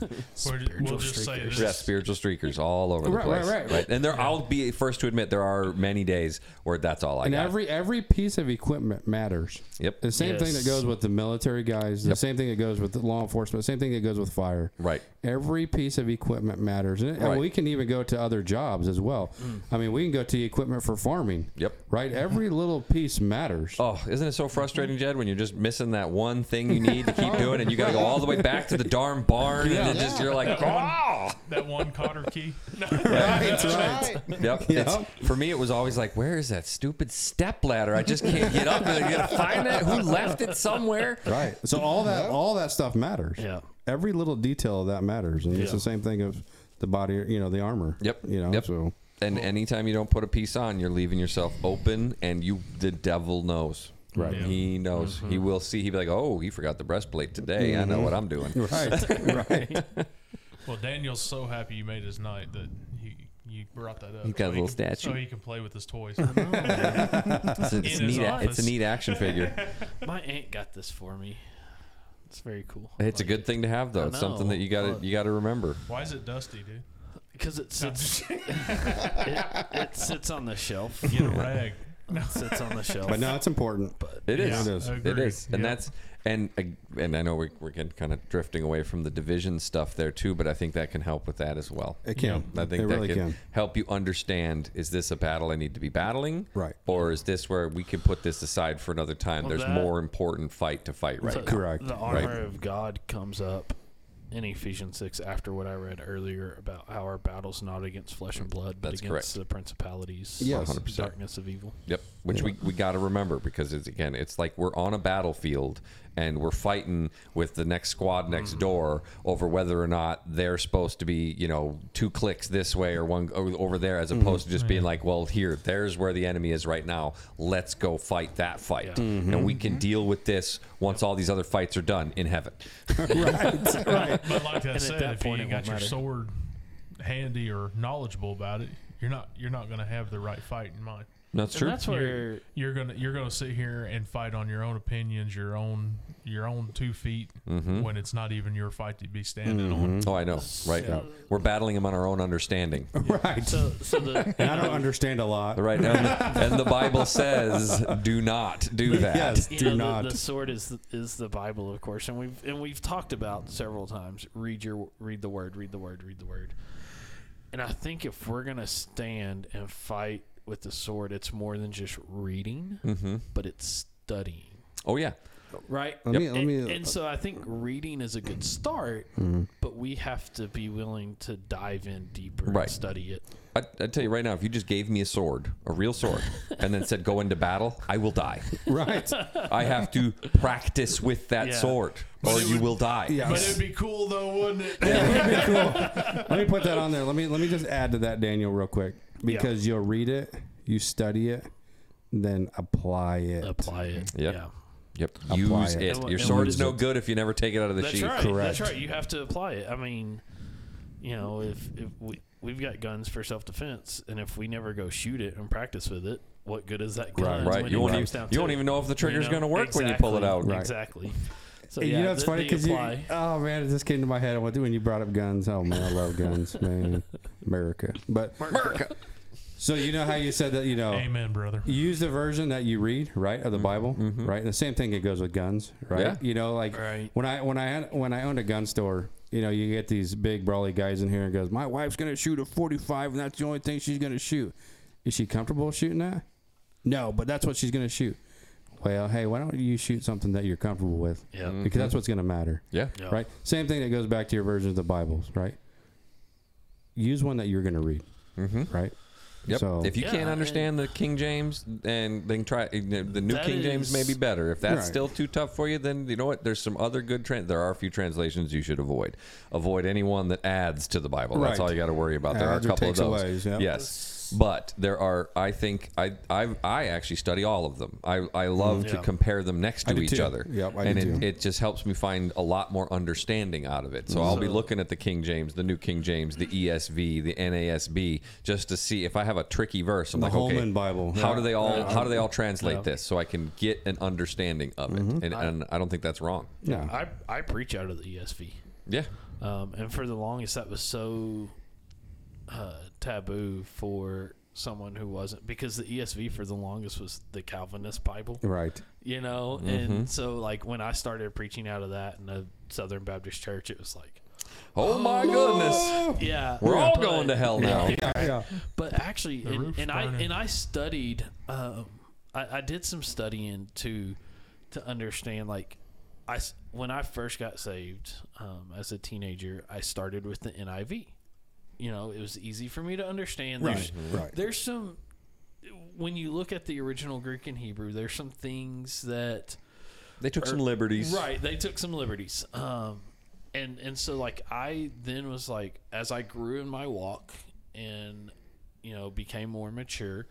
We're ju- Spiritual we'll just say streakers. this. Yeah, spiritual streakers all over the Right, right, place. right. And there, I'll be first to admit there are many days where that's all I And got. every every piece of equipment matters. Yep. The same thing that Yes. goes with the military guys. The Yep. same thing that goes with the law enforcement. The same thing that goes with fire. Right. Every piece of equipment matters, and, and Right. we can even go to other jobs as well. Mm. I mean, we can go to equipment for farming. Yep. Right. Every little piece matters. Oh, isn't it so frustrating, Jed, when you're just missing that one thing you need to keep <laughs> oh, doing, and you got to go all the way back to the darn barn, and then just you're like, oh, <laughs> That one Cotter key. <laughs> No. That's right. Yep. It's, for me, it was always like, where is that stupid step ladder? I just can't get up. And you gotta find that. Who left it somewhere? Right. So all that all that stuff matters. Yeah. Every little detail of that matters, and it's the same thing of the body. You know, the armor. Yep. You know. Yep. So And anytime you don't put a piece on, you're leaving yourself open, and you, the devil knows. Right. He knows. He mm-hmm. will see. He'll be like, oh, he forgot the breastplate today. I know mm-hmm. what I'm doing. <laughs> right. <laughs> right. <laughs> Well, Daniel's so happy you made his night that he you brought that up. He's got a so he little can- statue. so he can play with his toys. It's a, it's, his neat, it's a neat action figure. My aunt got this for me. It's very cool. It's a good thing to have, though. It's something that you got to you got to remember. Why is it dusty, dude? because it sits. it, it sits on the shelf. Get a rag. It sits on the <laughs> shelf. But no, it's important. It Yeah, is. It is. It agreed. is. And Yeah. that's and and I know we, we're getting kind of drifting away from the division stuff there too, but I think that can help with that as well. It can. I think It that really can, can. help you understand: is this a battle I need to be battling, Right. Or is this where we can put this aside for another time? Well, There's that- more important fight to fight right the, now. Correct. The armor Right. of God comes up in Ephesians six after what I read earlier about how our battle's not against flesh and blood, but That's against correct. the principalities, Yes. 100%. darkness of evil. Yep. Which we, we got to remember because it's again, it's like we're on a battlefield and we're fighting with the next squad next mm-hmm. door over whether or not they're supposed to be, you know, two clicks this way or one over there, as mm-hmm. opposed to just being like, well, here, there's where the enemy is right now. Let's go fight that fight, mm-hmm. and we can deal with this once all these other fights are done in heaven. <laughs> <laughs> Right? But like I at said, that if point, you it got your matter. sword handy or knowledgeable about it, you're not you're not going to have the right fight in mind. That's And true. that's where You're gonna you're gonna sit here and fight on your own opinions, your own your own two feet, Mm-hmm. when it's not even your fight to be standing on. Oh, I know. Right. Yeah. We're battling them on our own understanding. <laughs> right. so so the <laughs> and I don't understand a lot. Right. And the, <laughs> and the Bible says, do not do that. Yes. you Do know, not. The, the sword is the, is the Bible, of course, and we've and we've talked about several times. Read your read the word, read the word, read the word. And I think if we're gonna stand and fight with the sword, it's more than just reading, Mm-hmm. but it's studying, Oh, yeah. right? Let me, let and, me, and so I think reading is a good start, Mm-hmm. but we have to be willing to dive in deeper Right. and study it. I, I tell you right now, if you just gave me a sword, a real sword, and then said go into battle, I will die. <laughs> right. I have to practice with that Yeah. sword, or you would- will die. Yeah. But it'd be cool though, wouldn't it? Yeah, it would be cool. <laughs> let me put that on there. Let me let me just add to that, Daniel, real quick, because you'll read it, you study it, then apply it. Apply it. Yep. Yeah. Yep. Apply Use it. it. And Your and sword's use no it. good if you never take it out of the That's sheath. right. Correct. That's right. You have to apply it. I mean, you know, if, if we we've got guns for self defense, and if we never go shoot it and practice with it, what good is that gun? Right. when You it won't even down you to won't even know if the trigger's know? going to work when you pull it out. Right. Exactly. So you yeah, know, it's the- funny because you. Oh man, it just came to my head when when you brought up guns. Oh man, I love guns, man. America, but America. So you know how you said that you know Amen, brother. use the version that you read, right, of the mm-hmm. Bible, mm-hmm. right? The same thing it goes with guns, right? Yeah. You know, like Right. when I when I had- when I owned a gun store, you know, you get these big brawly guys in here and goes, "My wife's gonna shoot a 45, and that's the only thing she's gonna shoot." Is she comfortable shooting that? No, but that's what she's gonna shoot. Well, hey, why don't you shoot something that you're comfortable with? Yeah. Because mm-hmm. that's what's gonna matter, Yeah. Yeah. right? Same thing that goes back to your version of the Bibles, right? Use one that you're gonna read, Mm-hmm. right? Yep. So if you Yeah, can't and- understand the King James, and then try the New That King James may be better. If that's Right. still too tough for you, then you know what? There's some other good trans. There are a few translations you should avoid. Avoid anyone that adds to the Bible. That's all you got to worry about. There are a Adds or couple of those. aways, yep. Yes. But there are, I think, I I, I actually study all of them. I, I love to Yeah. compare them next to each too. other. Yep, I and do it, too. it just helps me find a lot more understanding out of it. So I'll be looking at the King James, the New King James, the ESV, the NASB, just to see if I have a tricky verse. I'm The like, okay, Holman Bible. how Yeah. do they all Yeah. how do they all translate Yeah. this so I can get an understanding of it? Mm-hmm. And, and I don't think that's wrong. Yeah. I I preach out of the ESV. Yeah. Um, and for the longest, that was so uh, taboo for someone who wasn't because the ESV for the longest was the Calvinist Bible, Right. you know. Mm-hmm. And so, like when I started preaching out of that in a Southern Baptist church, it was like, Oh my goodness. yeah, We're all but- going to hell now. Yeah. But actually, and, and I and I studied. Um, I, I did some studying to to understand. Like, I when I first got saved um, as a teenager, I started with the NIV. You know, it was easy for me to understand. There's, Right. Right. There's some when you look at the original Greek and Hebrew, there's some things that They took some liberties. Right, they took some liberties. Um, and and so like I then was like, as I grew in my walk and you know became more mature,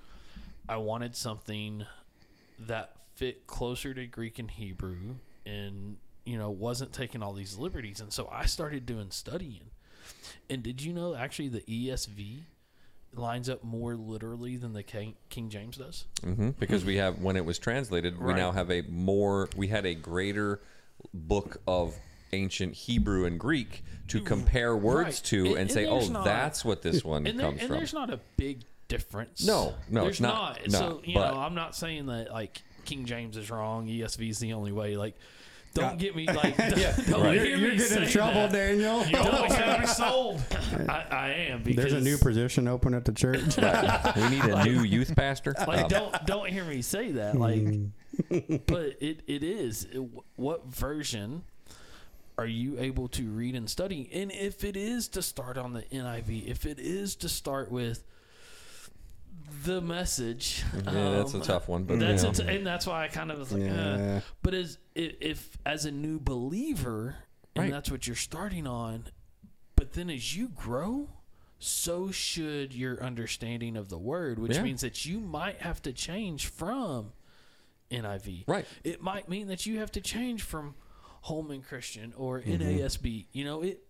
I wanted something that fit closer to Greek and Hebrew, and you know wasn't taking all these liberties. And so I started doing studying. And did you know actually the ESV lines up more literally than the King, King James does? hmm Because we have, when it was translated, we now have a more, we had a greater book of ancient Hebrew and Greek to compare words Right. to And- and, and say, there's oh, not- that's what this <laughs> one and, there, comes and from. there's not a big difference. No, no, there's it's not. So you but- know, I'm not saying that like King James is wrong. ESV is the only way. Like, don't get me <laughs> like. Don't, Yeah. don't You're, hear you're me getting in trouble, that. Daniel. You always have me sold. I, I am because There's a new position open at the church. Right. we need a new youth pastor. like Um, don't don't hear me say that like but it it is It- what version are you able to read and study and if it is to start on the NIV if it is to start with the message yeah, that's a um, tough one, but that's you know. it and that's why I kind of was like uh, Yeah. but as if, if as a new believer and Right. that's what you're starting on but then as you grow so should your understanding of the word which Yeah. means that you might have to change from NIV Right. it might mean that you have to change from Holman Christian or Mm-hmm. NASB you know it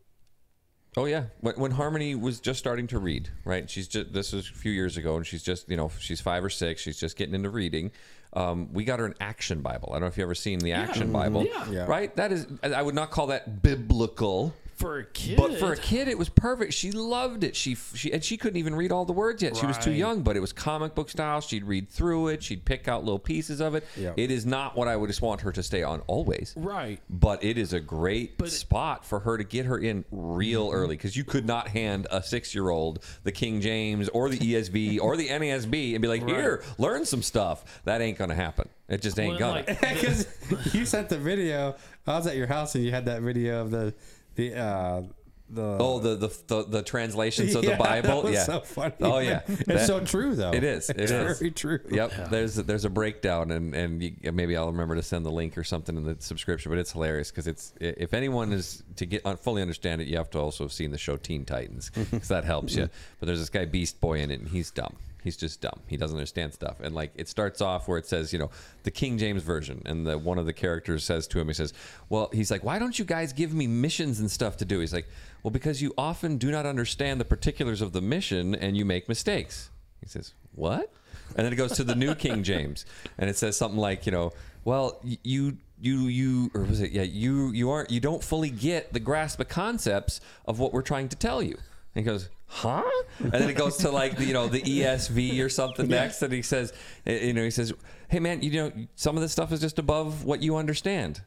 Oh yeah, when, when Harmony was just starting to read, right? She's just this was a few years ago, and she's just you know she's five or six. She's just getting into reading. Um, we got her an Action Bible. I don't know if you have ever seen the Action Bible, Yeah. Yeah. right? That is, I would not call that biblical. For a kid, But for a kid, it was perfect. She loved it. She she and she couldn't even read all the words yet. She was too Right. young. But it was comic book style. She'd read through it. She'd pick out little pieces of it. Yeah. It is not what I would just want her to stay on always. right? But it is a great But- spot for her to get her in real Mm-hmm. early because you could not hand a six year old the King James or the ESV <laughs> or the NASB and be like, here, learn some stuff. That ain't going to happen. It just ain't Well, gonna. like- <laughs> Because <laughs> you sent the video. I was at your house and you had that video of the the uh, the Oh, the, the the the translations <laughs> of Yeah, the Bible, that was yeah. so funny. Oh yeah, it's That- so true though. It is. It it's is. very true. Yep. There's there's a breakdown, and and you, maybe I'll remember to send the link or something in the subscription. But it's hilarious because it's if anyone is to get uh, fully understand it, you have to also have seen the show Teen Titans because that helps you. <laughs> But there's this guy Beast Boy in it, and he's dumb. He's just dumb. He doesn't understand stuff. And like it starts off where it says, you know, the King James version, and the one of the characters says to him, he says, "Well, he's like, why don't you guys give me missions and stuff to do?" He's like, "Well, because you often do not understand the particulars of the mission, and you make mistakes." He says, "What?" And then it goes to the New King James, and it says something like, you know, well, you you you or was it yeah you you aren't you don't fully get the grasp of concepts of what we're trying to tell you. And he goes, huh? And then it goes to like the, you know the ESV or something next, and he says, eh, you know, he says, hey man, you know, some of this stuff is just above what you understand.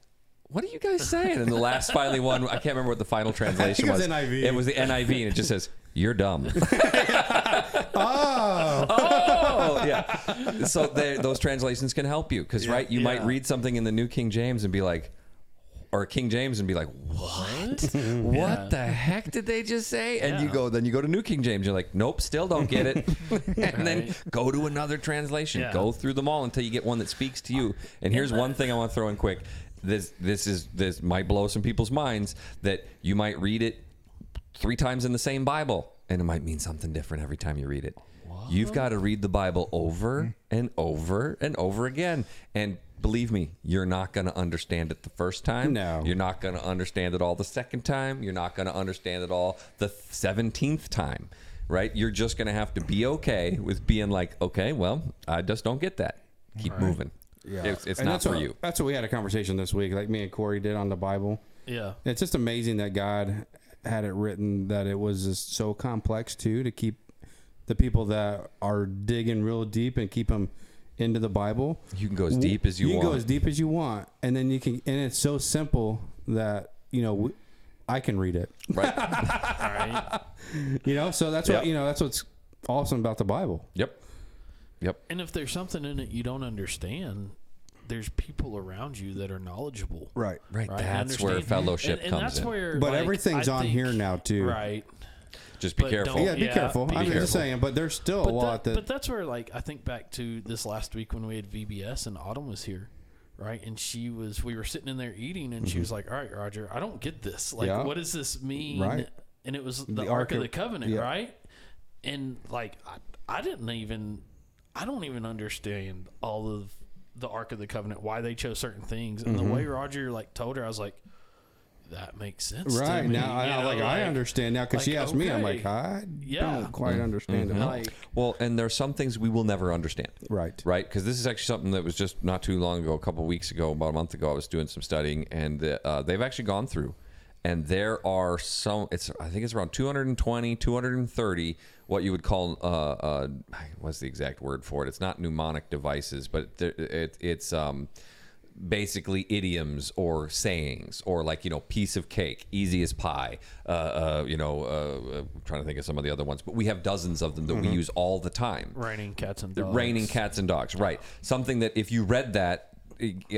What are you guys saying? And the last finally one, I can't remember what the final translation <laughs> it was was. NIV. It was the NIV, and it just says, "You're dumb." <laughs> <laughs> Oh, oh yeah so they- those translations can help you because right you might read something in the new king james and be like or king james and be like what? <laughs> What the heck did they just say? And you go then you go to new king james. You're like nope still don't get it. <laughs> And then go to another translation. Yeah. go through them all until you get one that speaks to you. Ah, and here's one thing i want to throw in quick. This this is this might blow some people's minds that you might read it three times in the same Bible, and it might mean something different every time you read it. You've got to read the Bible over and over and over again. And believe me, you're not going to understand it the first time. No. You're not going to understand it all the second time. You're not going to understand it all the 17th time, right? You're just going to have to be okay with being like, okay, well, I just don't get that. Keep moving. yeah. It's, it's not that's for what, you. That's what we had a conversation this week, like me and Corey did on the Bible. Yeah. It's just amazing that God had it written that it was just so complex too to keep the people that are digging real deep and keep them into the Bible. You can go as deep as you, can want. You can go as deep as you want, and then you can. And it's so simple that you know we, I can read it. right? <laughs> Right. You know, so that's Yep. what you know. That's what's awesome about the Bible. yep. Yep. and if there's something in it you don't understand, there's people around you that are knowledgeable. Right. Right. Right, That's where fellowship and, and comes that's in. Where, But like, everything's I on think- here now too. Right. Just be But careful. Yeah, be Yeah, careful. be I'm careful. just saying, but there's still a lot that, that. but that's where, like, I think back to this last week when we had VBS and Autumn was here, right? And she was, we were sitting in there eating, and she was like, "All right, Roger, I don't get this. Like, Mm-hmm. Yeah. what does this mean?" Right. And it was the, The Ark, Ark of of- the Covenant, yeah. right? And like, I, I didn't even, I don't even understand all of the Ark of the Covenant, why they chose certain things, and Mm-hmm. the way Roger like told her, I was like. That makes sense. to right me," now, I, know, like, I understand now because she like, asked me. I'm like. I Yeah. don't quite understand it. Like, Well, and there are some things we will never understand. Right. Right? Because this is actually something that was just not too long ago, a couple of weeks ago, about a month ago, I was doing some studying, and uh, they've actually gone through. And there are some, it's I think it's around 220, 230, what you would call, uh, uh, what's the exact word for it? It's not mnemonic devices, but it, it, it's um, basically idioms or sayings or like you know piece of cake easy as pie uh, uh, you know uh, I'm trying to think of some of the other ones but we have dozens of them that we use all the time. Raining cats and dogs. raining cats and dogs right. Something that if you read that a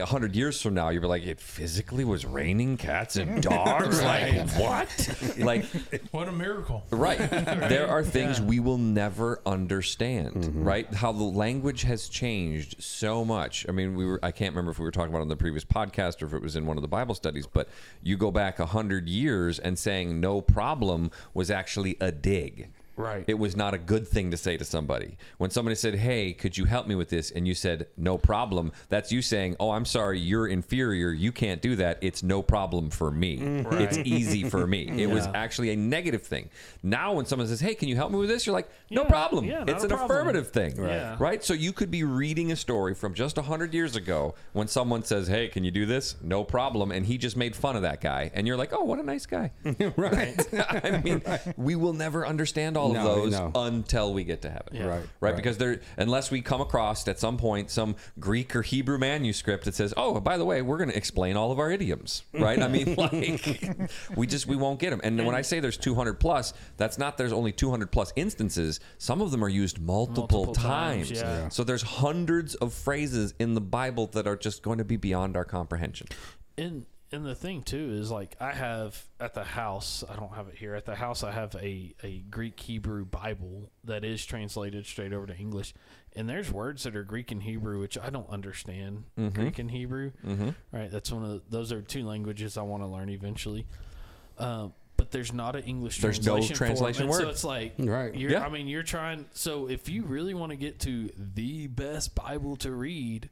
hundred years from now, you'll be like, it physically was raining cats and <laughs> dogs. Like what? like <laughs> What a miracle. Right. <laughs> There are things we will never understand, mm-hmm. right? How the language has changed so much. I mean, we were I can't remember if we were talking about it on the previous podcast or if it was in one of the Bible studies, but you go back a hundred years and saying no problem was actually a dig. Right. It was not a good thing to say to somebody. When somebody said, "Hey, could you help me with this?" and you said, "No problem," that's you saying, "Oh, I'm sorry, you're inferior. You can't do that. It's no problem for me. Mm-hmm. It's easy for me." <laughs> It was actually a negative thing. Now, when someone says, "Hey, can you help me with this?" You're like, "No Yeah, problem." yeah, it's an problem. affirmative thing, Yeah. right? So you could be reading a story from just hundred years ago when someone says, "Hey, can you do this?" No problem, and he just made fun of that guy, and you're like, "Oh, what a nice guy." <laughs> right. <laughs> I mean, we will never understand all No, of those no. until we get to heaven. Yeah. Right, Right. right. Because there, unless we come across at some point some Greek or Hebrew manuscript that says, "Oh, by the way, we're going to explain all of our idioms." Right. I mean, <laughs> like, we just we won't get them. And when I say there's 200 plus, that's not there's only 200 plus instances. Some of them are used multiple, Multiple times. times, yeah. Yeah. So there's hundreds of phrases in the Bible that are just going to be beyond our comprehension. And and the thing too is like I have at the house. I don't have it here. At the house, I have a a Greek Hebrew Bible that is translated straight over to English. And there's words that are Greek and Hebrew which I don't understand. Greek and Hebrew, mm-hmm. right? That's one of the, those are two languages I want to learn eventually. Um, but there's not an English There's no translation. for 'em. translation And So it's like, Right. You're, Yeah. I mean, you're trying. So if you really want to get to the best Bible to read,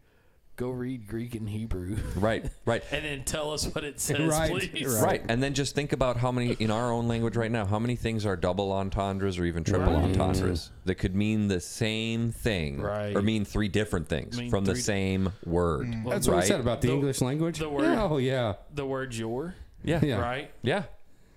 go read Greek and Hebrew. <laughs> Right. Right. and then tell us what it says, Right, please. right. Right. And then just think about how many in our own language right now, how many things are double entendres or even triple Right. entendres that could mean the same thing Right. or mean three different things Mean from the three- same word. Mm. That's what right? we said about the, The- English language. the word- oh yeah. The word your, Yeah. Yeah. right? Yeah.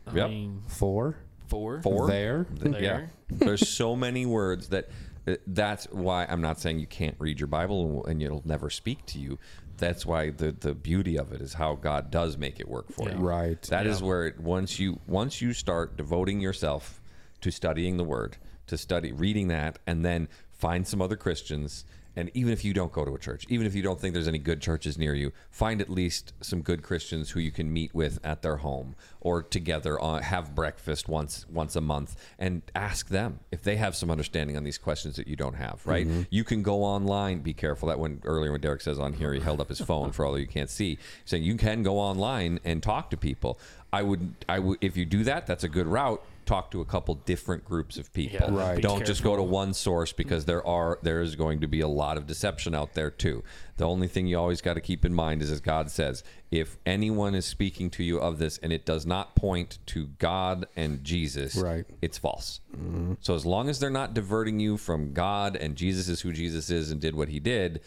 I Yep. mean, For four. Four. there. There. Yeah. There's so many words that Uh, that's why I'm not saying you can't read your Bible and it'll never speak to you. That's why the the beauty of it is how God does make it work for Yeah. you. Right. That is Yeah. where it, once you once you start devoting yourself to studying the Word, to study reading that, and then find some other Christians. And even if you don't go to a church, even if you don't think there's any good churches near you, find at least some good Christians who you can meet with at their home or together, uh, have breakfast once once a month, and ask them if they have some understanding on these questions that you don't have. Right? You can go online. Be careful that when earlier when Derek says on here he held up his phone for all you can't see, saying you can go online and talk to people. I would I would if you do that, that's a good route. Talk to a couple different groups of people. Yeah, Right. Don't just go to one source because there are there is going to be a lot of deception out there too. The only thing you always got to keep in mind is as God says, if anyone is speaking to you of this and it does not point to God and Jesus, Right. it's false. Mm-hmm. So as long as they're not diverting you from God and Jesus is who Jesus is and did what he did,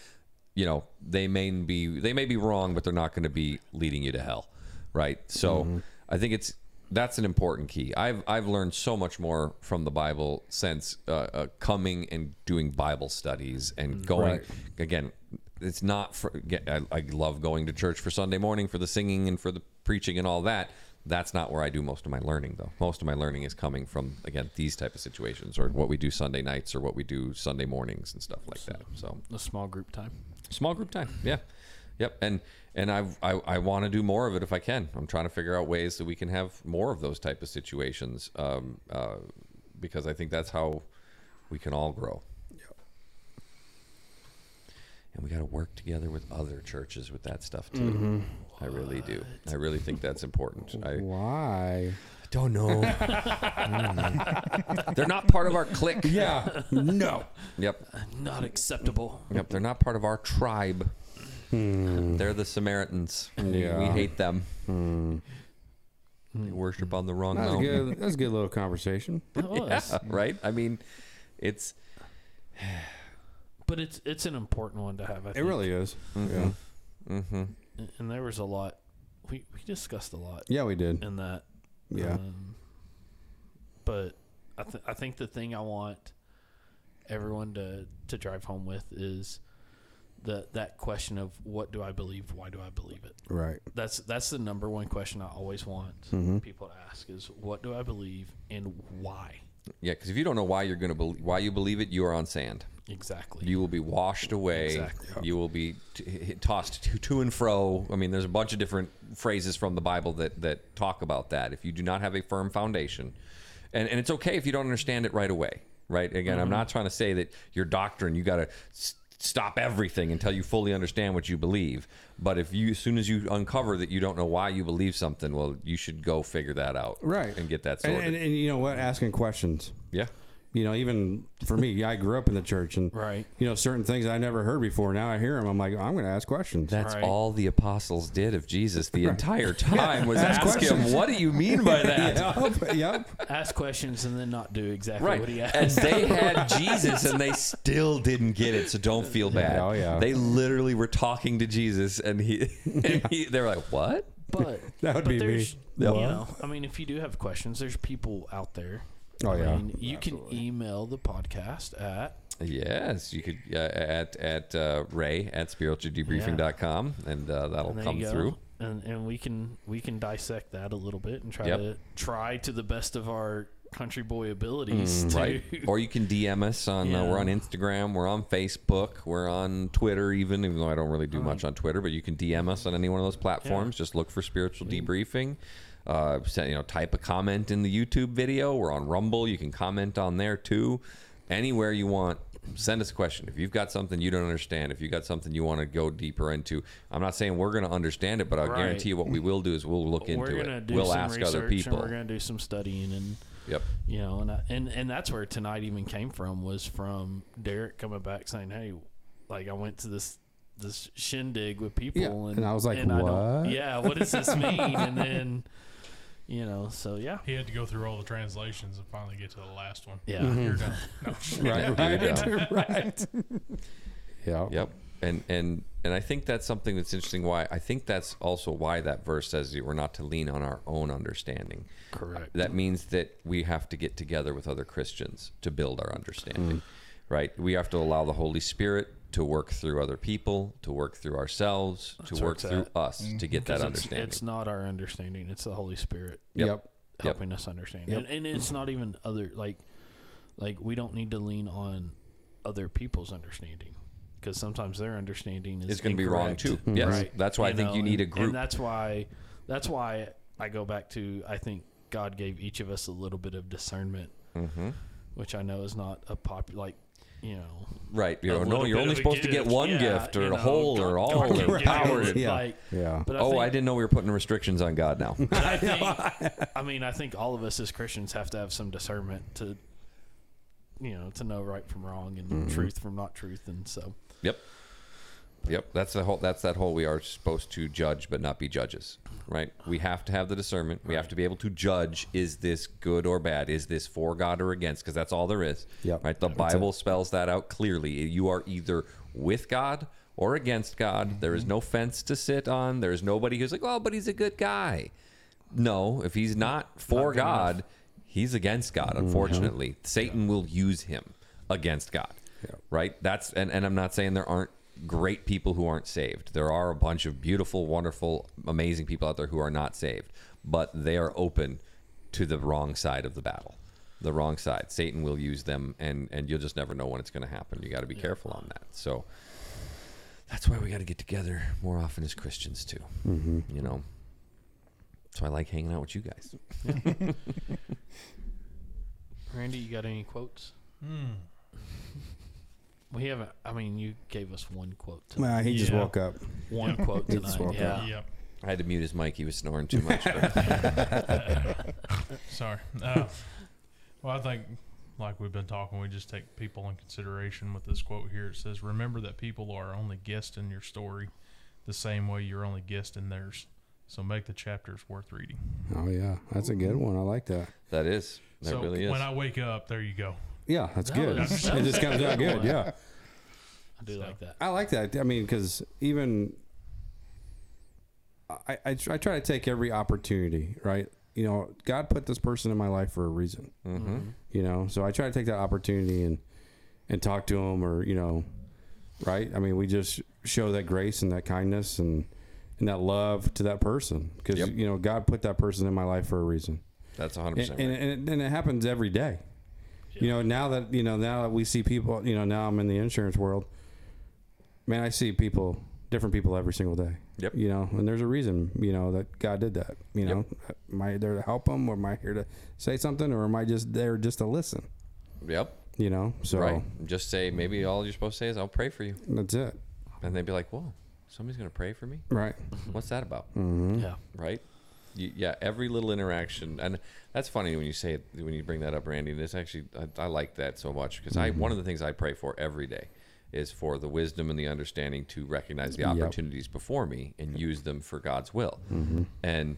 you know, they may be they may be wrong, but they're not going to be leading you to hell. Right? So mm-hmm. I think it's that's an important key. I've I've learned so much more from the Bible since uh, uh, coming and doing Bible studies and going Right. again. It's not for. I, I love going to church for Sunday morning for the singing and for the preaching and all that. That's not where I do most of my learning, though. Most of my learning is coming from again these type of situations, or what we do Sunday nights, or what we do Sunday mornings and stuff like that. So A small group time. small group time yeah yep and and I've, i i want to do more of it if i can. I'm trying to figure out ways that we can have more of those type of situations um, uh, because i think that's how we can all grow. And we got to work together with other churches with that stuff too. I really do. I really think that's important. I Why? don't know. <laughs> They're not part of our clique. Yeah. no. yep. Not acceptable. Yep, they're not part of our tribe. They're the Samaritans. We- We hate them. They worship on the wrong That was mountain. good. That was a good little conversation. <laughs> It was. Yeah, right? I mean, it's But it's it's an important one to have. I It think. really is. Mm-hmm. Yeah. hmm And- And there was a lot. We we discussed a lot Yeah, we did. in that. Yeah. Um, but I th- I think the thing I want everyone to to drive home with is the that question of what do I believe? Why do I believe it? Right. That's that's the number one question I always want Mm-hmm. people to ask is what do I believe and why? Yeah, because if you don't know why you're going to believe, why you believe it, you are on sand. Exactly. You will be washed away. Exactly. You will be t- tossed to, to and fro. I mean, there's a bunch of different phrases from the Bible that, that talk about that. If you do not have a firm foundation, and, and it's okay if you don't understand it right away, right? Again, I'm not trying to say that your doctrine, you got to s- stop everything until you fully understand what you believe. But if you, as soon as you uncover that you don't know why you believe something, well, you should go figure that out. Right. And get that And, sorted. and, and you know what? Asking questions. yeah. You know, even for me, I grew up in the church, and Right. you know, certain things I never heard before. Now I hear them. I'm like, I'm going to ask questions. That's Right. all the apostles did of Jesus the <laughs> entire time was <laughs> Ask ask him, questions. "What do you mean by <laughs> that?" yep, yep. Ask questions and then not do exactly Right, what he asked. and they had Jesus, and they still didn't get it. So don't feel bad. oh, yeah. They literally were talking to Jesus, and he, and he they were like, "What?" But That would but be me. there's, You know, I mean, if you do have questions, there's people out there. Oh, I yeah. mean, you can email the podcast at Yes, you could uh, at at uh, Ray at spiritualdebriefing.com, and uh, that'll and come through. and and we can we can dissect that a little bit and try Yep. to try to the best of our country boy abilities to Mm, Right. <laughs> Or you can DM us on. Uh, we're on Instagram. We're on Facebook. We're on Twitter. Even even though I don't really do much on Twitter, but you can DM us on any one of those platforms. Just look for spiritual debriefing. Uh, send, you know, type a comment in the YouTube video. We're on Rumble. You can comment on there too. Anywhere you want. Send us a question. If you've got something you don't understand, if you got something you want to go deeper into, I'm not saying we're going to understand it, but I'll Right. guarantee you what we will do is we'll look into we're gonna it. do We'll some ask other people. and we're gonna do some studying and Yep. you know and I, and and that's where tonight even came from was from Derek coming back saying hey like I went to this this shindig with people Yeah, and and I was like, don't- "What?" yeah what does this mean and then you know so yeah He had to go through all the translations and finally get to the last one. Yeah. You're done. No. <laughs> Right, right, <laughs> right. Yeah. Yep. And and and I think that's something that's interesting. Why I think that's also why that verse says that we're not to lean on our own understanding. correct That means that we have to get together with other Christians to build our understanding. Mm. Right? We have to allow the Holy Spirit to work through other people, to work through ourselves, That's to where work it's through at. us to get that it's, understanding. it's not our understanding it's the Holy Spirit Yep. Yep. Yep. helping us understand Yep. and, and it's not even other like like we don't need to lean on other people's understanding because sometimes their understanding is going to be wrong incorrect. too. Yes. Right. That's why I think know, you need a group. and that's why that's why I go back to I think God gave each of us a little bit of discernment, hmm which I know is not a popular like you know Right. You know, no, you're only of a supposed to get one Yeah, gift or you a whole or all God or can give power. it, Yeah. like, Yeah. but I Oh, think, I didn't know we were putting restrictions on God now. <laughs> I think, <laughs> I mean, I think all of us as Christians have to have some discernment to, you know, to know right from wrong and Mm-hmm. truth from not truth, and so Yep. Yep. That's the whole. That's that whole. We are supposed to judge, but not be judges. Right. We have to have the discernment. We have to be able to judge: is this good or bad? Is this for God or against? Because that's all there is. Yep. Right. The That's Bible spells that out clearly. You are either with God or against God. Mm-hmm. There is no fence to sit on. There is nobody who's like, "Oh, but he's a good guy." No, if he's not for good God, he's against God. Mm-hmm. Unfortunately, Satan will use him against God. Yeah. Right. That's and, and I'm not saying there aren't great people who aren't saved. There are a bunch of beautiful, wonderful, amazing people out there who are not saved, but they are open to the wrong side of the battle. The wrong side. Satan will use them, and and you'll just never know when it's going to happen. You got to be careful on that. So that's why we got to get together more often as Christians too. You know. So I like hanging out with you guys. <laughs> Randy, you got any quotes? Hmm. We haven't. I mean, you gave us one quote. Tonight. Nah, he just Yeah. woke up. One quote <laughs> He just tonight. woke Yeah. up. Yep. I had to mute his mic; he was snoring too much. <laughs> <laughs> Sorry. Uh, well, I think, like we've been talking, we just take people in consideration with this quote here. It says, Remember that people are only guests in your story the same way you're only guest in theirs. So make the chapters worth reading. Oh yeah, that's a good one. I like that. that is that so really is. when I wake up, there you go. Yeah, that's That good. was- <laughs> it just comes out good. Yeah, I do like that. I like that. I mean, because even I, I, tr- I try to take every opportunity, right? You know, God put this person in my life for a reason. mm-hmm. You know, so I try to take that opportunity and and talk to him, or you know, right? I mean, we just show that grace and that kindness and and that love to that person because Yep. you know God put that person in my life for a reason. That's 100% and, right. and, it, and it happens every day. You know, now that you know, now that we see people, you know, now I'm in the insurance world. Man, I see people, different people every single day. Yep. You know, and there's a reason, you know, that God did that. You know, am I there to help them, or am I here to say something, or am I just there just to listen? Yep. You know, so Right. Just say maybe all you're supposed to say is I'll pray for you, that's it. and they'd be like, "Whoa, somebody's gonna pray for me? Right. What's that about?" hmm Yeah. Right. You, yeah, every little interaction, and that's funny when you say it when you bring that up, Randy. And it's actually I, I like that so much because I mm-hmm. one of the things I pray for every day is for the wisdom and the understanding to recognize the Yep. opportunities before me and use them for God's will. Mm-hmm. And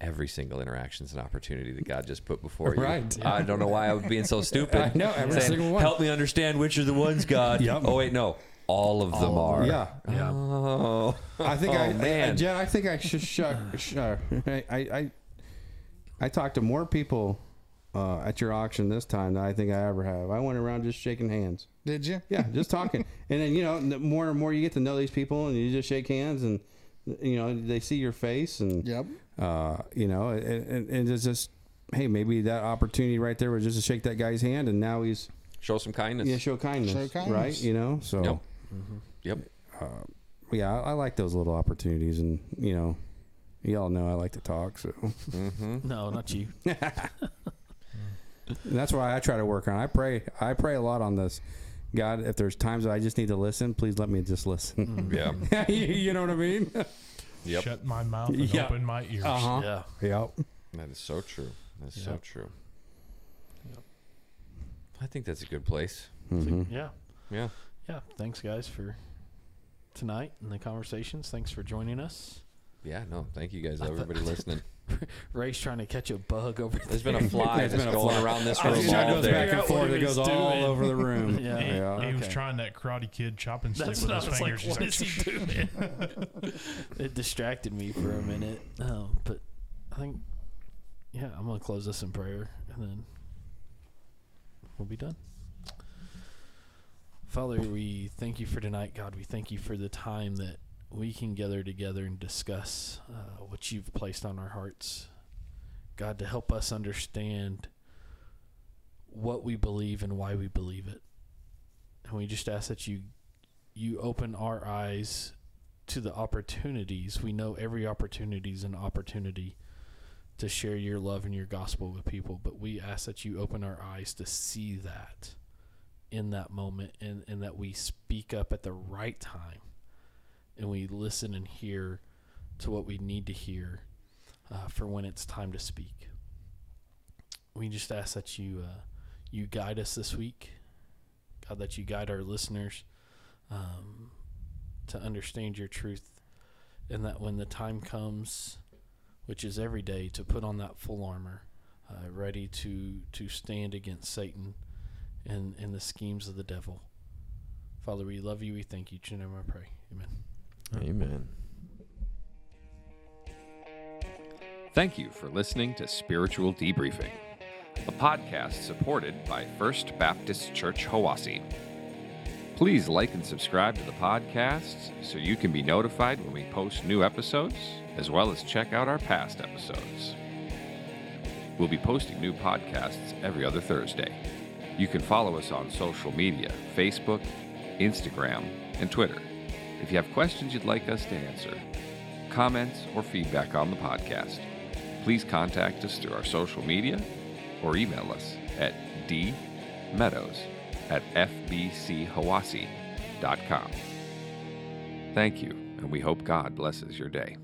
every single interaction is an opportunity that God just put before you. Right. I don't know why I was being so <laughs> stupid. I know, every Saying, single one. Help me understand which are the ones, God. <laughs> Yep. Oh wait, no, all of them are. Yeah. Yeah. Oh, I think Oh, I, I, man. Jen, I think I should shut. sh- uh, I, I, I, I talked to more people uh, at your auction this time than I think I ever have. I went around just shaking hands. Did you? Yeah, just talking. <laughs> and then you know, the more and more you get to know these people, and you just shake hands, and you know, they see your face, and Yep. uh, you know, and, and, and it's just, hey, maybe that opportunity right there was just to shake that guy's hand, and now he's show some kindness. yeah, show kindness, Show kindness. right? You know, so Yep. Yep. yeah, I, I like those little opportunities, and you know, y'all know I like to talk, so No, not you. <laughs> That's why I try to work on. I pray. I pray a lot on this. God, if there's times that I just need to listen, please let me just listen. Yeah. you, <laughs> you know what I mean? Yep. Shut my mouth and Yeah. open my ears. Uh-huh. Yeah. Yep. That is so true. That's so true. Yep. I think that's a good place. Mm-hmm. Yeah. Yeah. Yeah. Thanks, guys, for tonight and the conversations. Thanks for joining us. Yeah. No. Thank you guys, everybody <laughs> listening. Ray's trying to catch a bug over there. There's been a fly <laughs> There's that's been a going fly. around this I was room trying to all figure day. out what forth. It was goes all over the room. <laughs> Yeah. He, Yeah. he was Okay. trying that Karate Kid chopping stick That's with what I his was fingers. like. What He's is he doing? it distracted me for a minute. Um, but I think, yeah, I'm gonna close this in prayer, and then we'll be done. Father, we thank you for tonight, God. We thank you for the time that we can gather together and discuss uh, what you've placed on our hearts, God, to help us understand what we believe and why we believe it. And we just ask that you you open our eyes to the opportunities. We know every opportunity is an opportunity to share your love and your gospel with people, but we ask that you open our eyes to see that in that moment and, and that we speak up at the right time and we listen and hear to what we need to hear uh, for when it's time to speak. We just ask that you uh, you guide us this week, God, that you guide our listeners um, to understand your truth, and that when the time comes, which is every day, to put on that full armor, uh, ready to to stand against Satan and and the schemes of the devil. Father, we love you. We thank you. In your name I pray. Amen. Amen. Thank you for listening to Spiritual Debriefing, a podcast supported by First Baptist Church Hiwasse. Please like and subscribe to the podcast so you can be notified when we post new episodes, as well as check out our past episodes. We'll be posting new podcasts every other Thursday. You can follow us on social media Facebook, Instagram, and Twitter. If you have questions you'd like us to answer, comments, or feedback on the podcast, please contact us through our social media or email us at dmeadows at fbchiwasse.com. Thank you, and we hope God blesses your day.